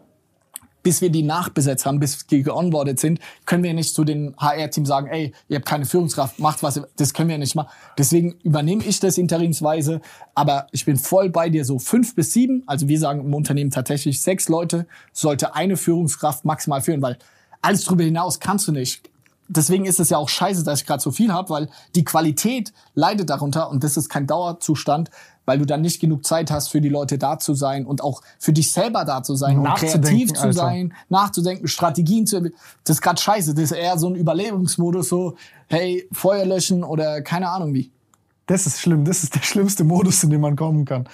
Bis wir die nachbesetzt haben, bis die geonboardet sind, können wir nicht zu den HR-Team sagen, ey, ihr habt keine Führungskraft, macht was, das können wir nicht machen. Deswegen übernehme ich das interimsweise, aber ich bin voll bei dir, so fünf bis sieben, also wir sagen im Unternehmen tatsächlich sechs Leute, sollte eine Führungskraft maximal führen, weil alles drüber hinaus kannst du nicht. Deswegen ist es ja auch scheiße, dass ich gerade so viel habe, weil die Qualität leidet darunter und das ist kein Dauerzustand, weil du dann nicht genug Zeit hast, für die Leute da zu sein und auch für dich selber da zu sein und Nachzudenken, kreativ zu Alter. sein, nachzudenken, Strategien zu entwickeln. Das ist gerade scheiße. Das ist eher so ein Überlebensmodus, so, hey, Feuer löschen oder keine Ahnung wie. Das ist schlimm. Das ist der schlimmste Modus, in dem man kommen kann.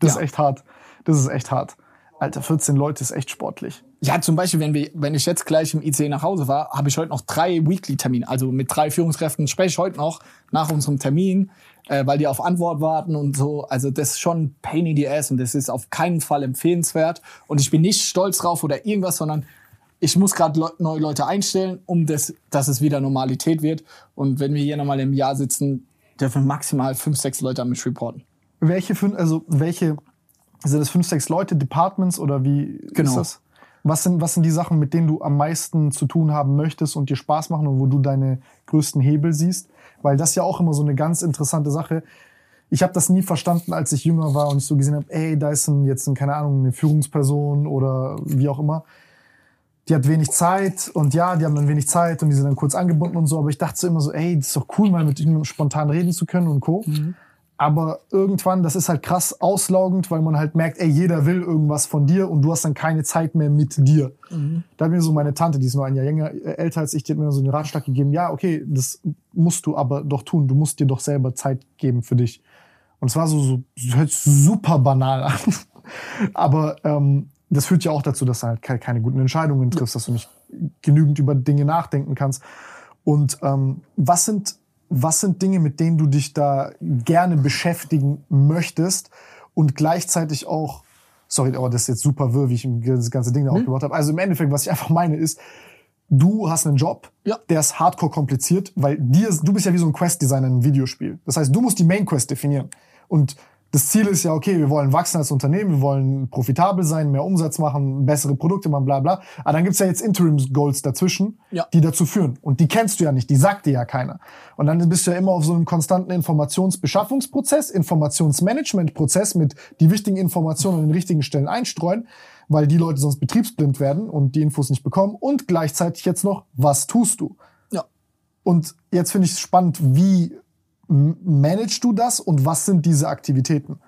Das Ja. ist echt hart. Das ist echt hart. Alter, 14 Leute ist echt sportlich. Ja, zum Beispiel, wenn, wir, wenn ich jetzt gleich im IC nach Hause war, habe ich heute noch drei Weekly-Termine. Also mit drei Führungskräften spreche ich heute noch nach unserem Termin, äh, weil die auf Antwort warten und so. Also das ist schon pain in the ass und das ist auf keinen Fall empfehlenswert. Und ich bin nicht stolz drauf oder irgendwas, sondern ich muss gerade le neue Leute einstellen, um das, dass es wieder Normalität wird. Und wenn wir hier nochmal im Jahr sitzen, dürfen maximal fünf, sechs Leute an mich reporten. Welche fünf, also welche sind das fünf, sechs Leute, Departments oder wie Genau. ist das? Was sind, was sind die Sachen, mit denen du am meisten zu tun haben möchtest und dir Spaß machen und wo du deine größten Hebel siehst? Weil das ja auch immer so eine ganz interessante Sache. Ich habe das nie verstanden, als ich jünger war und ich so gesehen habe, ey, da ist ein, jetzt ein, keine Ahnung, eine Führungsperson oder wie auch immer. Die hat wenig Zeit und ja, die haben dann wenig Zeit und die sind dann kurz angebunden und so. Aber ich dachte so immer so, ey, das ist doch cool, mal mit ihm spontan reden zu können und Co. Aber irgendwann, das ist halt krass auslaugend, weil man halt merkt, ey, jeder will irgendwas von dir und du hast dann keine Zeit mehr mit dir. Da hat mir so meine Tante, die ist nur ein Jahr jünger, äh, älter als ich, die hat mir so einen Ratschlag gegeben, ja, okay, das musst du aber doch tun. Du musst dir doch selber Zeit geben für dich. Und es war so, so hört super banal an. <laughs> aber ähm, das führt ja auch dazu, dass du halt keine, keine guten Entscheidungen triffst, dass du nicht genügend über Dinge nachdenken kannst. Und ähm, was sind was sind Dinge, mit denen du dich da gerne beschäftigen möchtest und gleichzeitig auch, sorry, aber das ist jetzt super wirr, wie ich das ganze Ding da aufgebaut habe. Also im Endeffekt, was ich einfach meine, ist, du hast einen Job, Ja. der ist hardcore kompliziert, weil dir, du bist ja wie so ein Quest-Designer in einem Videospiel. Das heißt, du musst die Main-Quest definieren. Und das Ziel ist ja, okay, wir wollen wachsen als Unternehmen, wir wollen profitabel sein, mehr Umsatz machen, bessere Produkte machen, bla bla. Aber dann gibt's ja jetzt Interims-Goals dazwischen, Ja. die dazu führen. Und die kennst du ja nicht, die sagt dir ja keiner. Und dann bist du ja immer auf so einem konstanten Informationsbeschaffungsprozess, Informationsmanagementprozess mit die wichtigen Informationen an den richtigen Stellen einstreuen, weil die Leute sonst betriebsblind werden und die Infos nicht bekommen. Und gleichzeitig jetzt noch, was tust du? Ja. Und jetzt finde ich es spannend, wie managst du das und was sind diese Aktivitäten?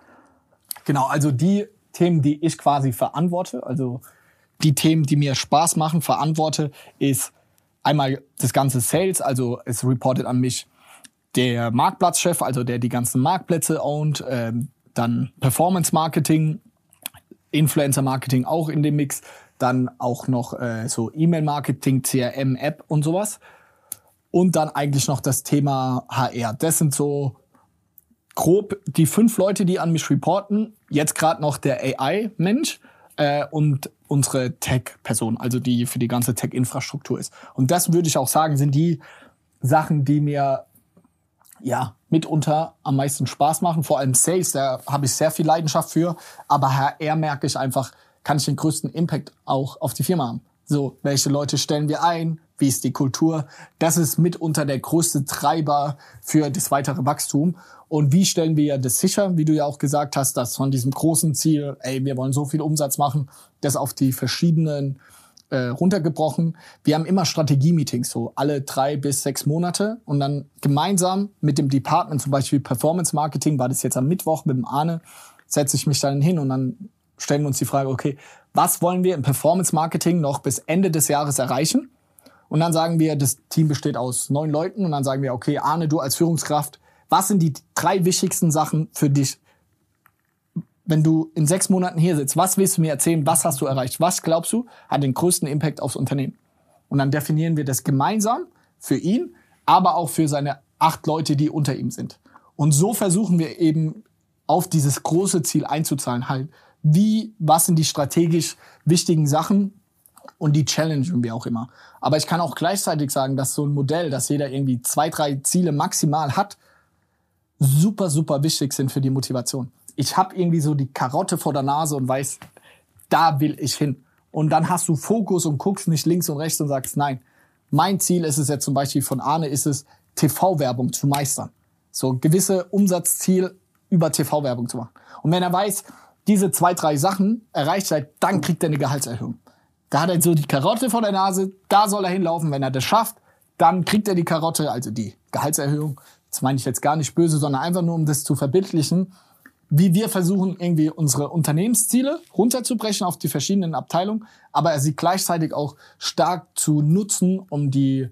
Genau, also die Themen, die ich quasi verantworte, also die Themen, die mir Spaß machen, verantworte, ist einmal das ganze Sales, also es reportet an mich der Marktplatzchef, also der die ganzen Marktplätze ownt, ähm, dann Performance Marketing, Influencer Marketing auch in dem Mix, dann auch noch äh, so E-Mail Marketing, CRM App und sowas. Und dann eigentlich noch das Thema HR. Das sind so grob die fünf Leute, die an mich reporten. Jetzt gerade noch der AI-Mensch äh, und unsere Tech-Person, also die für die ganze Tech-Infrastruktur ist. Und das würde ich auch sagen, sind die Sachen, die mir ja mitunter am meisten Spaß machen. Vor allem Sales, da habe ich sehr viel Leidenschaft für. Aber HR merke ich einfach, kann ich den größten Impact auch auf die Firma haben. So, welche Leute stellen wir ein? Wie ist die Kultur? Das ist mitunter der größte Treiber für das weitere Wachstum. Und wie stellen wir das sicher, wie du ja auch gesagt hast, dass von diesem großen Ziel, ey, wir wollen so viel Umsatz machen, das auf die verschiedenen äh, runtergebrochen. Wir haben immer Strategie-Meetings, so alle drei bis sechs Monate und dann gemeinsam mit dem Department, zum Beispiel Performance Marketing, war das jetzt am Mittwoch mit dem Arne, setze ich mich dann hin und dann stellen wir uns die Frage, okay, was wollen wir im Performance Marketing noch bis Ende des Jahres erreichen? Und dann sagen wir, das Team besteht aus neun Leuten. Und dann sagen wir, okay, Arne, du als Führungskraft, was sind die drei wichtigsten Sachen für dich, wenn du in sechs Monaten hier sitzt, was willst du mir erzählen, was hast du erreicht, was glaubst du, hat den größten Impact aufs Unternehmen? Und dann definieren wir das gemeinsam für ihn, aber auch für seine acht Leute, die unter ihm sind. Und so versuchen wir eben auf dieses große Ziel einzuzahlen, halt, wie, was sind die strategisch wichtigen Sachen und die challengen wir auch immer. Aber ich kann auch gleichzeitig sagen, dass so ein Modell, dass jeder irgendwie zwei, drei Ziele maximal hat, super, super wichtig sind für die Motivation. Ich habe irgendwie so die Karotte vor der Nase und weiß, da will ich hin. Und dann hast du Fokus und guckst nicht links und rechts und sagst, nein, mein Ziel ist es jetzt zum Beispiel von Arne, ist es, TV-Werbung zu meistern. So gewisse Umsatzziel über TV-Werbung zu machen. Und wenn er weiß, diese zwei, drei Sachen erreicht er, dann kriegt er eine Gehaltserhöhung. Da hat er so die Karotte vor der Nase, da soll er hinlaufen. Wenn er das schafft, dann kriegt er die Karotte, also die Gehaltserhöhung. Das meine ich jetzt gar nicht böse, sondern einfach nur, um das zu verbildlichen, wie wir versuchen, irgendwie unsere Unternehmensziele runterzubrechen auf die verschiedenen Abteilungen, aber sie gleichzeitig auch stark zu nutzen, um die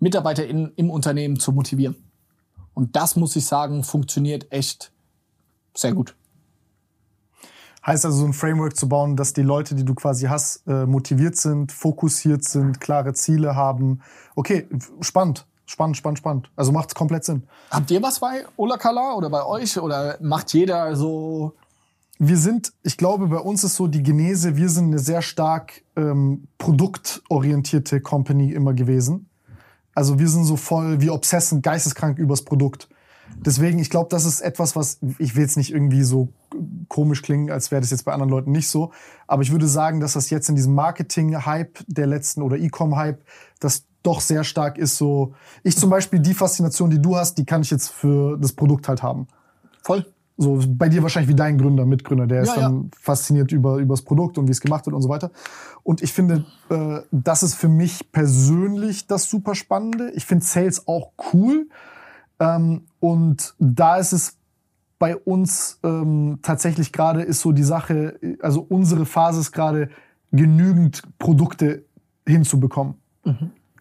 Mitarbeiter in, im Unternehmen zu motivieren. Und das, muss ich sagen, funktioniert echt sehr gut. Heißt also, so ein Framework zu bauen, dass die Leute, die du quasi hast, äh, motiviert sind, fokussiert sind, klare Ziele haben. Okay, spannend, spannend, spannend, spannend. Also macht komplett Sinn. Habt ihr was bei Olakala oder bei euch? Oder macht jeder so Wir sind, ich glaube, bei uns ist so die Genese, wir sind eine sehr stark ähm, produktorientierte Company immer gewesen. Also wir sind so voll wie obsessen, geisteskrank übers Produkt. Deswegen, ich glaube, das ist etwas, was ich will jetzt nicht irgendwie so komisch klingen, als wäre das jetzt bei anderen Leuten nicht so. Aber ich würde sagen, dass das jetzt in diesem Marketing-Hype der letzten oder E-Com-Hype, das doch sehr stark ist so. Ich zum Beispiel, die Faszination, die du hast, die kann ich jetzt für das Produkt halt haben. Voll. So bei dir wahrscheinlich wie dein Gründer, Mitgründer, der ist Ja, dann fasziniert über, über das Produkt und wie es gemacht wird und so weiter. Und ich finde, äh, das ist für mich persönlich das super Spannende. Ich finde Sales auch cool. Ähm, und da ist es bei uns ähm, tatsächlich gerade ist so die Sache, also unsere Phase ist gerade genügend Produkte hinzubekommen.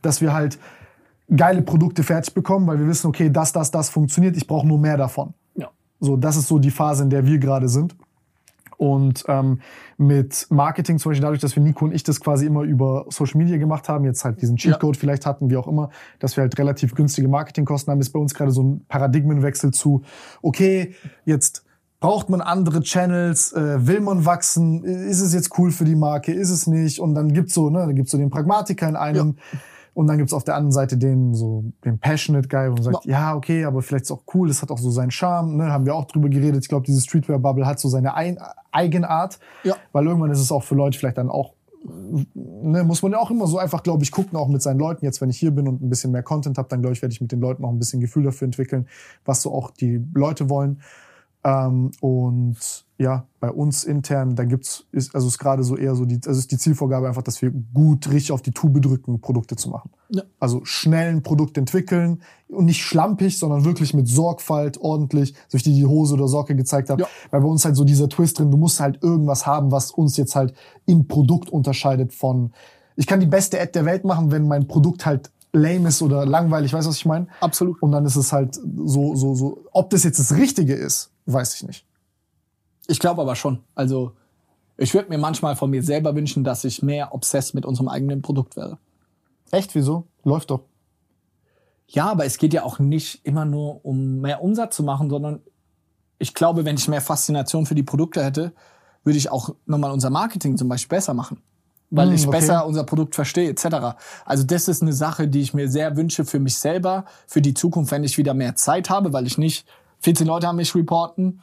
Dass wir halt geile Produkte fertig bekommen, weil wir wissen, okay, das, das, das funktioniert, ich brauche nur mehr davon. Ja. So, das ist so die Phase, in der wir gerade sind. Und ähm, mit Marketing, zum Beispiel dadurch, dass wir Nico und ich das quasi immer über Social Media gemacht haben, jetzt halt diesen Cheatcode vielleicht hatten, wie auch immer, dass wir halt relativ günstige Marketingkosten haben, ist bei uns gerade so ein Paradigmenwechsel zu, okay, jetzt braucht man andere Channels, äh, will man wachsen, ist es jetzt cool für die Marke, ist es nicht? Und dann gibt's so, ne, dann gibt's so den Pragmatiker in einem. Und dann gibt's auf der anderen Seite den so den Passionate Guy, wo man sagt, ja, okay, aber vielleicht ist auch cool, das hat auch so seinen Charme, ne, haben wir auch drüber geredet. Ich glaube, diese Streetwear Bubble hat so seine ein Eigenart, Ja. weil irgendwann ist es auch für Leute vielleicht dann auch ne, muss man ja auch immer so einfach, glaube ich, gucken, auch mit seinen Leuten. Jetzt, wenn ich hier bin und ein bisschen mehr Content habe, dann glaube ich, werde ich mit den Leuten auch ein bisschen Gefühl dafür entwickeln, was so auch die Leute wollen. Ähm, und ja, bei uns intern, da gibt's, ist, also ist gerade so eher so die, also ist die Zielvorgabe einfach, dass wir gut richtig auf die Tube drücken, Produkte zu machen. Ja. Also schnell ein Produkt entwickeln und nicht schlampig, sondern wirklich mit Sorgfalt, ordentlich, so ich dir die Hose oder Socke gezeigt habe. Ja. Weil bei uns halt so dieser Twist drin, du musst halt irgendwas haben, was uns jetzt halt im Produkt unterscheidet von, ich kann die beste Ad der Welt machen, wenn mein Produkt halt lame ist oder langweilig, weißt du, was ich meine? Absolut. Und dann ist es halt so, so, so, ob das jetzt das Richtige ist, weiß ich nicht. Ich glaube aber schon. Also ich würde mir manchmal von mir selber wünschen, dass ich mehr obsessed mit unserem eigenen Produkt wäre. Echt, wieso? Läuft doch. Ja, aber es geht ja auch nicht immer nur um mehr Umsatz zu machen, sondern ich glaube, wenn ich mehr Faszination für die Produkte hätte, würde ich auch nochmal unser Marketing zum Beispiel besser machen. Weil Hm, ich okay. besser unser Produkt verstehe, etc. Also das ist eine Sache, die ich mir sehr wünsche für mich selber, für die Zukunft, wenn ich wieder mehr Zeit habe, weil ich nicht 14 Leute an mich reporten,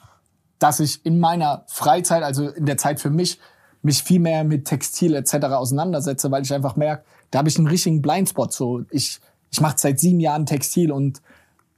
dass ich in meiner Freizeit, also in der Zeit für mich, mich viel mehr mit Textil etc. auseinandersetze, weil ich einfach merke, da habe ich einen richtigen Blindspot. So, ich, ich mache seit sieben Jahren Textil und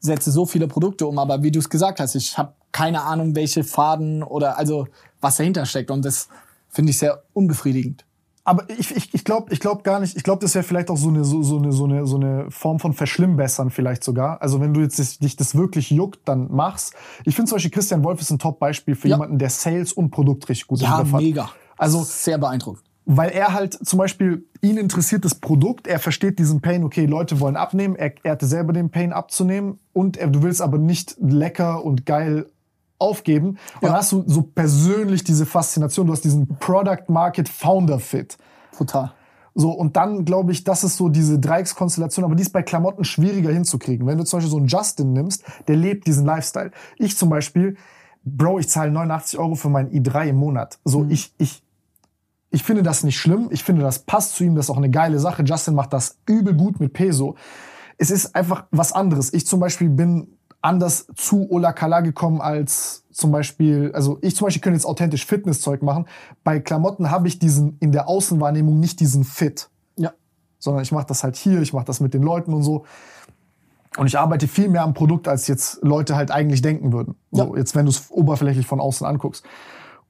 setze so viele Produkte um, aber wie du es gesagt hast, ich habe keine Ahnung, welche Faden oder also was dahinter steckt und das finde ich sehr unbefriedigend. Aber ich, ich, ich glaube ich glaub gar nicht, ich glaube, das wäre vielleicht auch so eine, so, so, eine, so, eine, so eine Form von Verschlimmbessern vielleicht sogar. Also wenn du jetzt das- dich das wirklich juckt, dann mach's. Ich finde zum Beispiel Christian Wolf ist ein Top-Beispiel für Ja. jemanden, der Sales und Produkt richtig gut im Ja, Griff hat. mega. Also sehr beeindruckend. weil er halt zum Beispiel, ihn interessiert das Produkt, er versteht diesen Pain, okay, Leute wollen abnehmen, er, er hatte selber den Pain abzunehmen und er, du willst aber nicht lecker und geil aufgeben. Und dann hast du so persönlich diese Faszination, du hast diesen Product Market Founder Fit. Total. So, und dann glaube ich, das ist so diese Dreieckskonstellation, aber die ist bei Klamotten schwieriger hinzukriegen. Wenn du zum Beispiel so einen Justin nimmst, der lebt diesen Lifestyle. Ich zum Beispiel, Bro, ich zahle 89 Euro für meinen i3 im Monat. So, ich, ich, ich finde das nicht schlimm. Ich finde, das passt zu ihm. Das ist auch eine geile Sache. Justin macht das übel gut mit Peso. Es ist einfach was anderes. Ich zum Beispiel bin anders zu Ola Kala gekommen als zum Beispiel, also ich zum Beispiel könnte jetzt authentisch Fitnesszeug machen. Bei Klamotten habe ich diesen in der Außenwahrnehmung nicht diesen Fit, Ja. sondern ich mache das halt hier, ich mache das mit den Leuten und so. Und ich arbeite viel mehr am Produkt, als jetzt Leute halt eigentlich denken würden. So, jetzt, wenn du es oberflächlich von außen anguckst.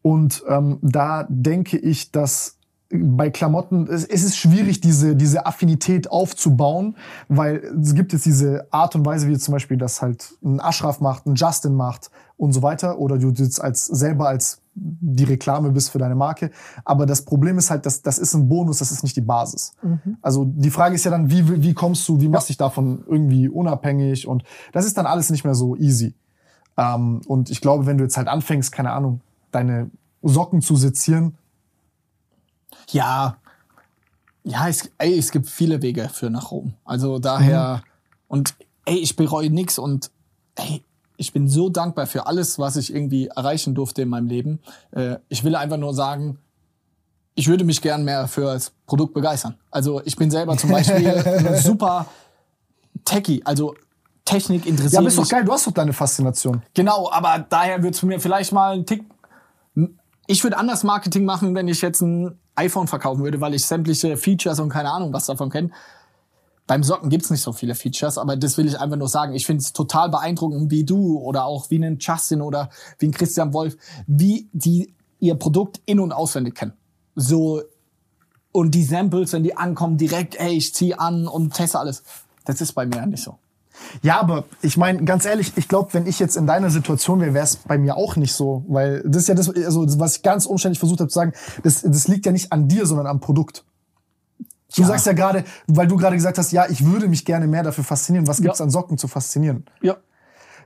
Und ähm, da denke ich, dass bei Klamotten, es, es ist schwierig, diese, diese Affinität aufzubauen, weil es gibt jetzt diese Art und Weise, wie zum Beispiel das halt ein Ashraf macht, ein Justin macht und so weiter, oder du jetzt als selber als die Reklame bist für deine Marke. Aber das Problem ist halt, dass das ist ein Bonus, das ist nicht die Basis. Also die Frage ist ja dann, wie, wie kommst du, wie machst du dich davon irgendwie unabhängig? Und das ist dann alles nicht mehr so easy. Ähm, und ich glaube, wenn du jetzt halt anfängst, keine Ahnung, deine Socken zu sezieren, Ja, ja, es, ey, es gibt viele Wege für nach Rom. Also daher, und ey, ich bereue nix und ey, ich bin so dankbar für alles, was ich irgendwie erreichen durfte in meinem Leben. Äh, ich will einfach nur sagen, ich würde mich gern mehr für das Produkt begeistern. Also ich bin selber zum Beispiel <laughs> super Techie, also Technik interessiert ja, aber ist doch geil, du hast doch deine Faszination. Genau, aber daher wird es mir vielleicht mal ein Tick ich würde anders Marketing machen, wenn ich jetzt ein iPhone verkaufen würde, weil ich sämtliche Features und keine Ahnung was davon kenne. Beim Socken gibt's nicht so viele Features, aber das will ich einfach nur sagen. Ich finde es total beeindruckend, wie du oder auch wie ein Justin oder wie ein Christian Wolf, wie die ihr Produkt in- und auswendig kennen. So, und die Samples, wenn die ankommen, direkt, ey, ich zieh an und teste alles. Das ist bei mir nicht so. Ja, aber ich meine, ganz ehrlich, ich glaube, wenn ich jetzt in deiner Situation wäre, wäre es bei mir auch nicht so. Weil das ist ja das, also was ich ganz umständlich versucht habe zu sagen, das, das liegt ja nicht an dir, sondern am Produkt. Du sagst ja gerade, weil du gerade gesagt hast, ja, ich würde mich gerne mehr dafür faszinieren. Was gibt's Ja. an Socken zu faszinieren? Ja.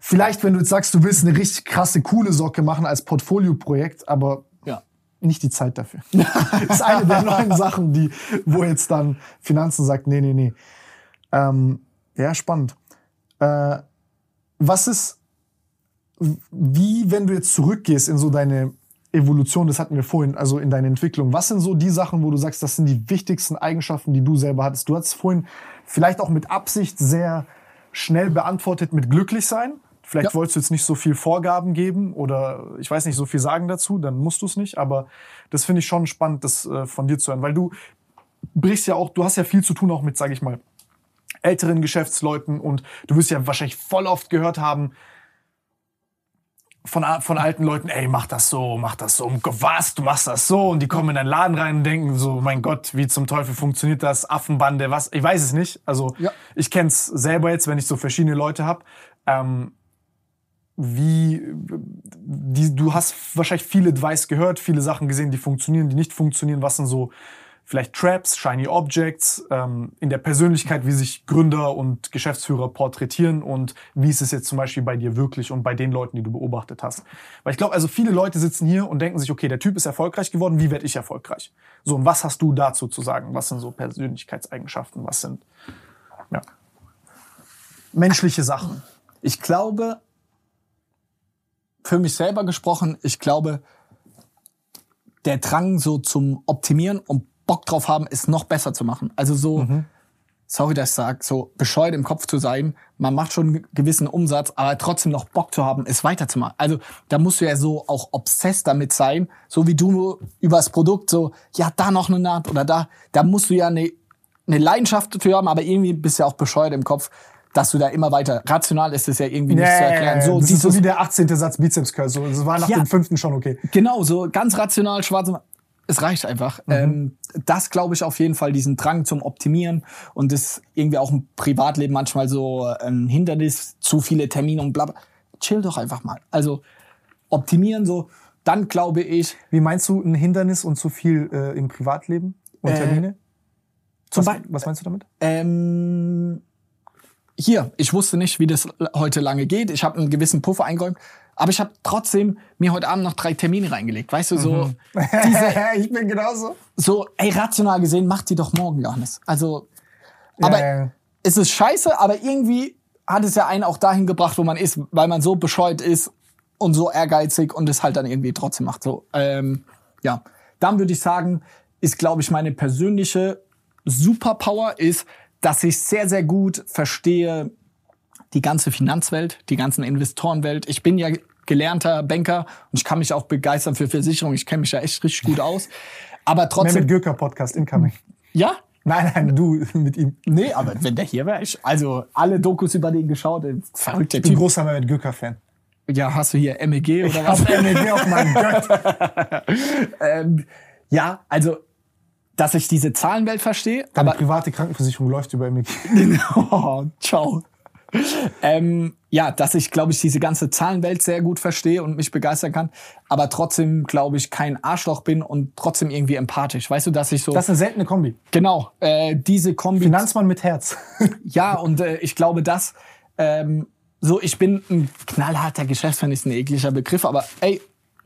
Vielleicht, wenn du jetzt sagst, du willst eine richtig krasse, coole Socke machen als Portfolioprojekt, aber Ja. nicht die Zeit dafür. <laughs> das ist eine der neuen <laughs> Sachen, die, wo jetzt dann Finanzen sagt, nee, nee, nee. Ähm, ja, spannend. Äh, was ist, wie, wenn du jetzt zurückgehst in so deine Evolution, das hatten wir vorhin, also in deine Entwicklung, was sind so die Sachen, wo du sagst, das sind die wichtigsten Eigenschaften, die du selber hattest? Du hast vorhin vielleicht auch mit Absicht sehr schnell beantwortet mit glücklich sein. Vielleicht Ja. wolltest du jetzt nicht so viel Vorgaben geben oder ich weiß nicht, so viel sagen dazu, dann musst du es nicht. Aber das finde ich schon spannend, das äh, von dir zu hören, weil du brichst ja auch, du hast ja viel zu tun auch mit, sage ich mal, älteren Geschäftsleuten und du wirst ja wahrscheinlich voll oft gehört haben von, von alten Leuten, ey, mach das so, mach das so, was, du machst das so und die kommen in deinen Laden rein und denken so, mein Gott, wie zum Teufel funktioniert das, Affenbande, was, ich weiß es nicht, also Ja. ich kenn's selber jetzt, wenn ich so verschiedene Leute hab. Ähm, wie die, du hast wahrscheinlich viel Advice gehört, viele Sachen gesehen, die funktionieren, die nicht funktionieren. Was sind so vielleicht Traps, Shiny Objects ähm, in der Persönlichkeit, wie sich Gründer und Geschäftsführer porträtieren und wie ist es jetzt zum Beispiel bei dir wirklich und bei den Leuten, die du beobachtet hast. Weil ich glaube, also viele Leute sitzen hier und denken sich, okay, der Typ ist erfolgreich geworden, wie werde ich erfolgreich? So, und was hast du dazu zu sagen? Was sind so Persönlichkeitseigenschaften? Was sind ja, menschliche Sachen? Ich glaube, für mich selber gesprochen, ich glaube, der Drang so zum Optimieren und Bock drauf haben, es noch besser zu machen. Also so, sorry, dass ich sag, so bescheuert im Kopf zu sein, man macht schon einen gewissen Umsatz, aber trotzdem noch Bock zu haben, es weiterzumachen. Also da musst du ja so auch obsessed damit sein, so wie du über das Produkt so, ja, da noch eine Naht oder da, da musst du ja eine, eine Leidenschaft dafür haben, aber irgendwie bist du ja auch bescheuert im Kopf, dass du da immer weiter, rational ist es ja irgendwie nicht zu erklären. So, das ist so wie der 18. Satz Bizeps Curl. So, das war nach Ja. dem fünften schon okay. Genau, so ganz rational, schwarz. Es reicht einfach. Ähm, das glaube ich auf jeden Fall, diesen Drang zum Optimieren und das irgendwie auch im Privatleben manchmal so ein Hindernis, zu viele Termine und bla bla. Chill doch einfach mal. Also optimieren so, dann glaube ich, Wie meinst du ein Hindernis und zu viel äh, im Privatleben und Äh, Termine? zum Was, Beispiel, was meinst du damit? ähm, hier, ich wusste nicht, wie das heute lange geht. Ich habe einen gewissen Puffer eingeräumt, aber ich habe trotzdem mir heute Abend noch drei Termine reingelegt. Weißt du, so <laughs> ich bin genauso. so, ey, rational gesehen, macht die doch morgen, Johannes. Also, aber Ja, ja. es ist scheiße, aber irgendwie hat es ja einen auch dahin gebracht, wo man ist, weil man so bescheuert ist und so ehrgeizig und es halt dann irgendwie trotzdem macht. So, ähm, ja, dann würde ich sagen, ist, glaube ich, meine persönliche Superpower ist, dass ich sehr, sehr gut verstehe die ganze Finanzwelt, die ganzen Investorenwelt. Ich bin ja gelernter Banker und ich kann mich auch begeistern für Versicherungen. Ich kenne mich ja echt richtig gut aus. Aber Mehr trotzdem, mit Gürker Podcast incoming. ja, Nein, nein, du mit ihm. Nee, aber wenn der hier wäre, ich, also alle Dokus über den geschaut, verrückter Ich bin Typ. großer Mehmet Gürker-Fan. Ja, hast du hier MEG oder Ich was? hab MEG auf meinem <laughs> Gött. ähm, ja, also, dass ich diese Zahlenwelt verstehe, Deine aber private Krankenversicherung läuft über MEG. oh, <laughs> ciao. <laughs> ähm, ja, dass ich, glaube ich, diese ganze Zahlenwelt sehr gut verstehe und mich begeistern kann, aber trotzdem, glaube ich, kein Arschloch bin und trotzdem irgendwie empathisch. Weißt du, dass ich so, Das ist eine seltene Kombi. genau, äh, diese Kombi Finanzmann mit Herz. <laughs> Ja, und äh, ich glaube, dass ähm, so, ich bin ein knallharter Geschäftsmann, ist ein ekliger Begriff, aber ey,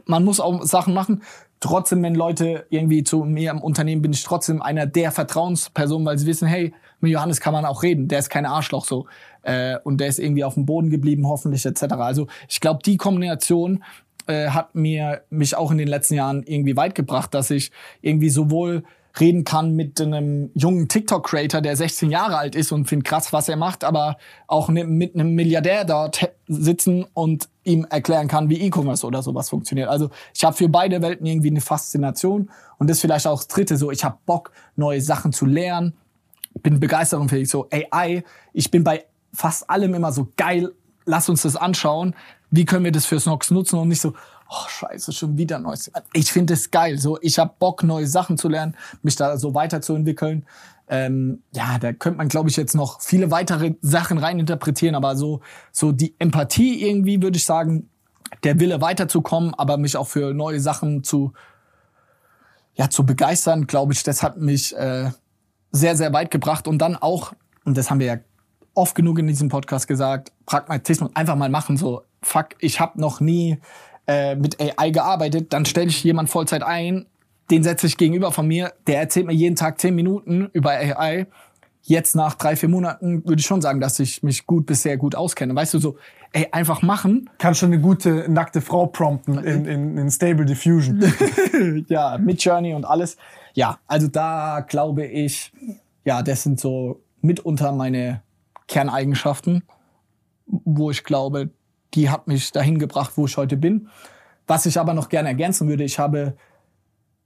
man muss auch Sachen machen. Trotzdem, wenn Leute irgendwie zu mir im Unternehmen bin ich trotzdem einer der Vertrauenspersonen, weil sie wissen, hey, mit Johannes kann man auch reden, der ist kein Arschloch so äh, und der ist irgendwie auf dem Boden geblieben, hoffentlich etc. Also ich glaube, die Kombination äh, hat mir mich auch in den letzten Jahren irgendwie weit gebracht, dass ich irgendwie sowohl reden kann mit einem jungen TikTok-Creator, der 16 Jahre alt ist und finde krass, was er macht, aber auch ne- mit einem Milliardär dort sitzen und ihm erklären kann, wie E-Commerce oder sowas funktioniert. Also ich habe für beide Welten irgendwie eine Faszination und das vielleicht auch das Dritte so, ich habe Bock, neue Sachen zu lernen, bin begeisterungsfähig, so AI, ich bin bei fast allem immer so geil, lass uns das anschauen, wie können wir das für Snox nutzen und nicht so, oh scheiße, schon wieder neues. Ich finde es geil, so ich habe Bock, neue Sachen zu lernen, mich da so weiterzuentwickeln. Ähm, ja, da könnte man, glaube ich, jetzt noch viele weitere Sachen reininterpretieren, aber so, so die Empathie irgendwie, würde ich sagen, der Wille weiterzukommen, aber mich auch für neue Sachen zu, ja, zu begeistern, glaube ich, das hat mich äh, sehr, sehr weit gebracht. Und dann auch, und das haben wir ja oft genug in diesem Podcast gesagt, Pragmatismus, einfach mal machen, so, fuck, ich habe noch nie äh, mit AI gearbeitet, dann stelle ich jemand Vollzeit ein, den setze ich gegenüber von mir, der erzählt mir jeden Tag zehn Minuten über AI. Jetzt nach drei, vier Monaten würde ich schon sagen, dass ich mich gut bis sehr gut auskenne. Weißt du, so, ey, einfach machen. Kann schon eine gute nackte Frau prompten <laughs> in, in, in Stable Diffusion. <laughs> ja, mit Journey und alles. Ja, also da glaube ich, ja, das sind so mitunter meine Kerneigenschaften, wo ich glaube, die hat mich dahin gebracht, wo ich heute bin. Was ich aber noch gerne ergänzen würde, ich habe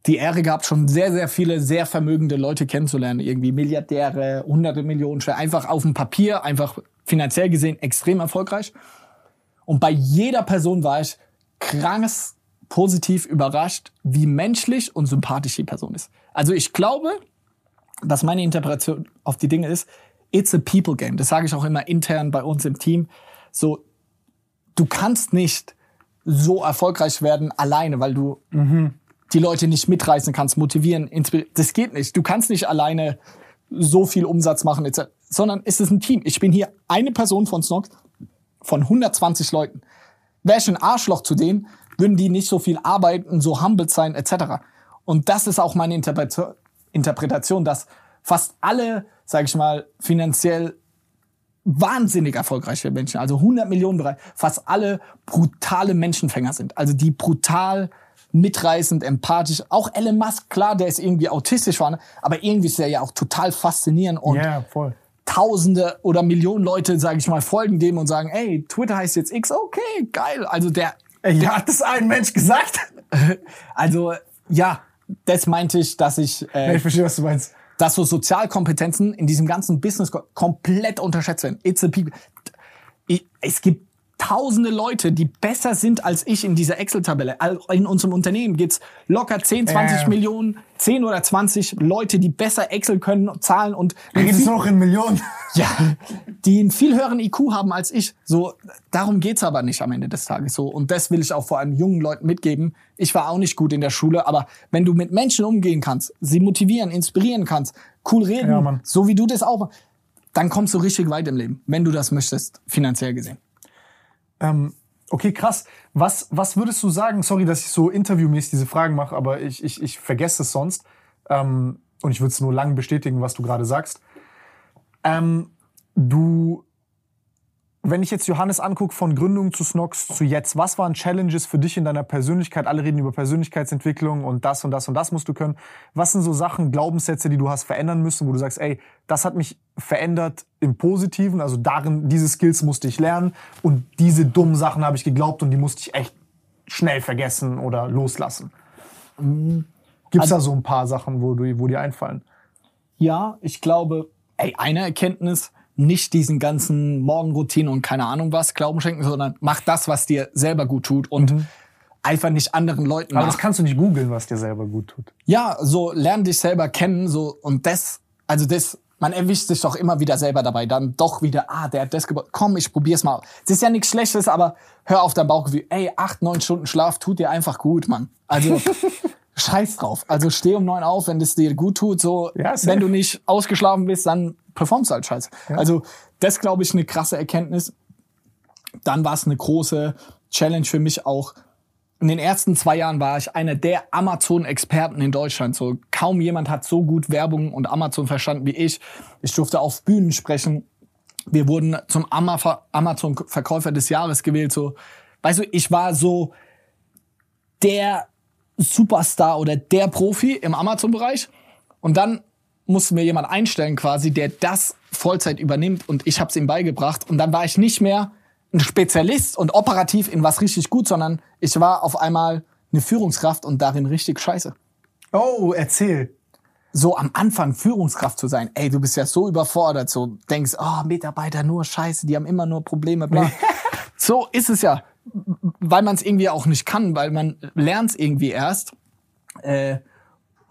die Ehre gehabt, schon sehr, sehr viele sehr vermögende Leute kennenzulernen. Irgendwie Milliardäre, hunderte Millionen, einfach auf dem Papier, einfach finanziell gesehen extrem erfolgreich. Und bei jeder Person war ich krankes positiv überrascht, wie menschlich und sympathisch die Person ist. Also ich glaube, dass meine Interpretation auf die Dinge ist, it's a people game. Das sage ich auch immer intern bei uns im Team. So, du kannst nicht so erfolgreich werden alleine, weil du mhm die Leute nicht mitreißen kannst, motivieren, inspirieren. Das geht nicht. Du kannst nicht alleine so viel Umsatz machen, etc. sondern es ist ein Team. Ich bin hier eine Person von Snox von 120 Leuten. Wäre ich ein Arschloch zu denen, würden die nicht so viel arbeiten, so humble sein, etc. Und das ist auch meine Interpretation, dass fast alle, sage ich mal, finanziell wahnsinnig erfolgreiche Menschen, also 100 Millionen Bereich, fast alle brutale Menschenfänger sind. Also die brutal mitreißend, empathisch. Auch Elon Musk, klar, der ist irgendwie autistisch, war, aber irgendwie ist er ja auch total faszinierend und Ja, voll. Tausende oder Millionen Leute, sage ich mal, folgen dem und sagen, ey, Twitter heißt jetzt X, okay, geil. Also der, ja, hat das ein Mensch gesagt? <laughs> also ja, das meinte ich, dass ich, äh, ich verstehe, was du meinst. dass so Sozialkompetenzen in diesem ganzen Business ko- komplett unterschätzt werden. It's a people. Es gibt tausende Leute, die besser sind als ich in dieser Excel-Tabelle. In unserem Unternehmen gibt's locker 10, 20 Ja. Millionen, 10 oder 20 Leute, die besser Excel können, zahlen und Wir reden noch in Millionen. <laughs> ja, die einen viel höheren IQ haben als ich. So, darum geht's aber nicht am Ende des Tages so. Und das will ich auch vor allem jungen Leuten mitgeben. Ich war auch nicht gut in der Schule, aber wenn du mit Menschen umgehen kannst, sie motivieren, inspirieren kannst, cool reden, Ja, so wie du das auch dann kommst du richtig weit im Leben, wenn du das möchtest, finanziell gesehen. Ähm, okay, krass. Was, was würdest du sagen? Sorry, dass ich so interviewmäßig diese Fragen mache, aber ich, ich, ich vergesse es sonst. Ähm, und ich würde es nur lang bestätigen, was du gerade sagst. Ähm, du, wenn ich jetzt Johannes angucke, von Gründung zu Snox zu jetzt, was waren Challenges für dich in deiner Persönlichkeit? Alle reden über Persönlichkeitsentwicklung und das und das und das musst du können. Was sind so Sachen, Glaubenssätze, die du hast verändern müssen, wo du sagst, ey, das hat mich verändert im Positiven, also darin, diese Skills musste ich lernen und diese dummen Sachen habe ich geglaubt und die musste ich echt schnell vergessen oder loslassen. Gibt's da so ein paar Sachen, wo, du, wo dir einfallen? Ja, ich glaube, ey, eine Erkenntnis, nicht diesen ganzen Morgenroutinen und keine Ahnung was Glauben schenken, sondern mach das, was dir selber gut tut und einfach nicht anderen Leuten Aber nach. das kannst du nicht googeln, was dir selber gut tut. Ja, so lern dich selber kennen, so und das, also das, man erwischt sich doch immer wieder selber dabei, dann doch wieder, ah, der hat das gebaut, komm, ich probier's mal. Es ist ja nichts Schlechtes, aber hör auf dein Bauchgefühl, ey, acht, neun Stunden Schlaf tut dir einfach gut, Mann. Also <laughs> scheiß drauf. Also steh um neun auf, wenn das dir gut tut, so, Ja, wenn du nicht ausgeschlafen bist, dann performst du halt scheiße. Also das glaube ich eine krasse Erkenntnis. Dann war es eine große Challenge für mich auch. In den ersten zwei Jahren war ich einer der Amazon-Experten in Deutschland. So kaum jemand hat so gut Werbung und Amazon verstanden wie ich. Ich durfte auf Bühnen sprechen. Wir wurden zum Ama- Amazon-Verkäufer des Jahres gewählt. So, weißt du, ich war so der Superstar oder der Profi im Amazon-Bereich. Und dann mussten wir jemand einstellen quasi, der das Vollzeit übernimmt und ich habe es ihm beigebracht. Und dann war ich nicht mehr ein Spezialist und operativ in was richtig gut, sondern ich war auf einmal eine Führungskraft und darin richtig scheiße. Oh, erzähl. So am Anfang Führungskraft zu sein, ey, du bist ja so überfordert, so denkst, oh, Mitarbeiter nur scheiße, die haben immer nur Probleme, bla. <laughs> so ist es ja, weil man es irgendwie auch nicht kann, weil man lernt es irgendwie erst. Äh,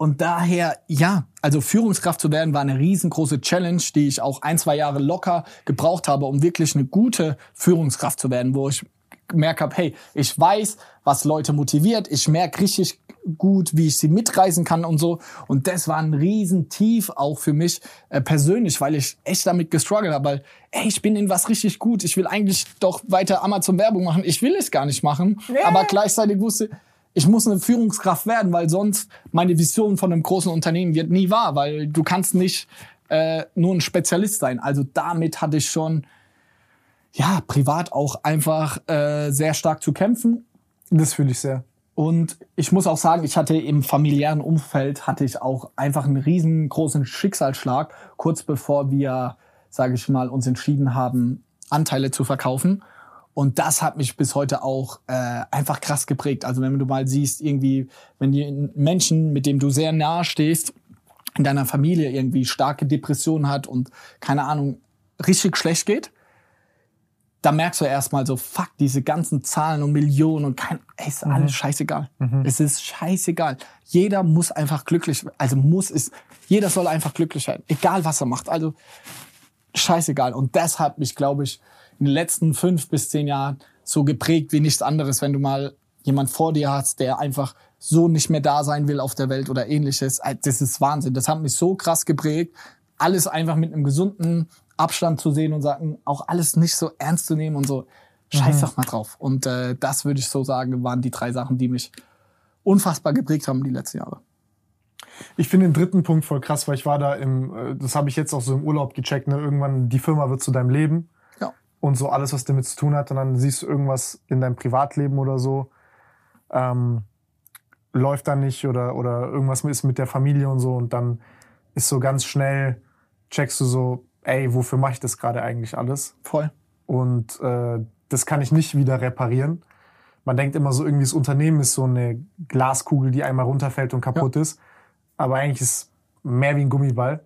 und daher, ja, also Führungskraft zu werden war eine riesengroße Challenge, die ich auch ein, zwei Jahre locker gebraucht habe, um wirklich eine gute Führungskraft zu werden, wo ich gemerkt habe, hey, ich weiß, was Leute motiviert, ich merke richtig gut, wie ich sie mitreisen kann und so. Und das war ein Riesentief auch für mich äh, persönlich, weil ich echt damit gestruggelt habe, weil, ey, ich bin in was richtig gut, ich will eigentlich doch weiter Amazon-Werbung machen, ich will es gar nicht machen, aber gleichzeitig wusste ich muss eine Führungskraft werden, weil sonst meine Vision von einem großen Unternehmen wird nie wahr, weil du kannst nicht äh, nur ein Spezialist sein. Also damit hatte ich schon ja privat auch einfach äh, sehr stark zu kämpfen. Das fühle ich sehr. Und ich muss auch sagen, ich hatte im familiären Umfeld hatte ich auch einfach einen riesengroßen Schicksalsschlag, kurz bevor wir, sage ich mal, uns entschieden haben, Anteile zu verkaufen. Und das hat mich bis heute auch äh, einfach krass geprägt. Also wenn du mal siehst, irgendwie, wenn die Menschen, mit dem du sehr nahe stehst, in deiner Familie irgendwie starke Depressionen hat und keine Ahnung, richtig schlecht geht, da merkst du erstmal so, fuck, diese ganzen Zahlen und Millionen und kein, ey, ist alles scheißegal. Es ist scheißegal. Jeder muss einfach glücklich, also muss ist, jeder soll einfach glücklich sein, egal was er macht. Also scheißegal. Und das hat mich, glaube ich, in den letzten fünf bis zehn Jahren so geprägt wie nichts anderes, wenn du mal jemand vor dir hast, der einfach so nicht mehr da sein will auf der Welt oder ähnliches. Äh, Das ist Wahnsinn. Das hat mich so krass geprägt, alles einfach mit einem gesunden Abstand zu sehen und sagen, auch alles nicht so ernst zu nehmen und so. Scheiß doch mal drauf. Und äh, das würde ich so sagen, waren die drei Sachen, die mich unfassbar geprägt haben die letzten Jahre. Ich finde den dritten Punkt voll krass, weil ich war da im, äh, das habe ich jetzt auch so im Urlaub gecheckt, ne? Irgendwann, die Firma wird zu deinem Leben. Ja. Und so alles, was damit zu tun hat. Und dann siehst du irgendwas in deinem Privatleben oder so, ähm, läuft da nicht oder, oder irgendwas ist mit der Familie und so. Und dann ist so ganz schnell, checkst du so, ey, wofür mache ich das gerade eigentlich alles? Voll. Und äh, das kann ich nicht wieder reparieren. Man denkt immer so, irgendwie das Unternehmen ist so eine Glaskugel, die einmal runterfällt und kaputt ist. Aber eigentlich ist es mehr wie ein Gummiball.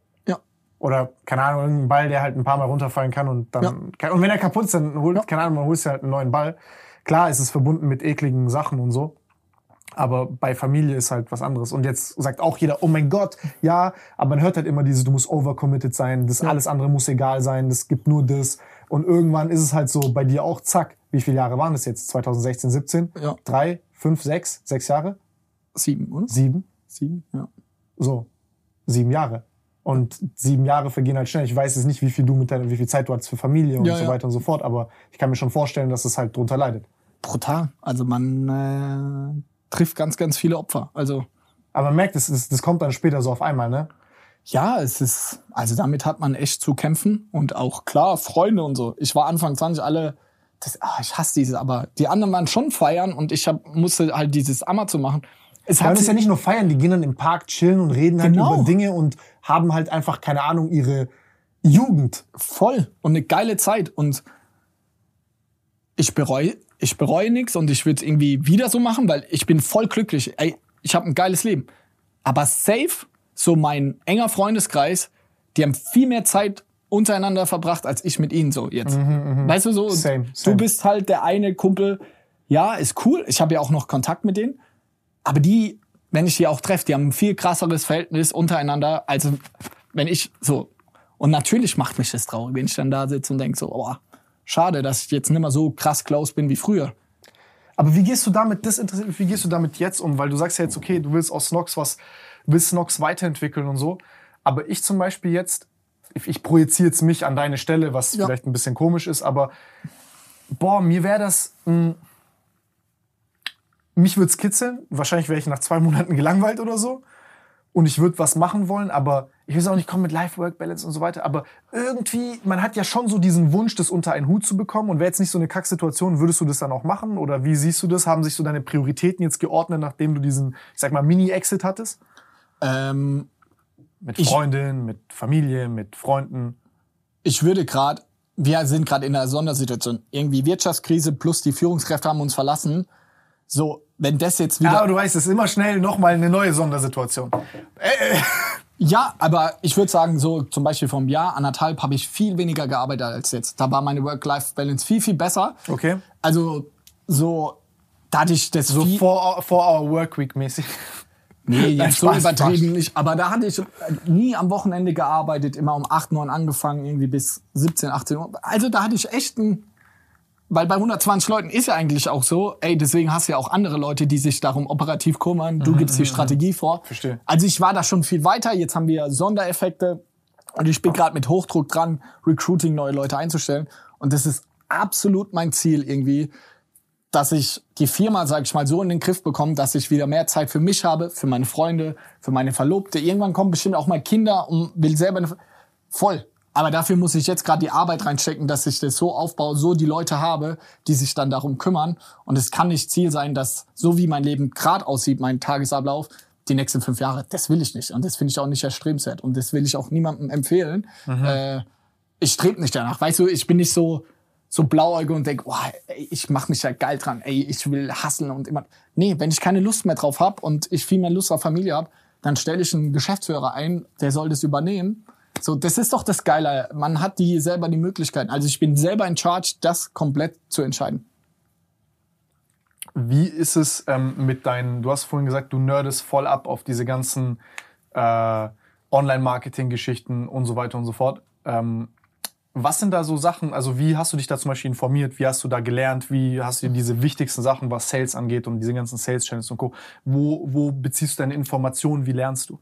Ja. Oder, keine Ahnung, irgendein Ball, der halt ein paar Mal runterfallen kann und dann. Und wenn er kaputt ist, dann holt, keine Ahnung, man holt sich halt einen neuen Ball. Klar ist es verbunden mit ekligen Sachen und so. Aber bei Familie ist halt was anderes. Und jetzt sagt auch jeder, oh mein Gott, ja, aber man hört halt immer dieses, du musst overcommitted sein, das alles andere muss egal sein, das gibt nur das. Und irgendwann ist es halt so bei dir auch, zack, wie viele Jahre waren das jetzt? 2016, 17? Ja. Drei, fünf, sechs, sechs Jahre? Sieben, oder? Sieben? Sieben, ja. So. Sieben Jahre. Und sieben Jahre vergehen halt schnell. Ich weiß jetzt nicht, wie viel du mit deiner, wie viel Zeit du hast für Familie und Ja, so ja. weiter und so fort, aber ich kann mir schon vorstellen, dass es halt drunter leidet. Brutal. Also man äh, trifft ganz, ganz viele Opfer. Also Aber man merkt, das, das, das kommt dann später so auf einmal, ne? Ja, es ist, also damit hat man echt zu kämpfen und auch klar, Freunde und so. Ich war Anfang 20 alle, das, ah, ich hasse dieses, aber die anderen waren schon feiern und ich hab, musste halt dieses Amazon machen. Es Ja, hat ist ja nicht nur feiern, die gehen dann im Park chillen und reden halt Genau. über Dinge und haben halt einfach, keine Ahnung, ihre Jugend. voll und eine geile Zeit und ich bereue, ich bereue nichts und ich würde es irgendwie wieder so machen, weil ich bin voll glücklich. Ey, ich habe ein geiles Leben. Aber safe, so mein enger Freundeskreis, die haben viel mehr Zeit untereinander verbracht als ich mit ihnen so jetzt. Weißt du so? Mhm, Same, same. Du bist halt der eine Kumpel. Ja, ist cool. Ich habe ja auch noch Kontakt mit denen. Aber die, wenn ich die auch treffe, die haben ein viel krasseres Verhältnis untereinander, als wenn ich so. Und natürlich macht mich das traurig, wenn ich dann da sitze und denke so, oh, schade, dass ich jetzt nicht mehr so krass close bin wie früher. Aber wie gehst du damit, das interessiert mich, wie gehst du damit jetzt um? Weil du sagst ja jetzt, okay, du willst aus Snox was, willst Snox weiterentwickeln und so. Aber ich zum Beispiel jetzt, ich, ich projiziere jetzt mich an deine Stelle, was Ja. vielleicht ein bisschen komisch ist, aber boah, mir wäre das, mh, mich würde es kitzeln. Wahrscheinlich wäre ich nach zwei Monaten gelangweilt oder so. Und ich würde was machen wollen, aber ich will auch nicht kommen mit Life-Work-Balance und so weiter. Aber irgendwie, man hat ja schon so diesen Wunsch, das unter einen Hut zu bekommen. Und wäre jetzt nicht so eine Kacksituation, würdest du das dann auch machen? Oder wie siehst du das? Haben sich so deine Prioritäten jetzt geordnet, nachdem du diesen, ich sag mal, Mini-Exit hattest? Ähm, Mit Freundin, mit Familie, mit Freunden. ich würde gerade wir sind gerade in einer Sondersituation. Irgendwie Wirtschaftskrise plus die Führungskräfte haben uns verlassen. So, wenn das jetzt wieder. Ja, aber du weißt, es ist immer schnell nochmal eine neue Sondersituation. Ja, aber ich würde sagen, so zum Beispiel vom Jahr, anderthalb, habe ich viel weniger gearbeitet als jetzt. Da war meine Work-Life-Balance viel, viel besser. Okay. Also so, da hatte ich das So viel, for, for our workweek mäßig. Nee, <laughs> jetzt so übertrieben nicht. Aber da hatte ich äh, nie am Wochenende gearbeitet, immer um 8, 9 angefangen, irgendwie bis 17, 18 Uhr. Also da hatte ich echt ein, weil bei 120 Leuten ist ja eigentlich auch so, ey, deswegen hast du ja auch andere Leute, die sich darum operativ kümmern. Du gibst die Strategie vor. Mhm, Verstehe. Also ich war da schon viel weiter. Jetzt haben wir Sondereffekte und ich bin gerade mit Hochdruck dran, Recruiting neue Leute einzustellen. Und das ist absolut mein Ziel irgendwie, dass ich die Firma, sag ich mal, so in den Griff bekomme, dass ich wieder mehr Zeit für mich habe, für meine Freunde, für meine Verlobte. Irgendwann kommen bestimmt auch mal Kinder und will selber eine, voll. Aber dafür muss ich jetzt gerade die Arbeit reinstecken, dass ich das so aufbaue, so die Leute habe, die sich dann darum kümmern. Und es kann nicht Ziel sein, dass so wie mein Leben gerade aussieht, mein Tagesablauf, die nächsten fünf Jahre, das will ich nicht. Und das finde ich auch nicht erstrebenswert. Und das will ich auch niemandem empfehlen. Äh, ich strebe nicht danach. Weißt du, ich bin nicht so, so blauäugig und denk, oh, ey, ich mache mich da geil dran, ey, ich will hasseln und immer. Nee, wenn ich keine Lust mehr drauf hab und ich viel mehr Lust auf Familie hab, dann stelle ich einen Geschäftsführer ein, der soll das übernehmen. So, das ist doch das Geile. Man hat die selber die Möglichkeiten. Also ich bin selber in charge, das komplett zu entscheiden. Wie ist es ähm, mit deinen, du hast vorhin gesagt, du nerdest voll ab auf diese ganzen äh, Online-Marketing-Geschichten und so weiter und so fort. Ähm, was sind da so Sachen, also wie hast du dich da zum Beispiel informiert, wie hast du da gelernt, wie hast du diese wichtigsten Sachen, was Sales angeht und diese ganzen Sales-Channels und Co., wo, wo beziehst du deine Informationen, wie lernst du?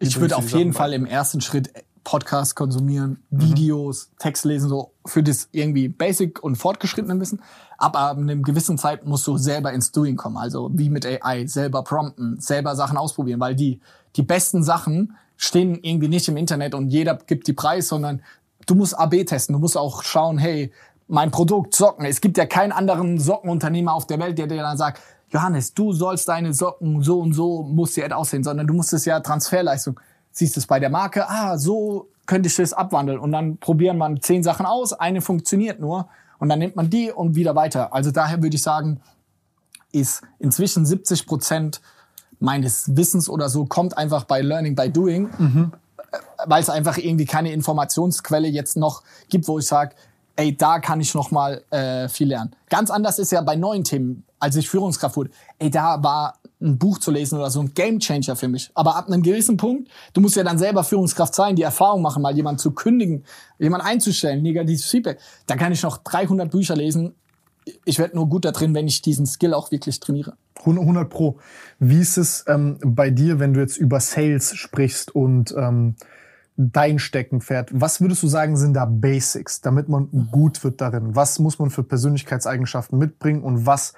Wie Ich würde auf jeden Sachen Fall bei? im ersten Schritt Podcasts konsumieren, Videos, Text lesen, so für das irgendwie Basic und fortgeschrittene Wissen. Aber ab einem gewissen Zeit musst du selber ins Doing kommen. Also wie mit AI, selber prompten, selber Sachen ausprobieren, weil die, die besten Sachen stehen irgendwie nicht im Internet und jeder gibt die Preis, sondern du musst AB testen. Du musst auch schauen, hey, mein Produkt Socken. Es gibt ja keinen anderen Sockenunternehmer auf der Welt, der dir dann sagt, Johannes, du sollst deine Socken so und so muss die aussehen, sondern du musst es ja Transferleistung. Siehst es bei der Marke, ah, so könnte ich das abwandeln. Und dann probieren man zehn Sachen aus, eine funktioniert nur und dann nimmt man die und wieder weiter. Also daher würde ich sagen, ist inzwischen 70 Prozent meines Wissens oder so kommt einfach bei Learning by Doing, äh, weil es einfach irgendwie keine Informationsquelle jetzt noch gibt, wo ich sage, ey, da kann ich noch mal äh, viel lernen. Ganz anders ist ja bei neuen Themen, als ich Führungskraft wurde. Ey, da war ein Buch zu lesen oder so ein Gamechanger für mich. Aber ab einem gewissen Punkt, du musst ja dann selber Führungskraft sein, die Erfahrung machen, mal jemanden zu kündigen, jemanden einzustellen, negatives Feedback. Da kann ich noch 300 Bücher lesen. Ich werde nur gut da drin, wenn ich diesen Skill auch wirklich trainiere. 100 Pro. Wie ist es ähm, bei dir, wenn du jetzt über Sales sprichst und ähm, dein Steckenpferd? Was würdest du sagen, sind da Basics, damit man gut wird darin? Was muss man für Persönlichkeitseigenschaften mitbringen und was,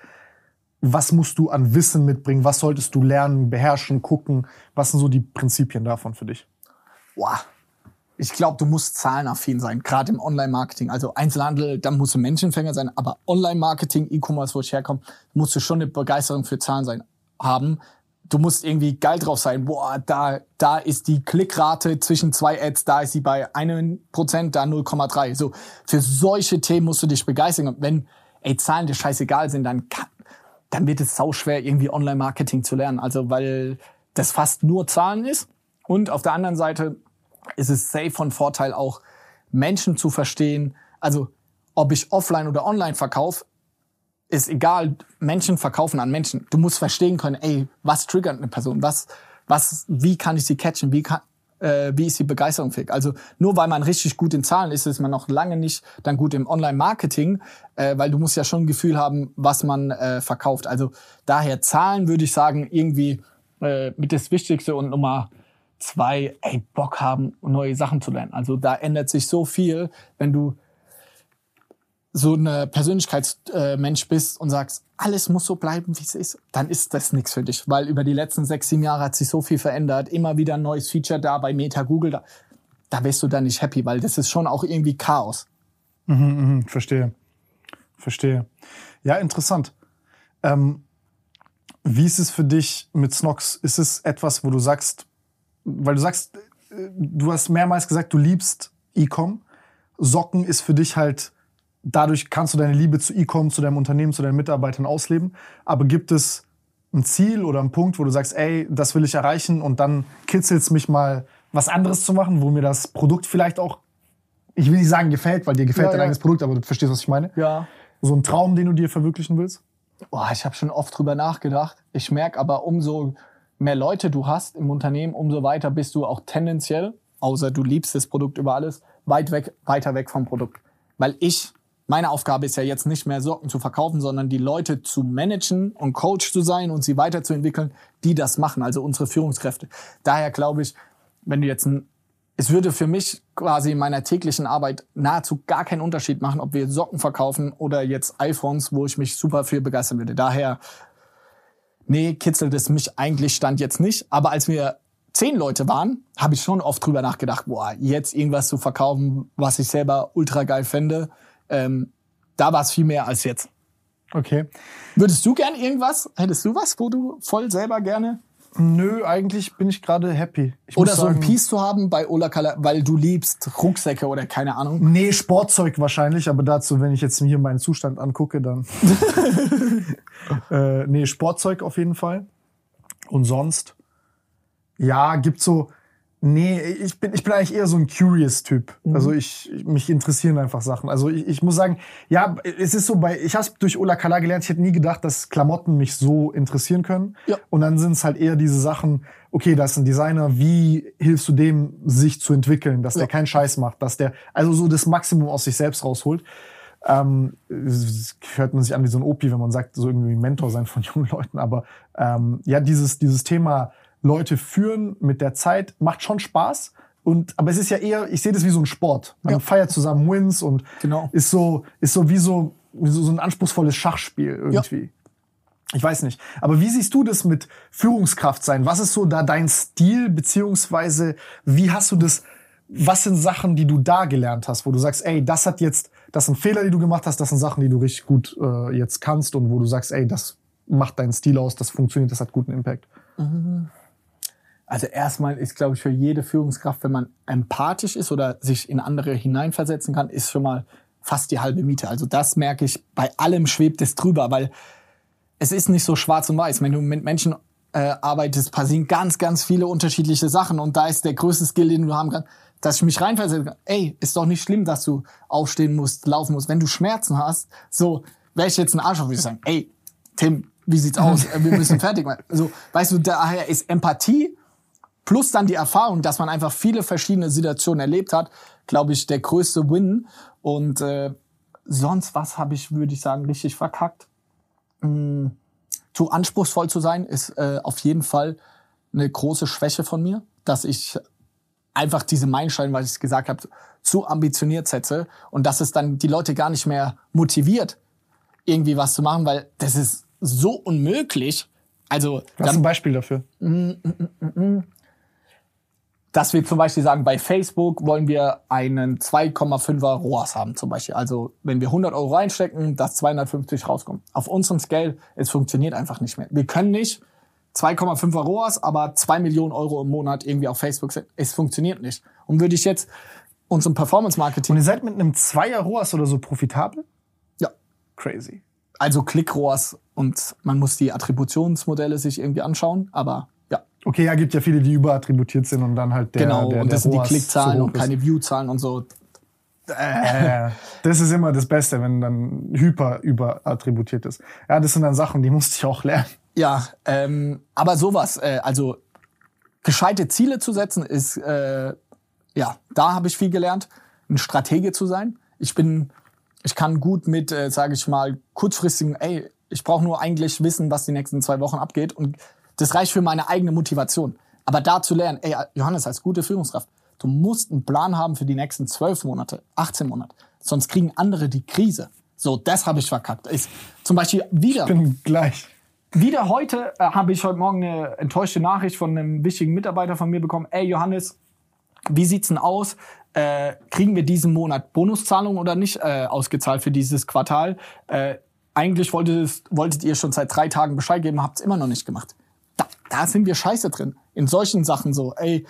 was musst du an Wissen mitbringen? Was solltest du lernen, beherrschen, gucken? Was sind so die Prinzipien davon für dich? Boah. Ich glaube, du musst zahlenaffin sein, gerade im Online-Marketing. Also Einzelhandel, da musst du Menschenfänger sein, aber Online-Marketing, E-Commerce, wo ich herkomme, musst du schon eine Begeisterung für Zahlen sein, haben. Du musst irgendwie geil drauf sein. Boah, da, da ist die Klickrate zwischen zwei Ads, da ist sie bei 1%, da 0,3. So, für solche Themen musst du dich begeistern. Und wenn, ey, Zahlen dir scheißegal sind, dann kann, dann wird es sau schwer, irgendwie Online-Marketing zu lernen. Also, weil das fast nur Zahlen ist. Und auf der anderen Seite ist es safe von Vorteil auch, Menschen zu verstehen. Also, ob ich offline oder online verkaufe, ist egal. Menschen verkaufen an Menschen. Du musst verstehen können, ey, was triggert eine Person? Was, was, wie kann ich sie catchen? Wie kann, äh, wie ist sie begeisterungsfähig? Also nur weil man richtig gut in Zahlen ist, ist man noch lange nicht dann gut im Online-Marketing, äh, weil du musst ja schon ein Gefühl haben, was man äh, verkauft. Also daher Zahlen würde ich sagen irgendwie äh, mit das Wichtigste und Nummer zwei, ey, Bock haben, neue Sachen zu lernen. Also da ändert sich so viel, wenn du so eine Persönlichkeitsmensch bist und sagst, alles muss so bleiben, wie es ist, dann ist das nichts für dich. Weil über die letzten sechs, sieben Jahre hat sich so viel verändert. Immer wieder ein neues Feature da bei Meta, Google. Da, da wärst du dann nicht happy, weil das ist schon auch irgendwie Chaos. Mhm, verstehe. Verstehe. Ja, interessant. Ähm, wie ist es für dich mit Snox? Ist es etwas, wo du sagst, weil du sagst, äh, du hast mehrmals gesagt, du liebst E-Com Socken ist für dich halt, dadurch kannst du deine Liebe zu E-Com, zu deinem Unternehmen, zu deinen Mitarbeitern ausleben. Aber gibt es ein Ziel oder einen Punkt, wo du sagst, ey, das will ich erreichen und dann kitzelt es mich mal, was anderes zu machen, wo mir das Produkt vielleicht auch, ich will nicht sagen gefällt, weil dir gefällt Ja, dein ja. eigenes Produkt, aber du verstehst, was ich meine? Ja. So ein Traum, den du dir verwirklichen willst? Boah, ich habe schon oft drüber nachgedacht. Ich merke aber, umso mehr Leute du hast im Unternehmen, umso weiter bist du auch tendenziell, außer du liebst das Produkt über alles, weit weg, weiter weg vom Produkt. Weil ich, meine Aufgabe ist ja jetzt nicht mehr Socken zu verkaufen, sondern die Leute zu managen und Coach zu sein und sie weiterzuentwickeln, die das machen, also unsere Führungskräfte. Daher glaube ich, wenn du jetzt ein es würde für mich quasi in meiner täglichen Arbeit nahezu gar keinen Unterschied machen, ob wir Socken verkaufen oder jetzt iPhones, wo ich mich super für begeistern würde. Daher, nee, kitzelt es mich eigentlich stand jetzt nicht. Aber als wir zehn Leute waren, habe ich schon oft drüber nachgedacht, boah, jetzt irgendwas zu verkaufen, was ich selber ultra geil fände. Ähm, da war es viel mehr als jetzt. Okay. Würdest du gern irgendwas? Hättest du was, wo du voll selber gerne? Nö, eigentlich bin ich gerade happy. Ich Oder so ein Piece zu haben bei Ola Kala, weil du liebst Rucksäcke oder keine Ahnung. Nee, Sportzeug wahrscheinlich, aber dazu, wenn ich jetzt hier meinen Zustand angucke, dann. <laughs> äh, nee, Sportzeug auf jeden Fall. Und sonst, ja, gibt so. Nee, ich bin, ich bin eigentlich eher so ein Curious-Typ. Also ich, ich- mich interessieren einfach Sachen. Also ich, ich muss sagen, ja, es ist so bei, ich habe durch Ola Kala gelernt, ich hätte nie gedacht, dass Klamotten mich so interessieren können. Ja. Und dann sind es halt eher diese Sachen, okay, das ist ein Designer, wie hilfst du dem, sich zu entwickeln, dass der Ja. keinen Scheiß macht, dass der also so das Maximum aus sich selbst rausholt. Ähm, hört man sich an wie so ein Opi, wenn man sagt, so irgendwie Mentor sein von jungen Leuten. Aber ähm, ja, dieses, dieses Thema Leute führen mit der Zeit macht schon Spaß. Und, aber es ist ja eher, ich sehe das wie so ein Sport. Man Ja. feiert zusammen Wins und Genau. ist so, ist so wie so, wie so, ein anspruchsvolles Schachspiel irgendwie. Ich weiß nicht. Aber wie siehst du das mit Führungskraft sein? Was ist so da dein Stil, beziehungsweise wie hast du das, was sind Sachen, die du da gelernt hast, wo du sagst, ey, das hat jetzt, das sind Fehler, die du gemacht hast, das sind Sachen, die du richtig gut äh, jetzt kannst und wo du sagst, ey, das macht deinen Stil aus, das funktioniert, das hat guten Impact. Also erstmal ist, glaube ich, für jede Führungskraft, wenn man empathisch ist oder sich in andere hineinversetzen kann, ist schon mal fast die halbe Miete. Also das merke ich, bei allem schwebt es drüber, weil es ist nicht so schwarz und weiß. Wenn du mit Menschen äh, arbeitest, passieren ganz, ganz viele unterschiedliche Sachen und da ist der größte Skill, den du haben kannst, dass ich mich reinversetzen kann. Ey, ist doch nicht schlimm, dass du aufstehen musst, laufen musst. Wenn du Schmerzen hast, so, wäre ich jetzt ein Arschloch, würde ich sagen, ey, Tim, wie sieht's aus? <laughs> Wir müssen fertig machen. Also, weißt du, daher ist Empathie plus dann die Erfahrung, dass man einfach viele verschiedene Situationen erlebt hat, glaube ich, der größte Win. Und äh, sonst was habe ich, würde ich sagen, richtig verkackt. Mm, zu anspruchsvoll zu sein, ist äh, auf jeden Fall eine große Schwäche von mir, dass ich einfach diese Meilensteine, was ich gesagt habe, zu ambitioniert setze und dass es dann die Leute gar nicht mehr motiviert, irgendwie was zu machen, weil das ist so unmöglich. Also Was ist ein Beispiel dafür? Dass wir zum Beispiel sagen, bei Facebook wollen wir einen 2,5er ROAS haben zum Beispiel. Also wenn wir 100 Euro reinstecken, dass 250 rauskommen. Auf unserem Scale, es funktioniert einfach nicht mehr. Wir können nicht 2,5er ROAS, aber 2 Millionen Euro im Monat irgendwie auf Facebook setzen. Es funktioniert nicht. Und würde ich jetzt unserem Und Performance-Marketing, ihr seid mit einem Zweier ROAS oder so profitabel? ja, Crazy. also Click-ROAS und man muss die Attributionsmodelle sich irgendwie anschauen, aber. Okay, ja, gibt ja viele, die überattributiert sind und dann halt der genau, der, und das der sind die Klickzahlen und keine Viewzahlen und so. Äh, das ist immer das Beste, wenn dann hyper überattributiert ist. Ja, das sind dann Sachen, die musste ich auch lernen. Ja, ähm, aber sowas, äh, also gescheite Ziele zu setzen, ist, äh, ja, da habe ich viel gelernt, ein Stratege zu sein. Ich bin, ich kann gut mit, äh, sage ich mal, kurzfristigen, ey, ich brauche nur eigentlich wissen, was die nächsten zwei Wochen abgeht und das reicht für meine eigene Motivation. Aber da zu lernen, ey, Johannes, als gute Führungskraft, du musst einen Plan haben für die nächsten zwölf Monate, 18 Monate, sonst kriegen andere die Krise. So, das habe ich verkackt. Ist zum Beispiel wieder. Ich bin gleich. Wieder heute äh, habe ich heute Morgen eine enttäuschte Nachricht von einem wichtigen Mitarbeiter von mir bekommen. Ey, Johannes, wie sieht's denn aus? Äh, kriegen wir diesen Monat Bonuszahlung oder nicht äh, ausgezahlt für dieses Quartal? Äh, eigentlich wolltet, wolltet ihr schon seit drei Tagen Bescheid geben, habt's immer noch nicht gemacht. Da, sind wir scheiße drin. In solchen Sachen so, ey,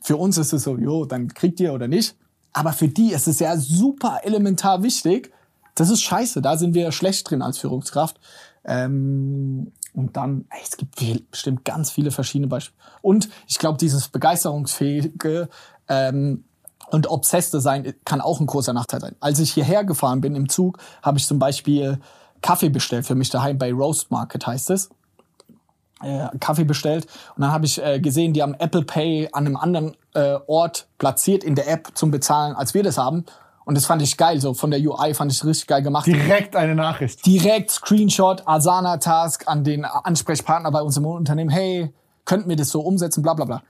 für uns ist es so, jo, dann kriegt ihr oder nicht. Aber für die ist es ja super elementar wichtig. Das ist scheiße. Da sind wir schlecht drin als Führungskraft. Ähm, und dann, ey, es gibt viel, bestimmt ganz viele verschiedene Beispiele. Und ich glaube, dieses begeisterungsfähige ähm, und obsesste sein kann auch ein großer Nachteil sein. Als ich hierher gefahren bin im Zug, habe ich zum Beispiel Kaffee bestellt für mich daheim bei Roast Market heißt es. Äh, Kaffee bestellt und dann habe ich äh, gesehen, die haben Apple Pay an einem anderen äh, Ort platziert in der App zum Bezahlen, als wir das haben. Und das fand ich geil, so von der UI fand ich richtig geil gemacht. Direkt eine Nachricht. Direkt Screenshot, Asana Task an den Ansprechpartner bei uns im Unternehmen. Hey, könnt mir das so umsetzen, bla bla bla.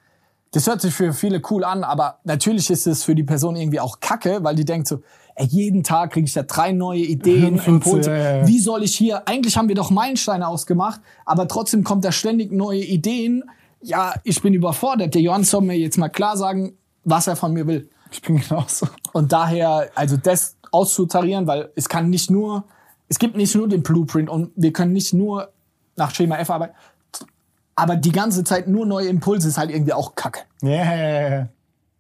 Das hört sich für viele cool an, aber natürlich ist es für die Person irgendwie auch kacke, weil die denkt so, ey, jeden Tag kriege ich da drei neue Ideen, Impulse. ja, ja. Wie soll ich hier, eigentlich haben wir doch Meilensteine ausgemacht, aber trotzdem kommt da ständig neue Ideen. Ja, ich bin überfordert. Der Johann soll mir jetzt mal klar sagen, was er von mir will. Ich bin genauso. Und daher, also das auszutarieren, weil es kann nicht nur, es gibt nicht nur den Blueprint und wir können nicht nur nach Schema F arbeiten, aber die ganze Zeit nur neue Impulse ist halt irgendwie auch kacke. Ja, ja, ja,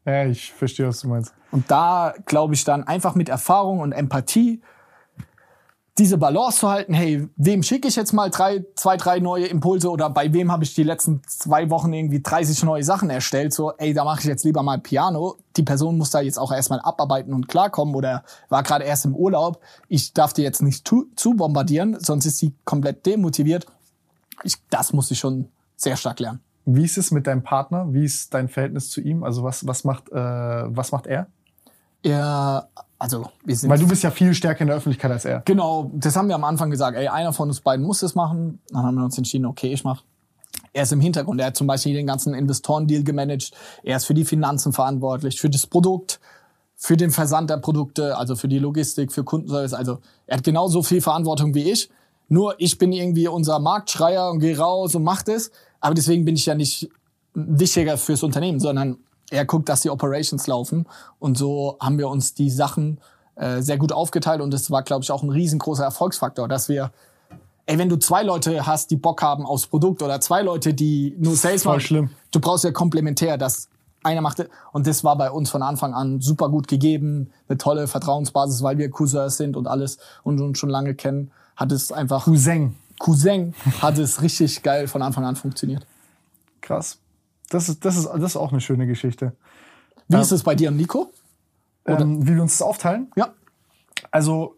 ja. Ich verstehe, was du meinst. Und da glaube ich dann einfach mit Erfahrung und Empathie diese Balance zu halten, hey, wem schicke ich jetzt mal drei, zwei, drei neue Impulse oder bei wem habe ich die letzten zwei Wochen irgendwie 30 neue Sachen erstellt, so, ey, da mache ich jetzt lieber mal Piano. Die Person muss da jetzt auch erstmal abarbeiten und klarkommen oder war gerade erst im Urlaub. Ich darf die jetzt nicht zu, zu bombardieren, sonst ist sie komplett demotiviert. Ich, das muss ich schon sehr stark lernen. Wie ist es mit deinem Partner? Wie ist dein Verhältnis zu ihm? Also was, was, macht, äh, was macht er? Er, also, wir sind Weil du bist ja viel stärker in der Öffentlichkeit als er. Genau, das haben wir am Anfang gesagt, ey, einer von uns beiden muss das machen. Dann haben wir uns entschieden, okay, ich mach. Er ist im Hintergrund, er hat zum Beispiel den ganzen Investorendeal gemanagt, er ist für die Finanzen verantwortlich, für das Produkt, für den Versand der Produkte, also für die Logistik, für Kundenservice. Also er hat genauso viel Verantwortung wie ich. Nur ich bin irgendwie unser Marktschreier und gehe raus und mach das. Aber deswegen bin ich ja nicht wichtiger fürs Unternehmen, sondern er guckt, dass die Operations laufen. Und so haben wir uns die Sachen äh, sehr gut aufgeteilt. Und das war, glaube ich, auch ein riesengroßer Erfolgsfaktor, dass wir, ey, wenn du zwei Leute hast, die Bock haben aufs Produkt oder zwei Leute, die nur Sales machen, schlimm. du brauchst ja komplementär, dass einer macht und das war bei uns von Anfang an super gut gegeben, eine tolle Vertrauensbasis, weil wir Cousins sind und alles und uns schon lange kennen, hat es einfach Cousin. Cousin hat es richtig geil von Anfang an funktioniert. Krass. Das ist, das ist, das ist auch eine schöne Geschichte. Wie ist es bei dir und Nico? Ähm, wie wir uns das aufteilen? Ja. Also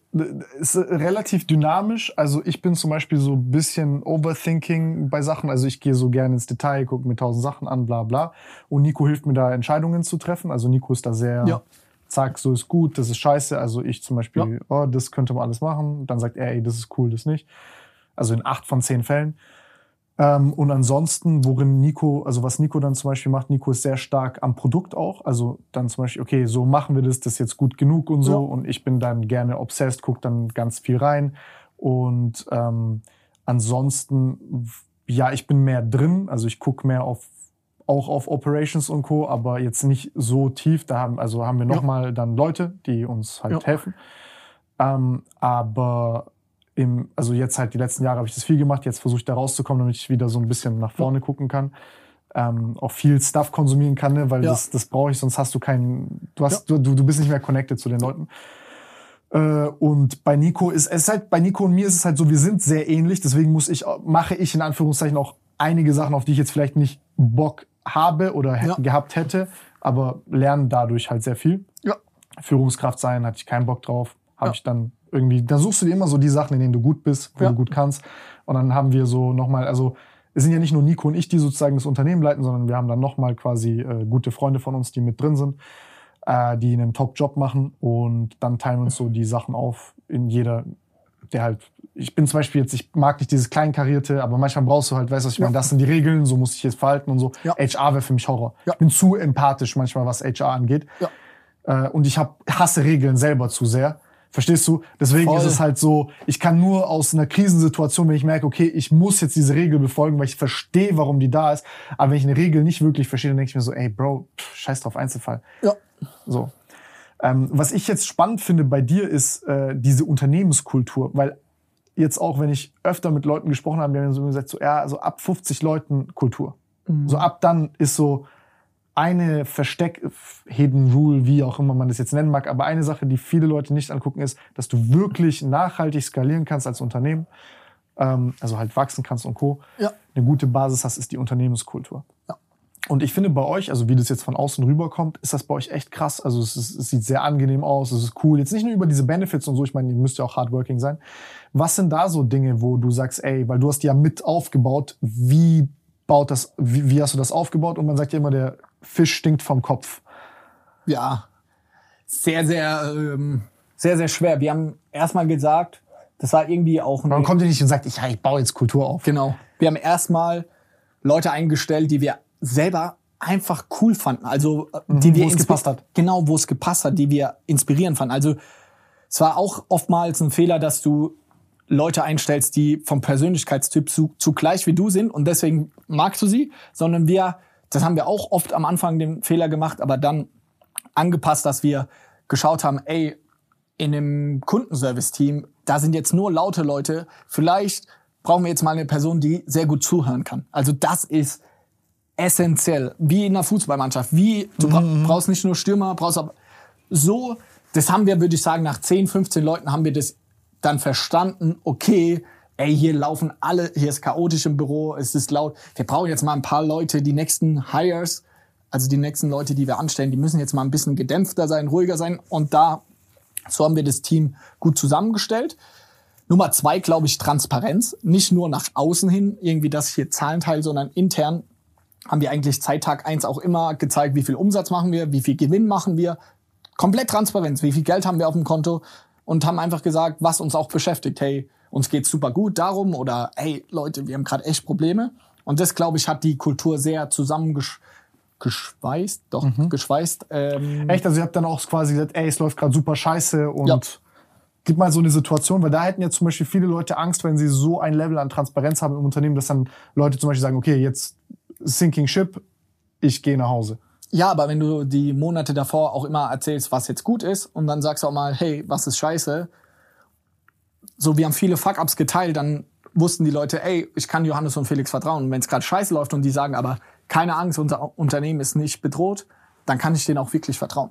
es ist relativ dynamisch. Also ich bin zum Beispiel so ein bisschen Overthinking bei Sachen. Also ich gehe so gerne ins Detail, gucke mir tausend Sachen an, bla bla. Und Nico hilft mir da Entscheidungen zu treffen. Also Nico ist da sehr, Ja. zack, so ist gut, das ist scheiße. Also ich zum Beispiel, oh, das könnte man alles machen. Dann sagt er, ey, das ist cool, das nicht. Also in acht von zehn Fällen. Ähm, und ansonsten, worin Nico, also was Nico dann zum Beispiel macht, Nico ist sehr stark am Produkt auch. Also dann zum Beispiel, okay, so machen wir das, das ist jetzt gut genug und so. Ja. Und ich bin dann gerne obsessed, guck dann ganz viel rein. Und ähm, ansonsten, ja, ich bin mehr drin. Also ich guck mehr auf auch auf Operations und Co., aber jetzt nicht so tief. Da haben, also haben wir Ja. nochmal dann Leute, die uns halt Ja. helfen. Ähm, aber im, also jetzt halt die letzten Jahre habe ich das viel gemacht. Jetzt versuche ich da rauszukommen, damit ich wieder so ein bisschen nach vorne gucken kann. Ähm, auch viel Stuff konsumieren kann, ne? weil Ja. das, das brauche ich, sonst hast du keinen, du hast, du, du du bist nicht mehr connected zu den Leuten. Äh, und bei Nico ist es ist halt, bei Nico und mir ist es halt so, wir sind sehr ähnlich, deswegen muss ich, mache ich in Anführungszeichen auch einige Sachen, auf die ich jetzt vielleicht nicht Bock habe oder Ja. gehabt hätte, aber lernen dadurch halt sehr viel. Ja. Führungskraft sein, hatte ich keinen Bock drauf. Habe Ja. ich dann irgendwie, da suchst du dir immer so die Sachen, in denen du gut bist, wo Ja. du gut kannst. Und dann haben wir so nochmal, also es sind ja nicht nur Nico und ich, die sozusagen das Unternehmen leiten, sondern wir haben dann nochmal quasi äh, gute Freunde von uns, die mit drin sind, äh, die einen Top-Job machen. Und dann teilen wir uns so die Sachen auf in jeder, der halt, ich bin zum Beispiel jetzt, ich mag nicht dieses Kleinkarierte, aber manchmal brauchst du halt, weißt du, ich meine, das sind die Regeln, so muss ich jetzt verhalten und so. Ja. HR wäre für mich Horror. Ja. Ich bin zu empathisch manchmal, was HR angeht. Ja. Äh, und ich hab, hasse Regeln selber zu sehr. Verstehst du? Deswegen Voll. ist es halt so, ich kann nur aus einer Krisensituation, wenn ich merke, okay, ich muss jetzt diese Regel befolgen, weil ich verstehe, warum die da ist. Aber wenn ich eine Regel nicht wirklich verstehe, dann denke ich mir so, ey, Bro, pff, scheiß drauf, Einzelfall. Ja. So. Ähm, was ich jetzt spannend finde bei dir ist äh, diese Unternehmenskultur, weil jetzt auch, wenn ich öfter mit Leuten gesprochen habe, die haben so gesagt, so, ja, so ab 50 Leuten Kultur. So ab dann ist so, eine Versteck, Hidden Rule, wie auch immer man das jetzt nennen mag, aber eine Sache, die viele Leute nicht angucken, ist, dass du wirklich nachhaltig skalieren kannst als Unternehmen, ähm, also halt wachsen kannst und Co. Ja. Eine gute Basis hast, ist die Unternehmenskultur. Ja. Und ich finde bei euch, also wie das jetzt von außen rüberkommt, ist das bei euch echt krass. Also es, ist, es sieht sehr angenehm aus, es ist cool. Jetzt nicht nur über diese Benefits und so, ich meine, ihr müsst ja auch hardworking sein. Was sind da so Dinge, wo du sagst, ey, weil du hast ja mit aufgebaut, wie baut das, wie, wie hast du das aufgebaut? Und man sagt ja immer, der Fisch stinkt vom Kopf. ja, sehr, sehr, ähm, sehr, sehr schwer. Wir haben erstmal gesagt, das war irgendwie auch ein Man kommt ja nicht und sagt, ich, ja, ich baue jetzt Kultur auf. Genau. Wir haben erstmal Leute eingestellt, die wir selber einfach cool fanden. Also äh, die wir Mhm, wo es gepasst hat. Genau, wo es gepasst hat, die wir inspirierend fanden. Also es war auch oftmals ein Fehler, dass du Leute einstellst, die vom Persönlichkeitstyp zu, zu gleich wie du sind und deswegen magst du sie, sondern wir, das haben wir auch oft am Anfang den Fehler gemacht, aber dann angepasst, dass wir geschaut haben, ey, in einem Kundenservice-Team, da sind jetzt nur laute Leute. Vielleicht brauchen wir jetzt mal eine Person, die sehr gut zuhören kann. Also das ist essentiell, wie in einer Fußballmannschaft. Wie du bra brauchst nicht nur Stürmer, brauchst aber so. Das haben wir, würde ich sagen, nach 10, 15 Leuten haben wir das dann verstanden. Okay, ey, hier laufen alle, hier ist chaotisch im Büro, es ist laut. Wir brauchen jetzt mal ein paar Leute, die nächsten Hires, also die nächsten Leute, die wir anstellen, die müssen jetzt mal ein bisschen gedämpfter sein, ruhiger sein. Und da, so haben wir das Team gut zusammengestellt. Nummer zwei, glaube ich, Transparenz. Nicht nur nach außen hin, irgendwie das hier Zahlenteil, sondern intern haben wir eigentlich seit Tag eins auch immer gezeigt, wie viel Umsatz machen wir, wie viel Gewinn machen wir. Komplett Transparenz, wie viel Geld haben wir auf dem Konto und haben einfach gesagt, was uns auch beschäftigt. Hey, uns geht's super gut darum oder hey, Leute, wir haben gerade echt Probleme. Und das, glaube ich, hat die Kultur sehr zusammengeschweißt, doch, geschweißt. Ähm, Echt? Also ihr habt dann auch quasi gesagt, ey, es läuft gerade super scheiße und Ja. gib mal so eine Situation, weil da hätten ja zum Beispiel viele Leute Angst, wenn sie so ein Level an Transparenz haben im Unternehmen, dass dann Leute zum Beispiel sagen, okay, jetzt sinking ship, ich gehe nach Hause. Ja, aber wenn du die Monate davor auch immer erzählst, was jetzt gut ist und dann sagst du auch mal, hey, was ist scheiße? So, wir haben viele Fuck-Ups geteilt, dann wussten die Leute, ey, ich kann Johannes und Felix vertrauen. Und wenn es gerade scheiße läuft und die sagen, aber keine Angst, unser Unternehmen ist nicht bedroht, dann kann ich denen auch wirklich vertrauen.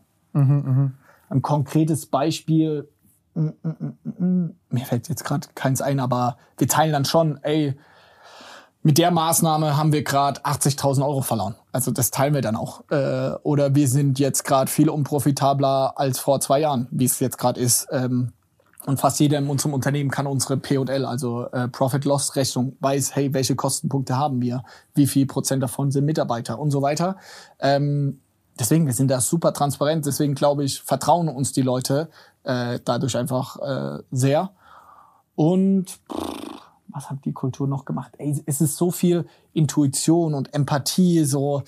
Ein konkretes Beispiel, mm, mm, mm, mir fällt jetzt gerade keins ein, aber wir teilen dann schon, ey, mit der Maßnahme haben wir gerade 80.000 Euro verloren. Also das teilen wir dann auch. Äh, oder wir sind jetzt gerade viel unprofitabler als vor zwei Jahren, wie es jetzt gerade ist. Ähm, und fast jeder in unserem Unternehmen kann unsere P&L, also äh, Profit-Loss-Rechnung, weiß, hey, welche Kostenpunkte haben wir, wie viel Prozent davon sind Mitarbeiter und so weiter. Ähm, deswegen, wir sind da super transparent. Deswegen glaube ich, vertrauen uns die Leute äh, dadurch einfach äh, sehr. Und was hat die Kultur noch gemacht? Ey, es ist so viel Intuition und Empathie, so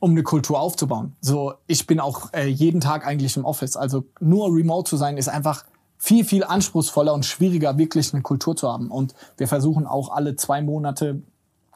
um eine Kultur aufzubauen. So, ich bin auch äh, jeden Tag eigentlich im Office. Also nur remote zu sein ist einfach viel, viel anspruchsvoller und schwieriger, wirklich eine Kultur zu haben. Und wir versuchen auch alle zwei Monate